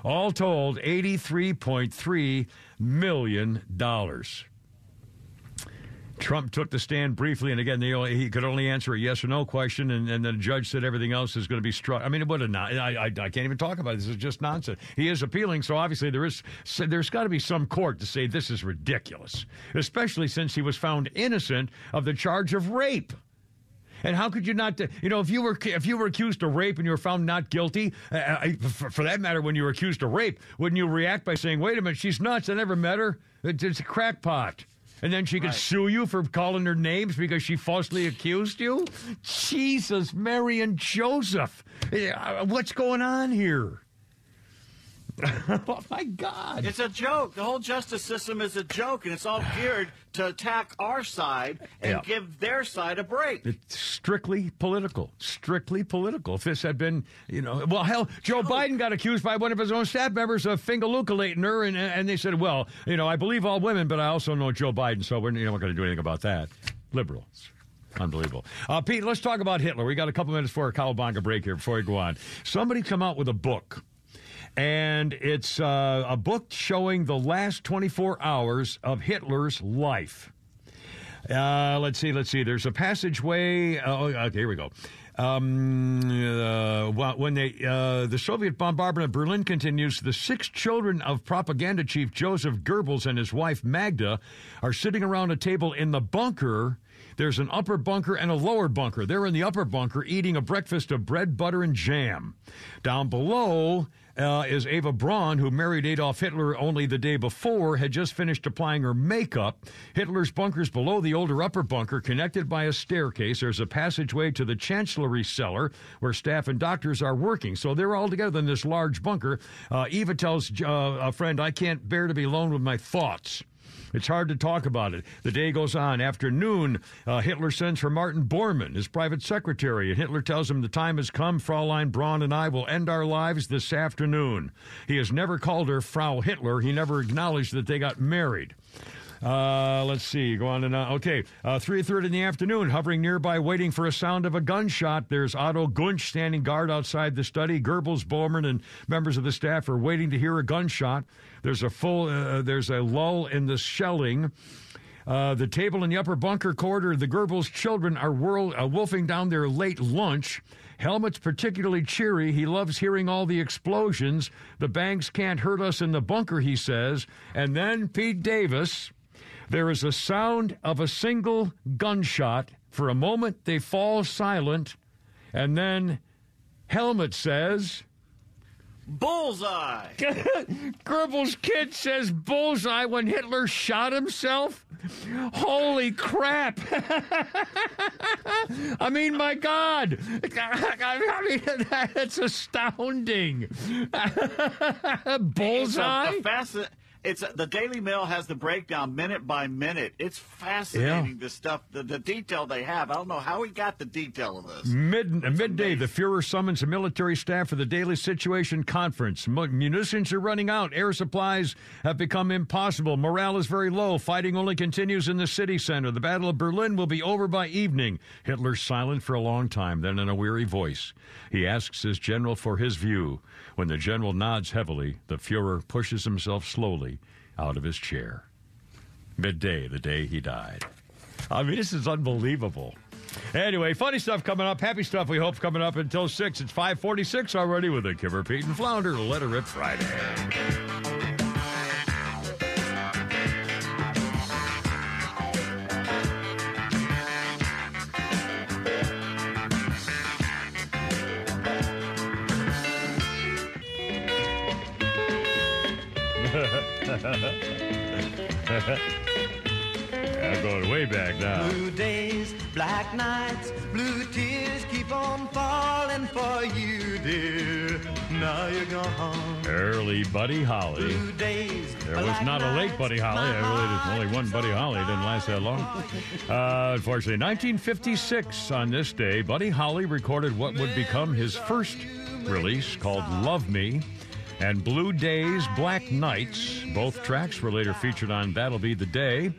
B: All told, $83.3 million. Trump took the stand briefly, and again, he could only answer a yes or no question, and, and the judge said everything else is going to be struck. I mean, what a not. I, I, I, can't even talk about it. This is just nonsense. He is appealing, so obviously there is there's got to be some court to say this is ridiculous, especially since he was found innocent of the charge of rape. And how could you not? You know, if you were if you were accused of rape and you were found not guilty, uh, uh for, for, that matter, when you were accused of rape, wouldn't you react by saying, "Wait a minute, she's nuts. I never met her. It's a crackpot." And then she could right. sue you for calling her names because she falsely accused you? Jesus, Mary and Joseph. Uh, what's going on here? [LAUGHS] oh my God!
C: It's a joke. The whole justice system is a joke, and it's all [SIGHS] geared to attack our side and yeah. give their side a break.
B: It's strictly political. Strictly political. If this had been, you know, well, hell, Joe Biden got accused by one of his own staff members of fingalukulating her, and and they said, well, you know, I believe all women, but I also know Joe Biden, so we're you know, we're going to do anything about that. Liberals. Unbelievable. Uh, Pete, let's talk about Hitler. We got a couple minutes for a cowabunga break here before we go on. Somebody come out with a book and it's uh, a book showing the last 24 hours of Hitler's life. Uh, let's see, let's see. There's a passageway. Oh, okay, here we go. Um, uh, when they, uh, the Soviet bombardment of Berlin continues, the six children of propaganda chief Joseph Goebbels and his wife Magda are sitting around a table in the bunker. There's an upper bunker and a lower bunker. They're in the upper bunker eating a breakfast of bread, butter, and jam. Down below, uh, is Eva Braun, who married Adolf Hitler only the day before, had just finished applying her makeup. Hitler's bunker's below the older upper bunker, connected by a staircase. There's a passageway to the chancellery cellar where staff and doctors are working. So they're all together in this large bunker. Uh, Eva tells uh, a friend, I can't bear to be alone with my thoughts. It's hard to talk about it. The day goes on. After noon, uh, Hitler sends for Martin Bormann, his private secretary, and Hitler tells him the time has come. Fraulein Braun and I will end our lives this afternoon. He has never called her Frau Hitler. He never acknowledged that they got married. Uh, let's see. Go on and on. Okay, uh, three thirty in the afternoon. Hovering nearby, waiting for a sound of a gunshot. There's Otto Gunsch standing guard outside the study. Goebbels, Bormann, and members of the staff are waiting to hear a gunshot. There's a full. Uh, there's a lull in the shelling. Uh, the table in the upper bunker corridor, the Goebbels children are whirl, uh, wolfing down their late lunch. Helmut's particularly cheery. He loves hearing all the explosions. The banks can't hurt us in the bunker, he says. And then Pete Davis, there is a sound of a single gunshot. For a moment, they fall silent, and then Helmut says,
C: Bullseye! [LAUGHS]
B: Goebbels' kid says bullseye when Hitler shot himself? Holy crap! [LAUGHS] I mean, my God! [LAUGHS] I mean, that's astounding. bullseye?
C: It's a, a fascinating it's the Daily Mail has the breakdown minute by minute. It's fascinating yeah. the stuff, the, the detail they have. I don't know how he got the detail of this.
B: Mid midday, amazing. the Fuhrer summons the military staff for the daily situation conference. Munitions are running out. Air supplies have become impossible. Morale is very low. Fighting only continues in the city center. The Battle of Berlin will be over by evening. Hitler's silent for a long time. Then, in a weary voice, he asks his general for his view. When the general nods heavily, the Fuhrer pushes himself slowly out of his chair. Midday, the day he died. I mean, this is unbelievable. Anyway, funny stuff coming up. Happy stuff we hope coming up until 6. It's 546 already with the Kimmer, Pete, and Flounder Let It Rip Friday. [LAUGHS] I'm going way back now.
Q: Blue days, black nights, blue tears keep on falling for you, dear. Now you're gone.
B: Early Buddy Holly.
Q: Blue days,
B: there was not a late Buddy Holly. I really, there's only one Buddy Holly. It didn't last that long. Uh, unfortunately, 1956, on this day, Buddy Holly recorded what would become his first release called Love Me and Blue Days, Black Nights. Both tracks were later featured on That'll Be the Day,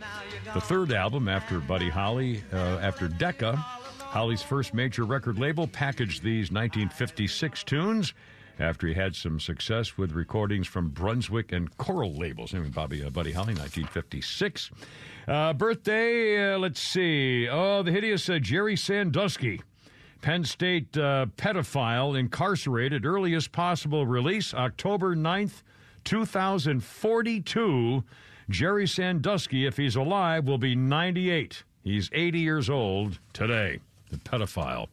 B: the third album after Buddy Holly, uh, after Decca. Holly's first major record label packaged these 1956 tunes after he had some success with recordings from Brunswick and Coral labels. I Bobby uh, Buddy Holly, 1956. Uh, birthday, uh, let's see. Oh, the hideous uh, Jerry Sandusky. Penn State uh, pedophile incarcerated, earliest possible release, October 9th, 2042. Jerry Sandusky, if he's alive, will be 98. He's 80 years old today, the pedophile.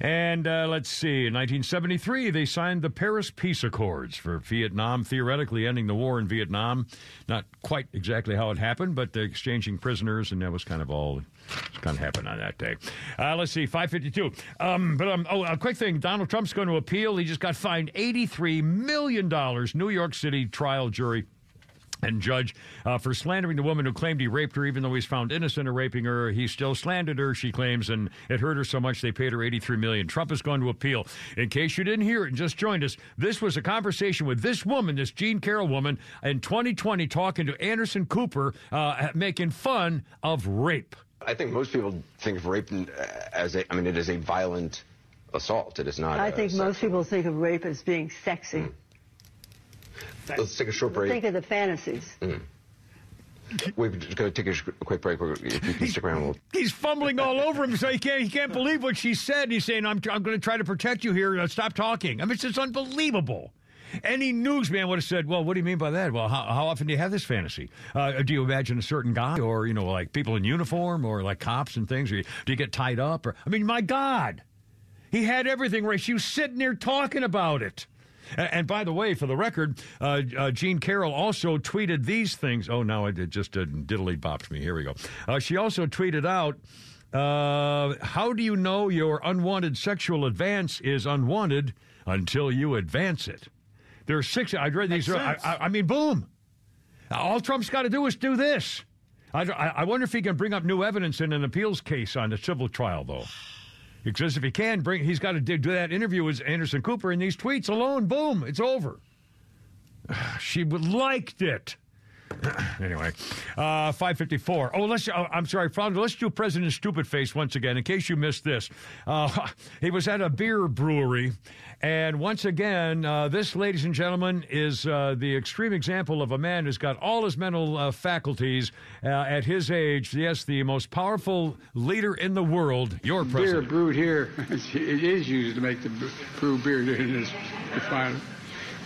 B: And uh, let's see, in 1973, they signed the Paris Peace Accords for Vietnam, theoretically ending the war in Vietnam. Not quite exactly how it happened, but exchanging prisoners, and that was kind of all kind of happened on that day. Uh, let's see, 552. Um, but um, oh, a quick thing Donald Trump's going to appeal. He just got fined $83 million. New York City trial jury and judge uh, for slandering the woman who claimed he raped her, even though he's found innocent of raping her. He still slandered her, she claims, and it hurt her so much they paid her 83 million. Trump is going to appeal. In case you didn't hear it and just joined us, this was a conversation with this woman, this Jean Carroll woman, in 2020, talking to Anderson Cooper, uh, making fun of rape.
J: I think most people think of rape as a, I mean, it is a violent assault. It is not.
K: I think most people think of rape as being sexy. Mm.
J: Let's take a short break.
K: Think of the fantasies.
J: Mm. We're going to take a quick break. If you can stick around, we'll... [LAUGHS]
B: he's fumbling all over him, so he can't he can't believe what she said. He's saying, "I'm I'm going to try to protect you here. Uh, stop talking." I mean, it's just unbelievable. Any newsman would have said, "Well, what do you mean by that? Well, how, how often do you have this fantasy? Uh, do you imagine a certain guy, or you know, like people in uniform, or like cops and things? Or do you get tied up? Or I mean, my God, he had everything right. She was sitting there talking about it." And, by the way, for the record, uh, uh, Jean Carroll also tweeted these things. Oh, now it, just diddly bopped me. Here we go. Uh, she also tweeted out. Uh, how do you know your unwanted sexual advance is unwanted until you advance it? There are six. I read these. I, I, I, mean, boom. All Trump's got to do is do this. I, I wonder if he can bring up new evidence in an appeals case on a civil trial, though. Because if he can bring, he's got to do that interview with Anderson Cooper and these tweets alone. Boom, it's over. [SIGHS] She liked it. [CLEARS THROAT] anyway, uh, 554. Oh, let's, uh, I'm sorry, Flounder, let's do President Stupid Face once again, in case you missed this. Uh, [LAUGHS] he was at a beer brewery, and once again, uh, this, ladies and gentlemen, is uh, the extreme example of a man who's got all his mental uh, faculties at his age. Yes, the most powerful leader in the world, your president.
E: Beer brewed here, [LAUGHS] it is used to make the brew beer in this refinery.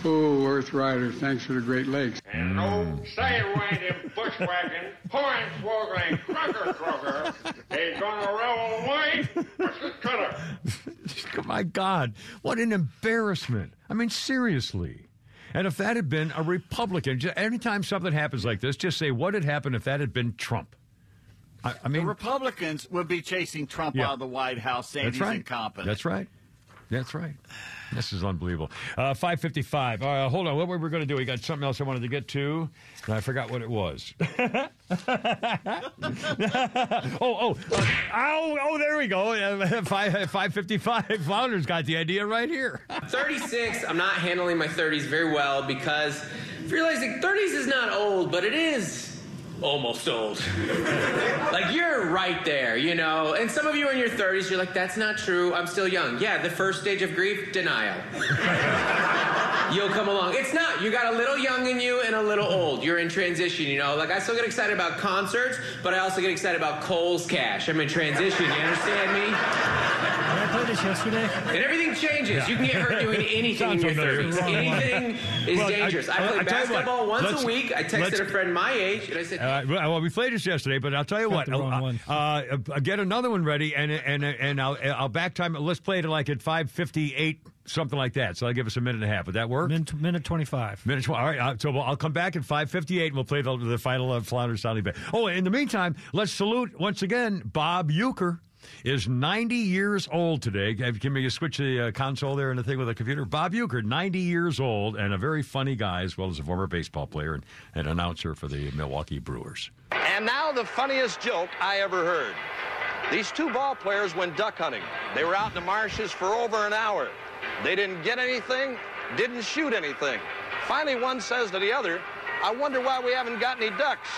E: Oh, Earth Rider, thanks for the Great Lakes.
F: And no sidewind bushwhacking, hornswoggling, crocker crocker is gonna roll away. cutter. [LAUGHS]
B: My God, what an embarrassment. I mean, seriously. And if that had been a Republican, anytime something happens like this, just say, what had happened if that had been Trump? I, I mean,
C: the Republicans would be chasing Trump yeah. out of the White House saying
B: That's
C: he's
B: right.
C: incompetent.
B: That's right. That's right. This is unbelievable. Uh, 555. Uh, hold on. What were we going to do? We got something else I wanted to get to, and I forgot what it was. [LAUGHS] oh, oh. Uh, oh, oh, there we go. Uh, 5, 555. Flounder's got the idea right here.
V: 36. I'm not handling my 30s very well because realizing 30s is not old, but it is almost old. [LAUGHS] like you're right there, you know. And some of you are in your 30s, you're like, that's not true. I'm still young. Yeah, the first stage of grief, denial. [LAUGHS] You'll come along. It's not. You got a little young in you and a little old. You're in transition, you know. Like I still get excited about concerts, but I also get excited about Kohl's cash. I'm in transition. You understand me?
D: I played this yesterday.
V: And everything changes. Yeah. You can get hurt doing [LAUGHS] anything in your 30s. Anything is well, dangerous. I, I, I play basketball what, once a week. I texted a friend my age, and I said,
B: uh, well, we played this yesterday, but I'll tell you what. Uh, uh, get another one ready, and and and I'll I'll back time. Let's play it like at five fifty eight something like that. So I'll give us a minute and a half. Would that work?
D: Minute, minute 25.
B: Minute 20. All right. Uh, so I'll come back at 5.58 and we'll play the, the final uh, Flounder Sounding Bay. Oh, in the meantime, let's salute once again Bob Uecker is 90 years old today. Can you switch the uh, console there and the thing with the computer? Bob Uecker, 90 years old, and a very funny guy, as well as a former baseball player and an announcer for the Milwaukee Brewers.
W: And now the funniest joke I ever heard. These two ball players went duck hunting. They were out in the marshes for over an hour. They didn't get anything, didn't shoot anything. Finally, one says to the other, I wonder why we haven't got any ducks.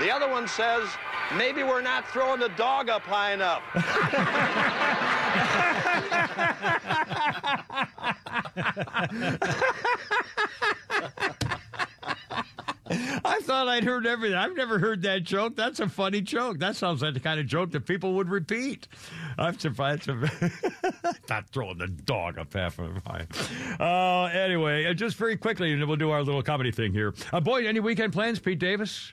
W: The other one says, maybe we're not throwing the dog up high enough. [LAUGHS] [LAUGHS]
B: I thought I'd heard everything. I've never heard that joke. That's a funny joke. That sounds like the kind of joke that people would repeat. I'm surprised. [LAUGHS] Not throwing the dog up half of mine. Uh, anyway, uh, just very quickly, and we'll do our little comedy thing here. Uh, boy, any weekend plans, Pete Davis?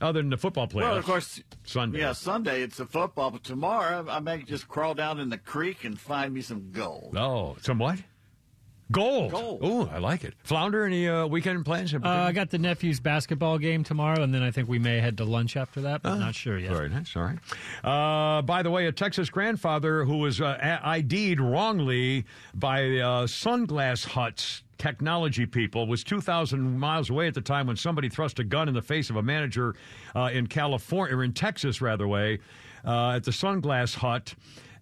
B: Other than the football playoffs.
C: Well, of course,
B: Sunday.
C: Yeah, Sunday it's the football, but tomorrow I may just crawl down in the creek and find me some gold.
B: Oh, some what? Gold.
C: Gold.
B: Oh, I like it. Flounder, any uh, weekend plans?
D: Uh, I got the nephew's basketball game tomorrow, and then I think we may head to lunch after that, but
B: Oh,
D: not sure yet.
B: Very nice. All right. Uh, by the way, a Texas grandfather who was uh, a- ID'd wrongly by uh, Sunglass Hut's technology people was 2,000 miles away at the time when somebody thrust a gun in the face of a manager uh, in California, or in Texas, rather, way, uh, at the Sunglass Hut.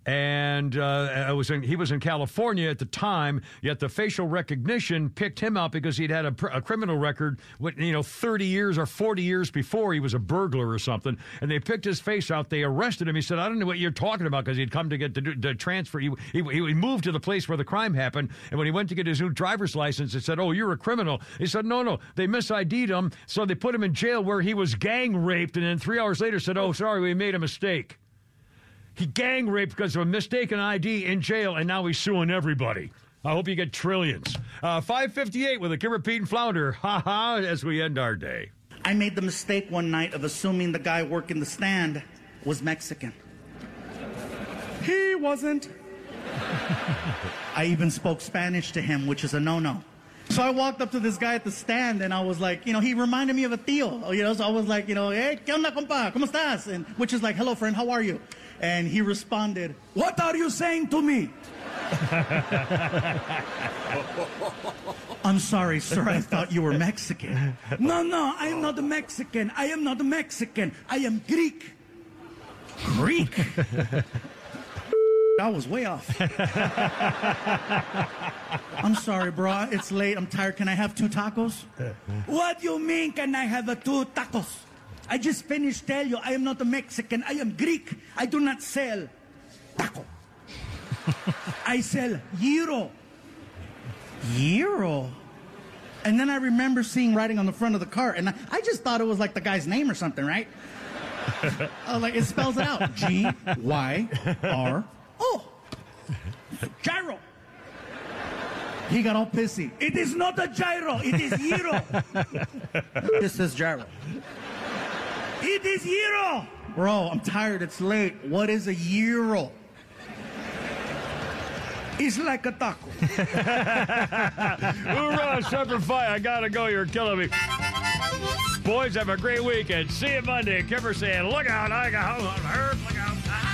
B: And uh, was in, he was in California at the time. Yet the facial recognition picked him out because he'd had a, pr- a criminal record, you know, 30 years or 40 years before he was a burglar or something. And they picked his face out. They arrested him. He said, "I don't know what you're talking about," because he'd come to get the, transfer. He, he he moved to the place where the crime happened. And when he went to get his new driver's license, it said, "Oh, you're a criminal." He said, "No, no, they misid'd him, so they put him in jail where he was gang raped." And then three hours later, said, "Oh, sorry, we made a mistake." He gang raped because of a mistaken ID in jail, and now he's suing everybody. I hope you get trillions. Uh, 558 with a Kimmer Pete and Flounder. Ha ha, as we end our day.
X: I made the mistake one night of assuming the guy working the stand was Mexican. He wasn't. [LAUGHS] I even spoke Spanish to him, which is a no no. So I walked up to this guy at the stand and I was like, you know, he reminded me of a tío. You know, so I was like, you know, hey, ¿qué onda, compa? ¿Cómo estás? And, which is like, hello, friend, how are you? And he responded, What are you saying to me? I'm sorry, sir. I thought you were Mexican. No, no, I am not a Mexican. I am not a Mexican. I am Greek. Greek? I was way off. I'm sorry, bro. It's late. I'm tired. Can I have two tacos? What do you mean, can I have a two tacos? I just finished tell you I am not a Mexican. I am Greek. I do not sell taco. [LAUGHS] I sell gyro. Euro? And then I remember seeing writing on the front of the cart, and I, I just thought it was like the guy's name or something, right? I was [LAUGHS] oh, like, it spells it out. [LAUGHS] G Y R O. Gyro. He got all pissy. It is not a gyro. It is gyro. this is gyro. It is euro. Bro, I'm tired. It's late. What is a euro? It's like a taco.
B: Hoorah, Semper Fi. I gotta go. You're killing me. Boys, have a great weekend. See you Monday. Kimmer saying, look out. I got hurt. Look out.